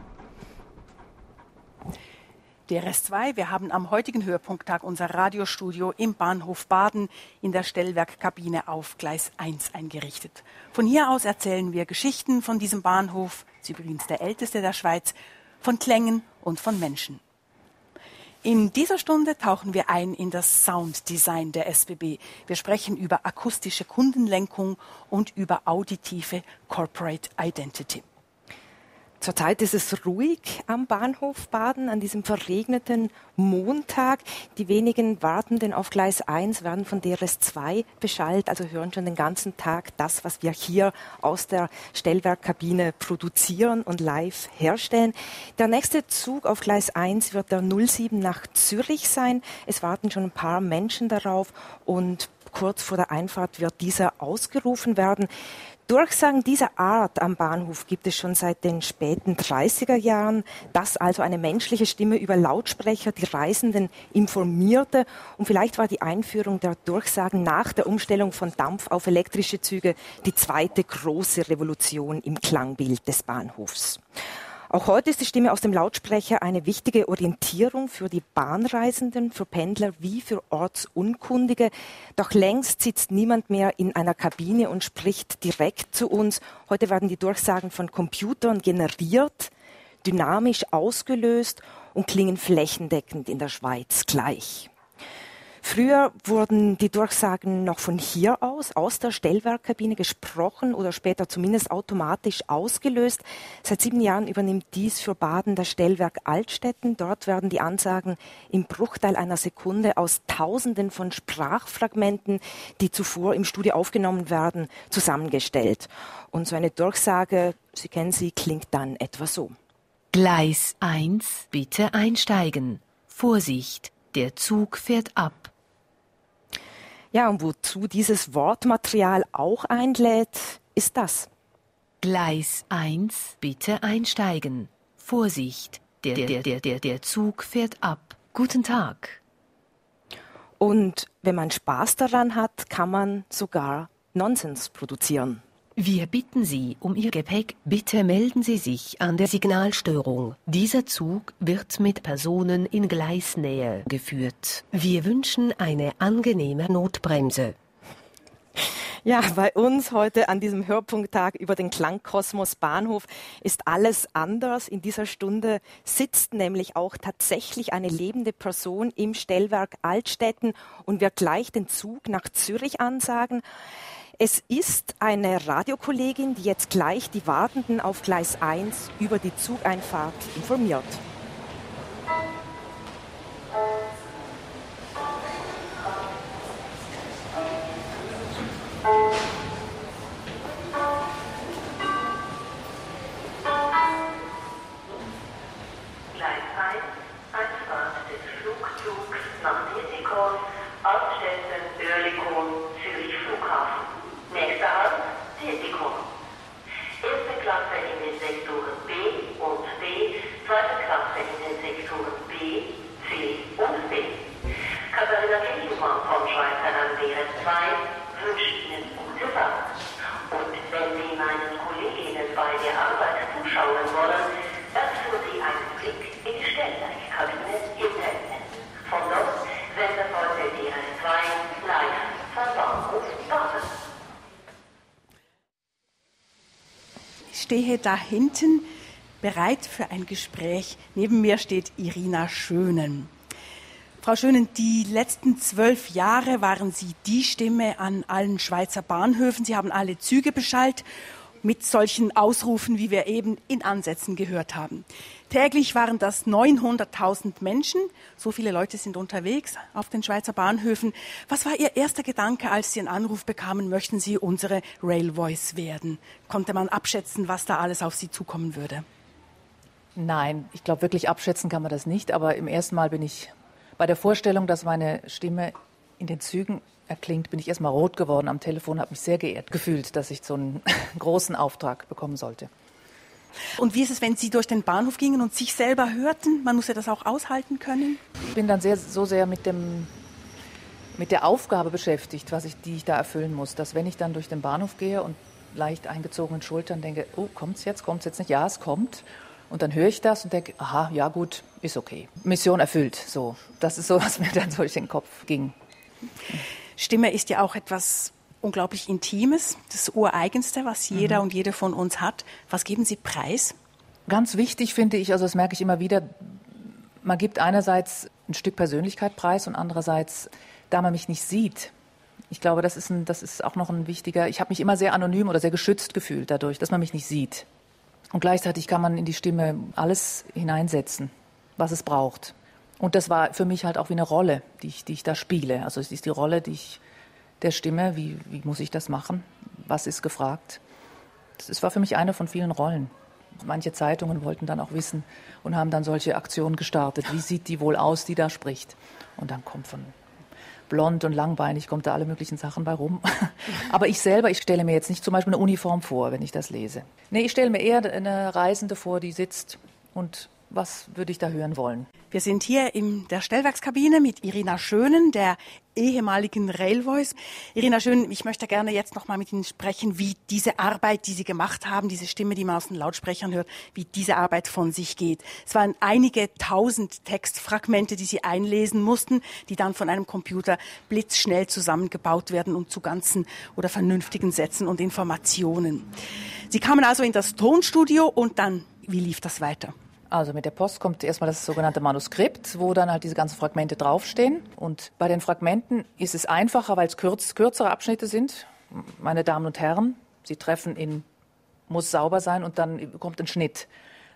DRS 2, wir haben am heutigen Höhepunkttag unser Radiostudio im Bahnhof Baden in der Stellwerkkabine auf Gleis 1 eingerichtet. Von hier aus erzählen wir Geschichten von diesem Bahnhof, ist übrigens der älteste der Schweiz, von Klängen und von Menschen. In dieser Stunde tauchen wir ein in das Sounddesign der SBB. Wir sprechen über akustische Kundenlenkung und über auditive Corporate Identity. Zurzeit ist es ruhig am Bahnhof Baden an diesem verregneten Montag. Die wenigen Wartenden auf Gleis 1 werden von DRS 2 beschallt, also hören schon den ganzen Tag das, was wir hier aus der Stellwerkkabine produzieren und live herstellen. Der nächste Zug auf Gleis 1 wird der 07 nach Zürich sein. Es warten schon ein paar Menschen darauf und kurz vor der Einfahrt wird dieser ausgerufen werden. Durchsagen dieser Art am Bahnhof gibt es schon seit den späten 30er Jahren, dass also eine menschliche Stimme über Lautsprecher die Reisenden informierte. Und vielleicht war die Einführung der Durchsagen nach der Umstellung von Dampf auf elektrische Züge die zweite große Revolution im Klangbild des Bahnhofs. Auch heute ist die Stimme aus dem Lautsprecher eine wichtige Orientierung für die Bahnreisenden, für Pendler wie für Ortsunkundige. Doch längst sitzt niemand mehr in einer Kabine und spricht direkt zu uns. Heute werden die Durchsagen von Computern generiert, dynamisch ausgelöst und klingen flächendeckend in der Schweiz gleich. Früher wurden die Durchsagen noch von hier aus, aus der Stellwerkkabine gesprochen oder später zumindest automatisch ausgelöst. Seit sieben Jahren übernimmt dies für Baden das Stellwerk Altstetten. Dort werden die Ansagen im Bruchteil einer Sekunde aus Tausenden von Sprachfragmenten, die zuvor im Studio aufgenommen werden, zusammengestellt. Und so eine Durchsage, Sie kennen sie, klingt dann etwa so. Gleis 1, bitte einsteigen. Vorsicht, der Zug fährt ab. Ja, und wozu dieses Wortmaterial auch einlädt, ist das. Gleis 1, bitte einsteigen. Vorsicht, der, der, der, der, der Zug fährt ab. Guten Tag. Und wenn man Spaß daran hat, kann man sogar Nonsens produzieren. Wir bitten Sie um Ihr Gepäck. Bitte melden Sie sich an der Signalstörung. Dieser Zug wird mit Personen in Gleisnähe geführt. Wir wünschen eine angenehme Notbremse. Ja, bei uns heute an diesem Hörpunkttag über den Klangkosmos Bahnhof ist alles anders. In dieser Stunde sitzt nämlich auch tatsächlich eine lebende Person im Stellwerk Altstetten und wird gleich den Zug nach Zürich ansagen. Es ist eine Radiokollegin, die jetzt gleich die Wartenden auf Gleis 1 über die Zugeinfahrt informiert. Gleis 1, Einfahrt des Flugzugs nach Dietikon, Altstetten, Oerlikon, Zürich Flughafen. Nächster Halt, Dietikon. Erste Klasse in den Sektoren B und D, zweite Klasse in den Sektoren B, C und D. Katharina Kirchmann vom Schweizer an DRS 2 wünscht Ihnen gute Fahrt. Und wenn Sie meinen Kolleginnen bei der Arbeit zuschauen wollen, dann führen Sie einen Blick in die Stellwerkkabine hinten. Von dort sendet heute DRS 2 live von Bahnhof Baden. Ich stehe da hinten bereit für ein Gespräch. Neben mir steht Irina Schönen. Frau Schönen, die letzten zwölf Jahre waren Sie die Stimme an allen Schweizer Bahnhöfen. Sie haben alle Züge beschallt mit solchen Ausrufen, wie wir eben in Ansätzen gehört haben. Täglich waren das 900.000 Menschen. So viele Leute sind unterwegs auf den Schweizer Bahnhöfen. Was war Ihr erster Gedanke, als Sie einen Anruf bekamen, möchten Sie unsere Rail Voice werden? Konnte man abschätzen, was da alles auf Sie zukommen würde? Nein, ich glaube, wirklich abschätzen kann man das nicht. Aber im ersten Mal bin ich bei der Vorstellung, dass meine Stimme in den Zügen erklingt, bin ich erstmal rot geworden am Telefon, habe mich sehr geehrt gefühlt, dass ich so einen großen Auftrag bekommen sollte. Und wie ist es, wenn Sie durch den Bahnhof gingen und sich selber hörten? Man muss ja das auch aushalten können. Ich bin dann sehr, so sehr mit, dem, mit der Aufgabe beschäftigt, was ich, die ich da erfüllen muss, dass wenn ich dann durch den Bahnhof gehe und leicht eingezogenen Schultern denke, oh, kommt es jetzt, kommt es jetzt nicht? Ja, es kommt. Und dann höre ich das und denke, aha, ja gut, ist okay. Mission erfüllt. So, das ist so, was mir dann durch den Kopf ging. Stimme ist ja auch etwas unglaublich Intimes, das Ureigenste, was jeder mhm. und jede von uns hat. Was geben Sie preis? Ganz wichtig finde ich, also das merke ich immer wieder, man gibt einerseits ein Stück Persönlichkeit preis und andererseits, da man mich nicht sieht, ich glaube, das ist, ein, das ist auch noch ein wichtiger, ich habe mich immer sehr anonym oder sehr geschützt gefühlt dadurch, dass man mich nicht sieht. Und gleichzeitig kann man in die Stimme alles hineinsetzen, was es braucht. Und das war für mich halt auch wie eine Rolle, die ich, die ich da spiele. Also es ist die Rolle, die ich der Stimme, wie, wie muss ich das machen? Was ist gefragt? Das war für mich eine von vielen Rollen. Manche Zeitungen wollten dann auch wissen und haben dann solche Aktionen gestartet. Wie sieht die wohl aus, die da spricht? Und dann kommt von blond und langbeinig, kommt da alle möglichen Sachen bei rum. Aber ich selber, ich stelle mir jetzt nicht zum Beispiel eine Uniform vor, wenn ich das lese. Nee, ich stelle mir eher eine Reisende vor, die sitzt und was würde ich da hören wollen? Wir sind hier in der Stellwerkskabine mit Irina Schönen, der ehemaligen Railvoice. Irina Schönen, ich möchte gerne jetzt noch mal mit Ihnen sprechen, wie diese Arbeit, die Sie gemacht haben, diese Stimme, die man aus den Lautsprechern hört, wie diese Arbeit von sich geht. Es waren einige tausend Textfragmente, die Sie einlesen mussten, die dann von einem Computer blitzschnell zusammengebaut werden und zu ganzen oder vernünftigen Sätzen und Informationen. Sie kamen also in das Tonstudio und dann, wie lief das weiter? Also mit der Post kommt erstmal das sogenannte Manuskript, wo dann halt diese ganzen Fragmente draufstehen. Und bei den Fragmenten ist es einfacher, weil es kürz, kürzere Abschnitte sind. Meine Damen und Herren, Sie treffen in, muss sauber sein und dann kommt ein Schnitt.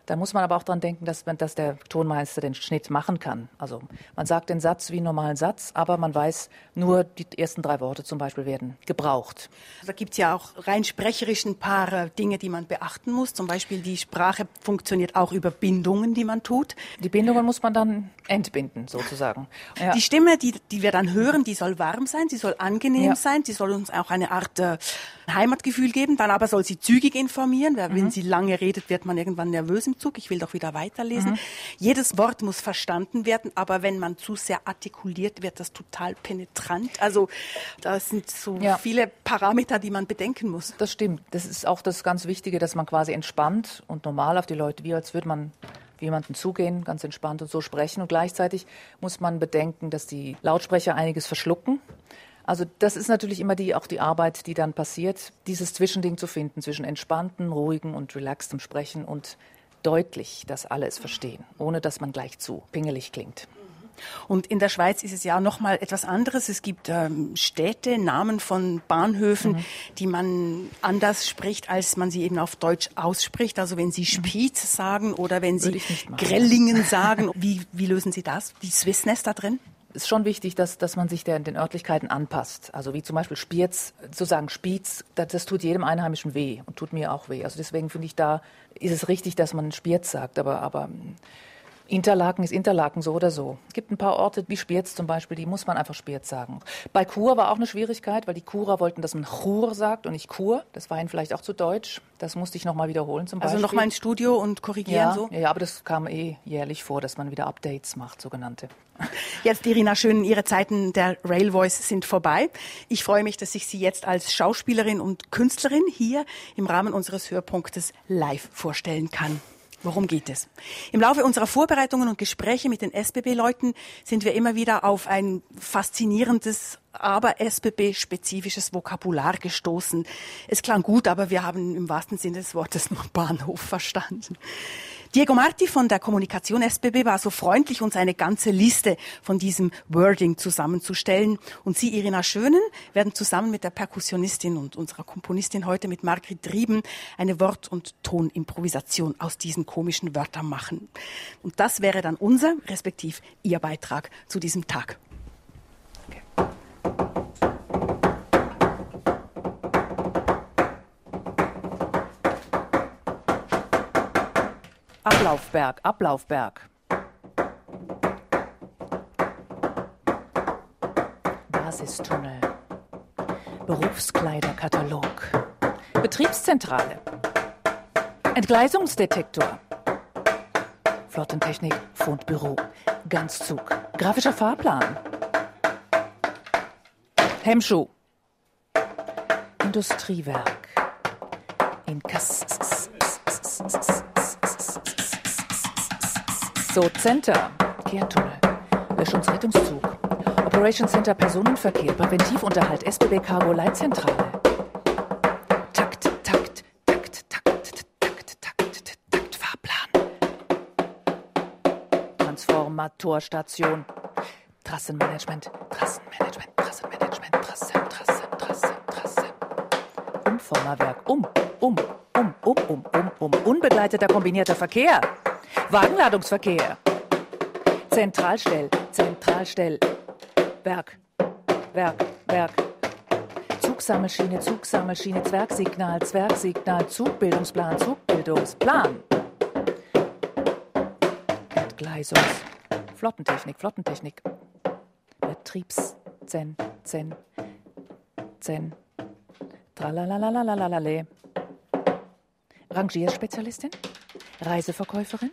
Da muss man aber auch dran denken, dass, man, dass der Tonmeister den Schnitt machen kann. Also man sagt den Satz wie einen normalen Satz, aber man weiß, nur die ersten drei Worte zum Beispiel werden gebraucht. Da gibt es ja auch rein sprecherisch ein paar Dinge, die man beachten muss. Zum Beispiel die Sprache funktioniert auch über Bindungen, die man tut. Die Bindungen muss man dann entbinden, sozusagen. Ja. Die Stimme, die, die wir dann hören, die soll warm sein, sie soll angenehm ja. sein, sie soll uns auch eine Art äh, Heimatgefühl geben. Dann aber soll sie zügig informieren, weil mhm. wenn sie lange redet, wird man irgendwann nervös im Zug. Ich will doch wieder weiterlesen. Mhm. Jedes Wort muss verstanden werden, aber wenn man zu sehr artikuliert, wird das total penetrant. Also da sind so ja. viele Parameter, die man bedenken muss. Das stimmt. Das ist auch das ganz Wichtige, dass man quasi entspannt und normal auf die Leute, wie als würde man jemanden zugehen, ganz entspannt und so sprechen. Und gleichzeitig muss man bedenken, dass die Lautsprecher einiges verschlucken. Also das ist natürlich immer die, auch die Arbeit, die dann passiert, dieses Zwischending zu finden zwischen entspannten, ruhigen und relaxtem Sprechen und deutlich, dass alle es verstehen, ohne dass man gleich zu pingelig klingt. Und in der Schweiz ist es ja noch mal etwas anderes. Es gibt ähm, Städte, Namen von Bahnhöfen, mhm. die man anders spricht, als man sie eben auf Deutsch ausspricht. Also wenn Sie mhm. Spiez sagen oder wenn Sie Grellingen sagen, wie, wie lösen Sie das? Die Swissness da drin? Ist schon wichtig, dass, dass man sich der, den Örtlichkeiten anpasst. Also wie zum Beispiel Spiez, zu sagen Spiez, das, das, tut jedem Einheimischen weh und tut mir auch weh. Also deswegen finde ich, da ist es richtig, dass man Spiez sagt. Aber, aber Interlaken ist Interlaken so oder so. Es gibt ein paar Orte wie Spiez zum Beispiel, die muss man einfach Spiez sagen. Bei Chur war auch eine Schwierigkeit, weil die Churer wollten, dass man Chur sagt und nicht Chur. Das war ihnen vielleicht auch zu deutsch. Das musste ich nochmal wiederholen zum also Beispiel. Also nochmal ins Studio und korrigieren ja, so? Ja, aber das kam eh jährlich vor, dass man wieder Updates macht, sogenannte. Jetzt, Irina Schön, Ihre Zeiten der Rail Voice sind vorbei. Ich freue mich, dass ich Sie jetzt als Schauspielerin und Künstlerin hier im Rahmen unseres Hörpunktes live vorstellen kann. Worum geht es? Im Laufe unserer Vorbereitungen und Gespräche mit den SBB-Leuten sind wir immer wieder auf ein faszinierendes, aber SBB-spezifisches Vokabular gestoßen. Es klang gut, aber wir haben im wahrsten Sinne des Wortes nur Bahnhof verstanden. Diego Marti von der Kommunikation SBB war so freundlich, uns eine ganze Liste von diesem Wording zusammenzustellen. Und Sie, Irina Schönen, werden zusammen mit der Perkussionistin und unserer Komponistin heute mit Margrit Rieben eine Wort- und Tonimprovisation aus diesen komischen Wörtern machen. Und das wäre dann unser, respektiv Ihr Beitrag zu diesem Tag. Ablaufberg, Ablaufberg. Basistunnel. Berufskleiderkatalog. Betriebszentrale. Entgleisungsdetektor. Flottentechnik, Fundbüro. Ganzzug. Grafischer Fahrplan. Hemmschuh. Industriewerk. Inkass. So, Center. Kehrtunnel. Lösch- und Rettungszug. Operation Center Personenverkehr. Präventivunterhalt. SBB Cargo Leitzentrale. Takt, Takt, Takt, Takt, Takt, Takt, Takt, Fahrplan. Transformatorstation. Trassenmanagement. Trassenmanagement. Trassenmanagement. Trassen, Trassen, Trassen, Trassen. Umformerwerk. Um, um, um, um, um, um, um. Unbegleiteter kombinierter Verkehr. Wagenladungsverkehr. Zentralstell, Zentralstell. Werk, Werk, Werk. Zugsammelschiene, Zugsammelschiene, Zwergsignal, Zwergsignal, Zugbildungsplan, Zugbildungsplan. Entgleisungs, Flottentechnik, Flottentechnik. Betriebs, Zen, Zen, Zen. Tralalalalalalale. Rangierspezialistin? Reiseverkäuferin?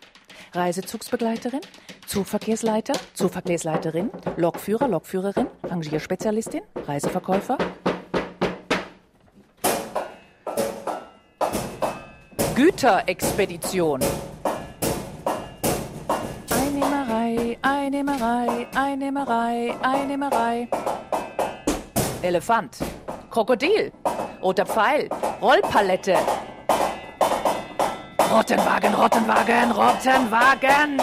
Reisezugsbegleiterin, Zugverkehrsleiter, Zugverkehrsleiterin, Lokführer, Lokführerin, Rangierspezialistin, Reiseverkäufer. Güterexpedition. Einnehmerei, Einnehmerei, Einnehmerei, Einnehmerei. Elefant, Krokodil, roter Pfeil, Rollpalette. Rottenwagen, Rottenwagen, Rottenwagen.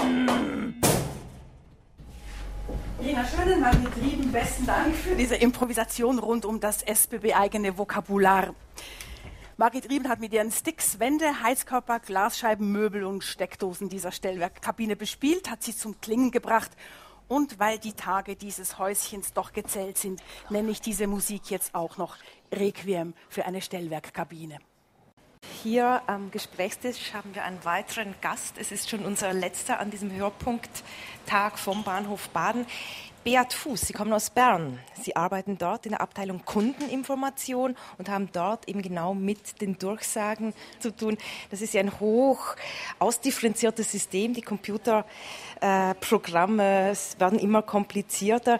Lena Schönen, Margit Rieben, besten Dank für diese Improvisation rund um das SBB-eigene Vokabular. Margit Rieben hat mit ihren Sticks Wände, Heizkörper, Glasscheiben, Möbel und Steckdosen dieser Stellwerkkabine bespielt, hat sie zum Klingen gebracht. Und weil die Tage dieses Häuschens doch gezählt sind, nenne ich diese Musik jetzt auch noch Requiem für eine Stellwerkkabine. Hier am Gesprächstisch haben wir einen weiteren Gast. Es ist schon unser letzter an diesem Hörpunkttag vom Bahnhof Baden. Beat Fuß, Sie kommen aus Bern. Sie arbeiten dort in der Abteilung Kundeninformation und haben dort eben genau mit den Durchsagen zu tun. Das ist ja ein hoch ausdifferenziertes System. Die Computerprogramme äh, werden immer komplizierter.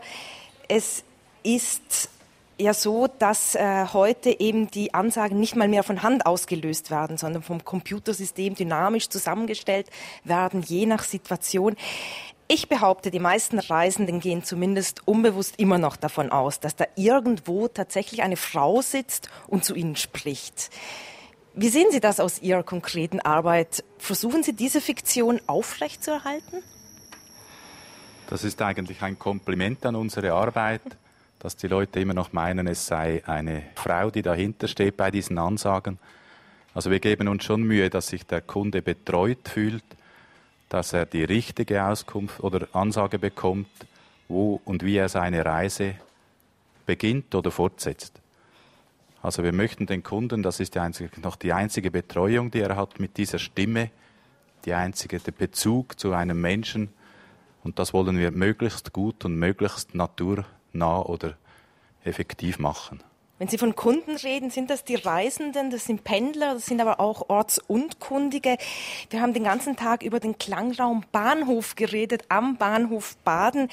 Es ist ja so, dass äh, heute eben die Ansagen nicht mal mehr von Hand ausgelöst werden, sondern vom Computersystem dynamisch zusammengestellt werden, je nach Situation. Ich behaupte, die meisten Reisenden gehen zumindest unbewusst immer noch davon aus, dass da irgendwo tatsächlich eine Frau sitzt und zu ihnen spricht. Wie sehen Sie das aus Ihrer konkreten Arbeit? Versuchen Sie diese Fiktion aufrechtzuerhalten? Das ist eigentlich ein Kompliment an unsere Arbeit, dass die Leute immer noch meinen, es sei eine Frau, die dahinter steht bei diesen Ansagen. Also wir geben uns schon Mühe, dass sich der Kunde betreut fühlt dass er die richtige Auskunft oder Ansage bekommt, wo und wie er seine Reise beginnt oder fortsetzt. Also wir möchten den Kunden, das ist die einzige, noch die einzige Betreuung, die er hat mit dieser Stimme, die einzige der Bezug zu einem Menschen. Und das wollen wir möglichst gut und möglichst naturnah oder effektiv machen. Wenn Sie von Kunden reden, sind das die Reisenden, das sind Pendler, das sind aber auch Ortsunkundige. Wir haben den ganzen Tag über den Klangraum Bahnhof geredet, am Bahnhof Baden.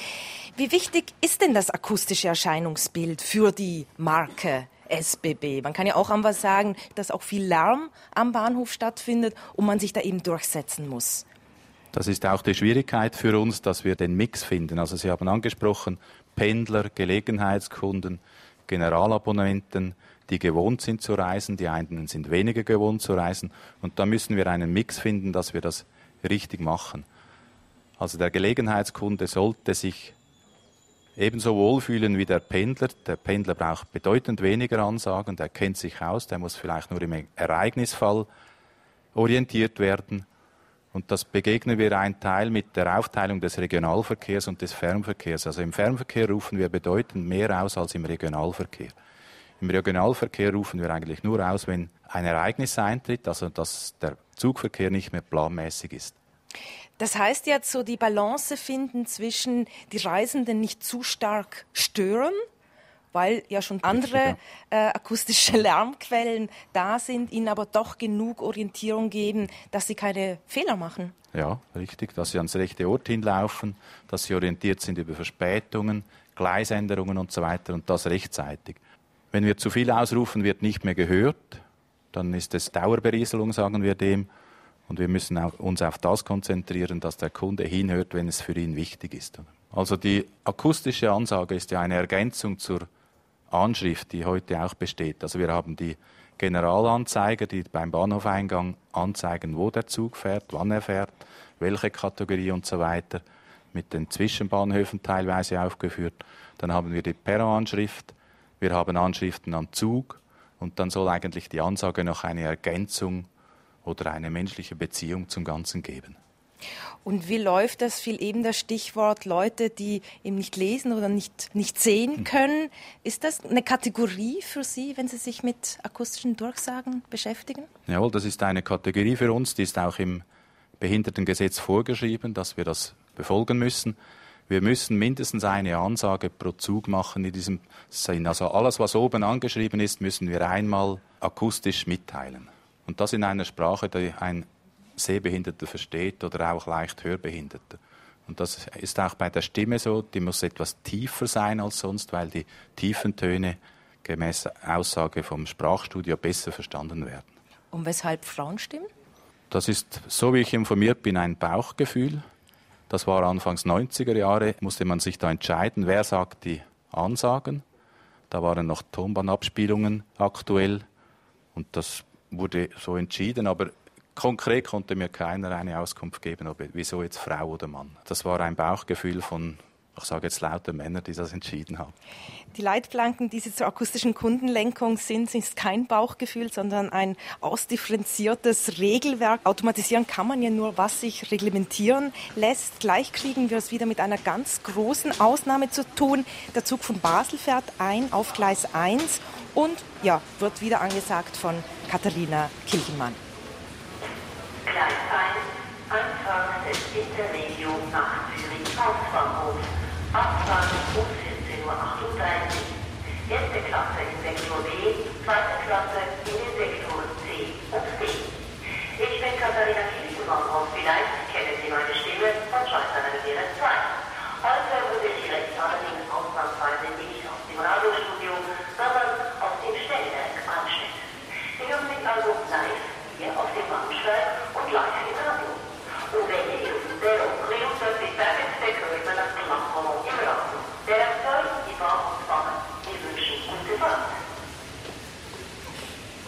Wie wichtig ist denn das akustische Erscheinungsbild für die Marke SBB? Man kann ja auch einfach sagen, dass auch viel Lärm am Bahnhof stattfindet und man sich da eben durchsetzen muss. Das ist auch die Schwierigkeit für uns, dass wir den Mix finden. Also Sie haben angesprochen, Pendler, Gelegenheitskunden, Generalabonnenten, die gewohnt sind zu reisen, die einen sind weniger gewohnt zu reisen. Und da müssen wir einen Mix finden, dass wir das richtig machen. Also der Gelegenheitskunde sollte sich ebenso wohlfühlen wie der Pendler. Der Pendler braucht bedeutend weniger Ansagen, der kennt sich aus, der muss vielleicht nur im Ereignisfall orientiert werden. Und das begegnen wir ein Teil mit der Aufteilung des Regionalverkehrs und des Fernverkehrs. Also im Fernverkehr rufen wir bedeutend mehr aus als im Regionalverkehr. Im Regionalverkehr rufen wir eigentlich nur aus, wenn ein Ereignis eintritt, also dass der Zugverkehr nicht mehr planmäßig ist. Das heißt jetzt so die Balance finden zwischen die Reisenden nicht zu stark stören, weil ja schon andere äh, akustische Lärmquellen da sind, ihnen aber doch genug Orientierung geben, dass sie keine Fehler machen. Ja, richtig, dass sie ans rechte Ort hinlaufen, dass sie orientiert sind über Verspätungen, Gleisänderungen und so weiter und das rechtzeitig. Wenn wir zu viel ausrufen, wird nicht mehr gehört, dann ist es Dauerberieselung, sagen wir dem. Und wir müssen uns auf das konzentrieren, dass der Kunde hinhört, wenn es für ihn wichtig ist. Also die akustische Ansage ist ja eine Ergänzung zur Anschrift, die heute auch besteht. Also wir haben die Generalanzeiger, die beim Bahnhofeingang anzeigen, wo der Zug fährt, wann er fährt, welche Kategorie und so weiter, mit den Zwischenbahnhöfen teilweise aufgeführt. Dann haben wir die Perronanschrift, wir haben Anschriften am Zug und dann soll eigentlich die Ansage noch eine Ergänzung oder eine menschliche Beziehung zum Ganzen geben. Und wie läuft das? Viel eben das Stichwort Leute, die eben nicht lesen oder nicht, nicht sehen hm. können. Ist das eine Kategorie für Sie, wenn Sie sich mit akustischen Durchsagen beschäftigen? Jawohl, das ist eine Kategorie für uns, die ist auch im Behindertengesetz vorgeschrieben, dass wir das befolgen müssen. Wir müssen mindestens eine Ansage pro Zug machen in diesem Sinn. Also alles, was oben angeschrieben ist, müssen wir einmal akustisch mitteilen. Und das in einer Sprache, die ein Sehbehinderter versteht oder auch leicht Hörbehinderter. Und das ist auch bei der Stimme so, die muss etwas tiefer sein als sonst, weil die tiefen Töne gemäß Aussage vom Sprachstudio besser verstanden werden. Und weshalb Frauenstimmen? Das ist, so wie ich informiert bin, ein Bauchgefühl. Das war Anfangs 90er Jahre, musste man sich da entscheiden, wer sagt die Ansagen. Da waren noch Tonbandabspielungen aktuell und das wurde so entschieden, aber konkret konnte mir keiner eine Auskunft geben, ob, wieso jetzt Frau oder Mann. Das war ein Bauchgefühl von ich sage jetzt lauter Männer, die das entschieden haben. Die Leitplanken, die Sie zur akustischen Kundenlenkung sind, sind kein Bauchgefühl, sondern ein ausdifferenziertes Regelwerk. Automatisieren kann man ja nur, was sich reglementieren lässt. Gleich kriegen wir es wieder mit einer ganz großen Ausnahme zu tun. Der Zug von Basel fährt ein auf Gleis 1 und ja, wird wieder angesagt von Katharina Kilchenmann. Gleis 1, Anfang des Interregio nach Zürich Hauptbahnhof. Abfahrt um 14.38 Uhr. Erste Klasse in Sektor B, zweite Klasse in den Sektoren C und D. Ich bin Katharina Kiesmann und vielleicht kennen Sie meine Stimme von Schweizer Reviere 2. Heute wurde ich recht allerdings ausnahmsweise nicht aus dem Radiostudio, sondern aus dem Stellwerk Anstedt. Sie hören mich also live hier auf dem Bahnsteig und live im Radio. Und wenn ich der Umdrehung, dass die Bergensdeck hören, das Klammer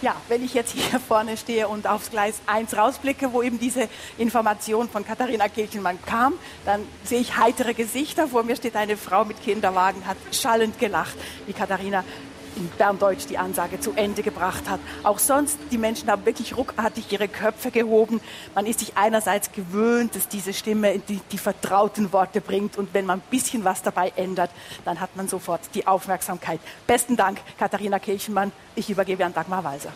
Ja, wenn ich jetzt hier vorne stehe und aufs Gleis 1 rausblicke, wo eben diese Information von Katharina Kirchenmann kam, dann sehe ich heitere Gesichter. Vor mir steht eine Frau mit Kinderwagen, hat schallend gelacht, wie Katharina in Berndeutsch die Ansage zu Ende gebracht hat. Auch sonst, die Menschen haben wirklich ruckartig ihre Köpfe gehoben. Man ist sich einerseits gewöhnt, dass diese Stimme die, die vertrauten Worte bringt und wenn man ein bisschen was dabei ändert, dann hat man sofort die Aufmerksamkeit. Besten Dank, Katharina Kirchenmann. Ich übergebe an Dagmar Walser.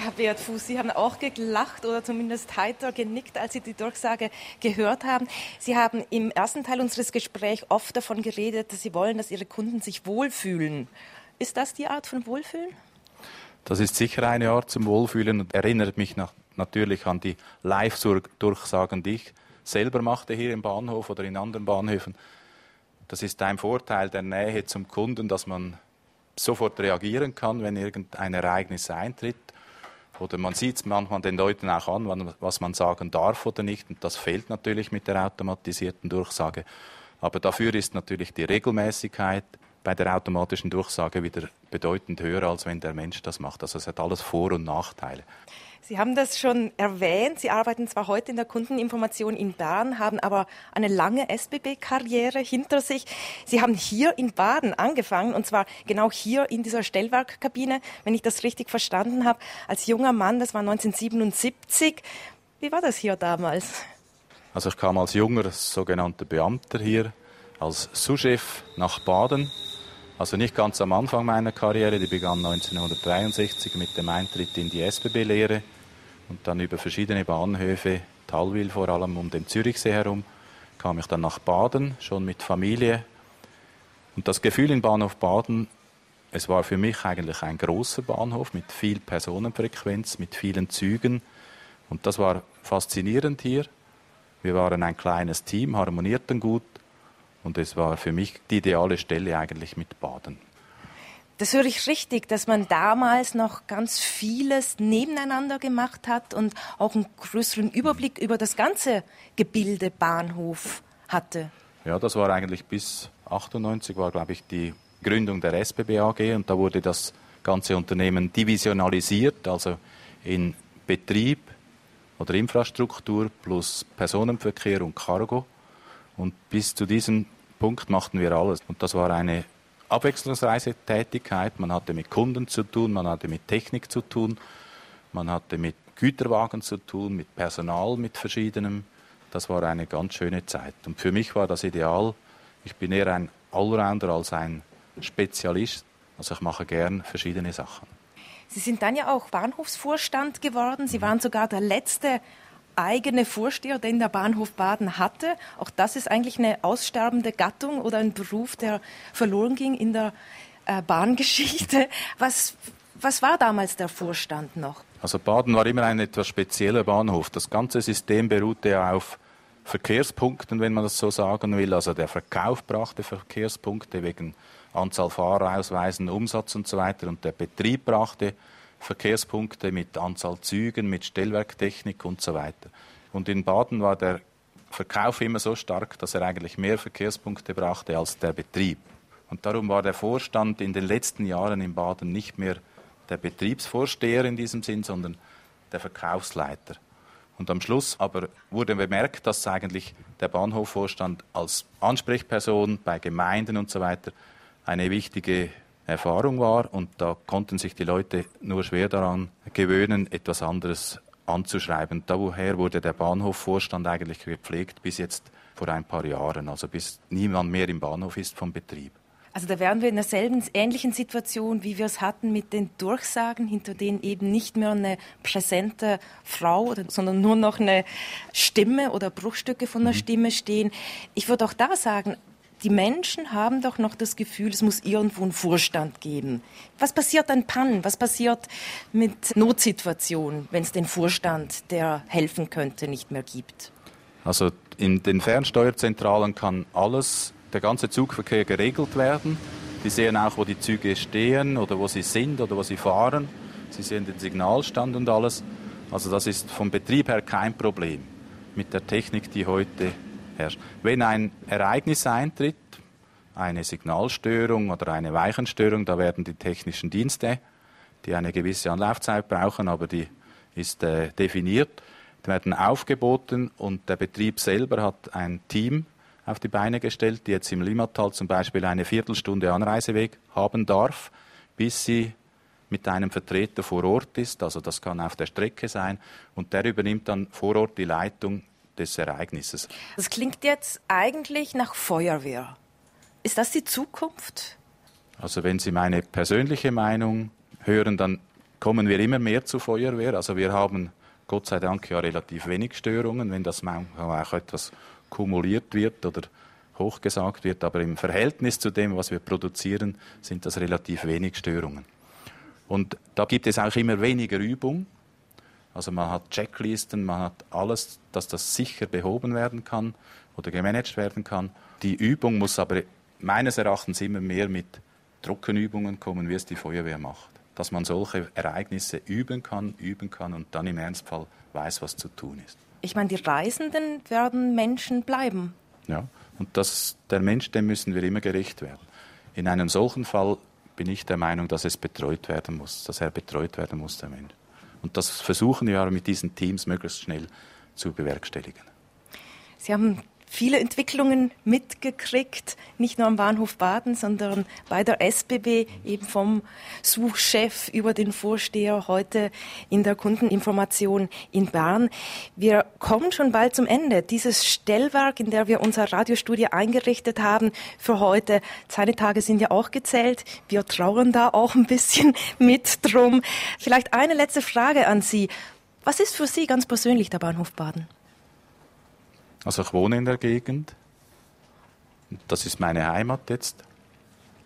Herr Beat Fuß, Sie haben auch gelacht oder zumindest heiter genickt, als Sie die Durchsage gehört haben. Sie haben im ersten Teil unseres Gesprächs oft davon geredet, dass Sie wollen, dass Ihre Kunden sich wohlfühlen. Ist das die Art von Wohlfühlen? Das ist sicher eine Art zum Wohlfühlen und erinnert mich nach, natürlich an die Live-Durchsagen, die ich selber machte hier im Bahnhof oder in anderen Bahnhöfen. Das ist ein Vorteil der Nähe zum Kunden, dass man sofort reagieren kann, wenn irgendein Ereignis eintritt. Oder man sieht es manchmal den Leuten auch an, was man sagen darf oder nicht. Und das fehlt natürlich mit der automatisierten Durchsage. Aber dafür ist natürlich die Regelmäßigkeit, bei der automatischen Durchsage wieder bedeutend höher, als wenn der Mensch das macht. Also es hat alles Vor- und Nachteile. Sie haben das schon erwähnt. Sie arbeiten zwar heute in der Kundeninformation in Bern, haben aber eine lange SBB-Karriere hinter sich. Sie haben hier in Baden angefangen, und zwar genau hier in dieser Stellwerkkabine, wenn ich das richtig verstanden habe, als junger Mann, das war 1977. Wie war das hier damals? Also ich kam als junger sogenannter Beamter hier als Sous-Chef nach Baden. Also nicht ganz am Anfang meiner Karriere, die begann 1963 mit dem Eintritt in die SBB-Lehre und dann über verschiedene Bahnhöfe, Talwil vor allem um den Zürichsee herum, kam ich dann nach Baden, schon mit Familie. Und das Gefühl in Bahnhof Baden, es war für mich eigentlich ein großer Bahnhof mit viel Personenfrequenz, mit vielen Zügen. Und das war faszinierend hier. Wir waren ein kleines Team, harmonierten gut. Und es war für mich die ideale Stelle eigentlich mit Baden. Das höre ich richtig, dass man damals noch ganz vieles nebeneinander gemacht hat und auch einen größeren Überblick über das ganze Gebilde Bahnhof hatte. Ja, das war eigentlich bis 98 war, glaube ich, die Gründung der SBB AG und da wurde das ganze Unternehmen divisionalisiert, also in Betrieb oder Infrastruktur plus Personenverkehr und Cargo. Und bis zu diesem Punkt machten wir alles. Und das war eine abwechslungsreiche Tätigkeit. Man hatte mit Kunden zu tun, man hatte mit Technik zu tun, man hatte mit Güterwagen zu tun, mit Personal, mit verschiedenem. Das war eine ganz schöne Zeit. Und für mich war das ideal. Ich bin eher ein Allrounder als ein Spezialist. Also ich mache gern verschiedene Sachen. Sie sind dann ja auch Bahnhofsvorstand geworden. Sie waren sogar der letzte eigene Vorsteher, den der Bahnhof Baden hatte. Auch das ist eigentlich eine aussterbende Gattung oder ein Beruf, der verloren ging in der äh, Bahngeschichte. Was, was war damals der Vorstand noch? Also Baden war immer ein etwas spezieller Bahnhof. Das ganze System beruhte auf Verkehrspunkten, wenn man das so sagen will. Also der Verkauf brachte Verkehrspunkte wegen Anzahl Fahrausweisen, Umsatz und so weiter. Und der Betrieb brachte Verkehrspunkte mit Anzahl Zügen, mit Stellwerktechnik und so weiter. Und in Baden war der Verkauf immer so stark, dass er eigentlich mehr Verkehrspunkte brachte als der Betrieb. Und darum war der Vorstand in den letzten Jahren in Baden nicht mehr der Betriebsvorsteher in diesem Sinn, sondern der Verkaufsleiter. Und am Schluss aber wurde bemerkt, dass eigentlich der Bahnhofvorstand als Ansprechperson bei Gemeinden und so weiter eine wichtige Erfahrung war und da konnten sich die Leute nur schwer daran gewöhnen, etwas anderes anzuschreiben. Daher wurde der Bahnhofvorstand eigentlich gepflegt bis jetzt vor ein paar Jahren, also bis niemand mehr im Bahnhof ist vom Betrieb. Also da wären wir in derselben ähnlichen Situation, wie wir es hatten mit den Durchsagen, hinter denen eben nicht mehr eine präsente Frau, sondern nur noch eine Stimme oder Bruchstücke von einer mhm. Stimme stehen. Ich würde auch da sagen, die Menschen haben doch noch das Gefühl, es muss irgendwo einen Vorstand geben. Was passiert an Pannen? Was passiert mit Notsituationen, wenn es den Vorstand, der helfen könnte, nicht mehr gibt? Also in den Fernsteuerzentralen kann alles, der ganze Zugverkehr geregelt werden. Die sehen auch, wo die Züge stehen oder wo sie sind oder wo sie fahren. Sie sehen den Signalstand und alles. Also das ist vom Betrieb her kein Problem mit der Technik, die heute herrscht. Wenn ein Ereignis eintritt, eine Signalstörung oder eine Weichenstörung, da werden die technischen Dienste, die eine gewisse Anlaufzeit brauchen, aber die ist äh, definiert, die werden aufgeboten und der Betrieb selber hat ein Team auf die Beine gestellt, die jetzt im Limmatal zum Beispiel eine Viertelstunde Anreiseweg haben darf, bis sie mit einem Vertreter vor Ort ist, also das kann auf der Strecke sein, und der übernimmt dann vor Ort die Leitung des Ereignisses. Das klingt jetzt eigentlich nach Feuerwehr. Ist das die Zukunft? Also wenn Sie meine persönliche Meinung hören, dann kommen wir immer mehr zur Feuerwehr. Also wir haben Gott sei Dank ja relativ wenig Störungen, wenn das manchmal auch etwas kumuliert wird oder hochgesagt wird. Aber im Verhältnis zu dem, was wir produzieren, sind das relativ wenig Störungen. Und da gibt es auch immer weniger Übung. Also man hat Checklisten, man hat alles, dass das sicher behoben werden kann oder gemanagt werden kann. Die Übung muss aber meines Erachtens immer mehr mit Trockenübungen kommen, wie es die Feuerwehr macht. Dass man solche Ereignisse üben kann, üben kann und dann im Ernstfall weiß, was zu tun ist. Ich meine, die Reisenden werden Menschen bleiben. Ja, und das, der Mensch, dem müssen wir immer gerecht werden. In einem solchen Fall bin ich der Meinung, dass es betreut werden muss, dass er betreut werden muss, der Mensch. Und das versuchen wir mit diesen Teams möglichst schnell zu bewerkstelligen. Sie haben viele Entwicklungen mitgekriegt, nicht nur am Bahnhof Baden, sondern bei der SBB, eben vom Suchchef über den Vorsteher heute in der Kundeninformation in Bern. Wir kommen schon bald zum Ende. Dieses Stellwerk, in der wir unser Radiostudio eingerichtet haben für heute, seine Tage sind ja auch gezählt. Wir trauern da auch ein bisschen mit drum. Vielleicht eine letzte Frage an Sie. Was ist für Sie ganz persönlich der Bahnhof Baden? Also ich wohne in der Gegend. Das ist meine Heimat jetzt.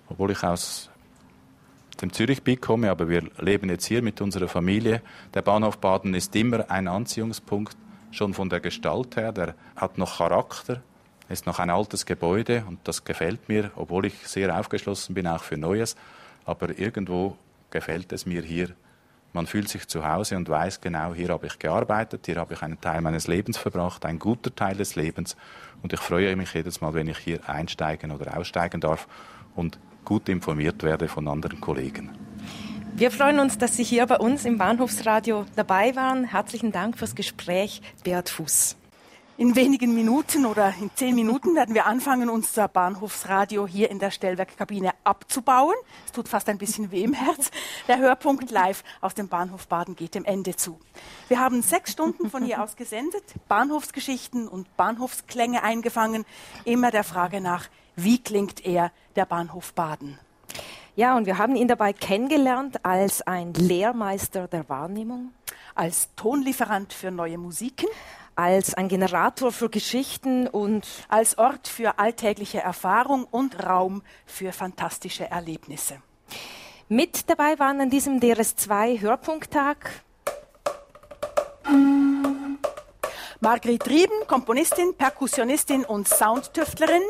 Obwohl ich aus dem Zürichbiet komme, aber wir leben jetzt hier mit unserer Familie. Der Bahnhof Baden ist immer ein Anziehungspunkt, schon von der Gestalt her. Der hat noch Charakter, ist noch ein altes Gebäude und das gefällt mir, obwohl ich sehr aufgeschlossen bin auch für Neues. Aber irgendwo gefällt es mir hier man fühlt sich zu Hause und weiß genau, hier habe ich gearbeitet, hier habe ich einen Teil meines Lebens verbracht, ein guter Teil des Lebens. Und ich freue mich jedes Mal, wenn ich hier einsteigen oder aussteigen darf und gut informiert werde von anderen Kollegen. Wir freuen uns, dass Sie hier bei uns im Bahnhofsradio dabei waren. Herzlichen Dank fürs Gespräch, Beat Fuß. In wenigen Minuten oder in zehn Minuten werden wir anfangen, unser Bahnhofsradio hier in der Stellwerkkabine abzubauen. Es tut fast ein bisschen weh im Herz. Der Hörpunkt live aus dem Bahnhof Baden geht dem Ende zu. Wir haben sechs Stunden von hier aus gesendet, Bahnhofsgeschichten und Bahnhofsklänge eingefangen, immer der Frage nach, wie klingt er, der Bahnhof Baden? Ja, und wir haben ihn dabei kennengelernt als ein Lehrmeister der Wahrnehmung, als Tonlieferant für neue Musiken, als ein Generator für Geschichten und als Ort für alltägliche Erfahrung und Raum für fantastische Erlebnisse. Mit dabei waren an diesem DRS2 Hörpunkttag. Margret Rieben, Komponistin, Perkussionistin und Soundtüftlerin,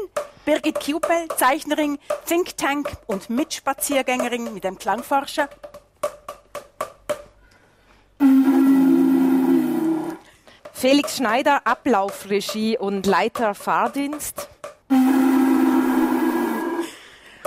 Birgit Kiupel, Zeichnerin, Think Tank und Mitspaziergängerin mit dem Klangforscher, Felix Schneider, Ablaufregie und Leiter Fahrdienst.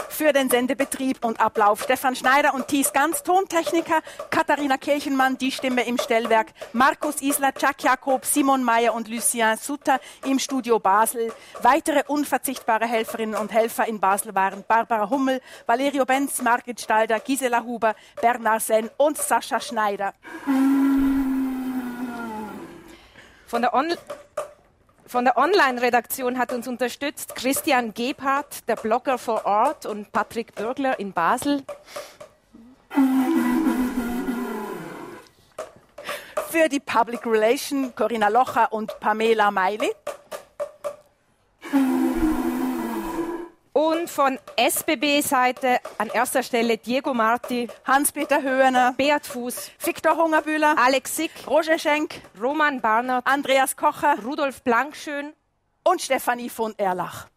Für den Sendebetrieb und Ablauf Stefan Schneider und Thies Ganz, Tontechniker, Katharina Kirchenmann, die Stimme im Stellwerk, Markus Isler, Jack Jakob, Simon Meyer und Lucien Sutter im Studio Basel. Weitere unverzichtbare Helferinnen und Helfer in Basel waren Barbara Hummel, Valerio Benz, Margit Stalder, Gisela Huber, Bernard Sen und Sascha Schneider. Von der, On der Online-Redaktion hat uns unterstützt Christian Gebhardt, der Blogger vor Ort, und Patrick Bürgler in Basel. Für die Public Relation Corinna Locher und Pamela Meili. Und von SBB-Seite an erster Stelle Diego Marti, Hans-Peter Höhner, Beat Fuß, Viktor Hungerbühler, Alex Sick, Roger Schenk, Roman Barnert, Andreas Kocher, Rudolf Blankschön und Stefanie von Erlach.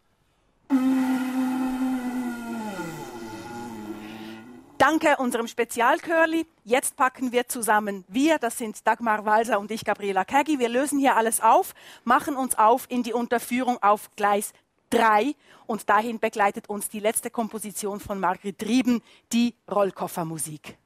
Danke unserem Spezialcurly. Jetzt packen wir zusammen. Wir, das sind Dagmar Walser und ich, Gabriela Keggi. Wir lösen hier alles auf, machen uns auf in die Unterführung auf Gleis 3 und dahin begleitet uns die letzte Komposition von Margret Rieben, die Rollkoffermusik.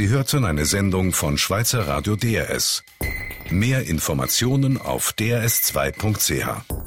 Sie hörten eine Sendung von Schweizer Radio DRS. Mehr Informationen auf drs2.ch.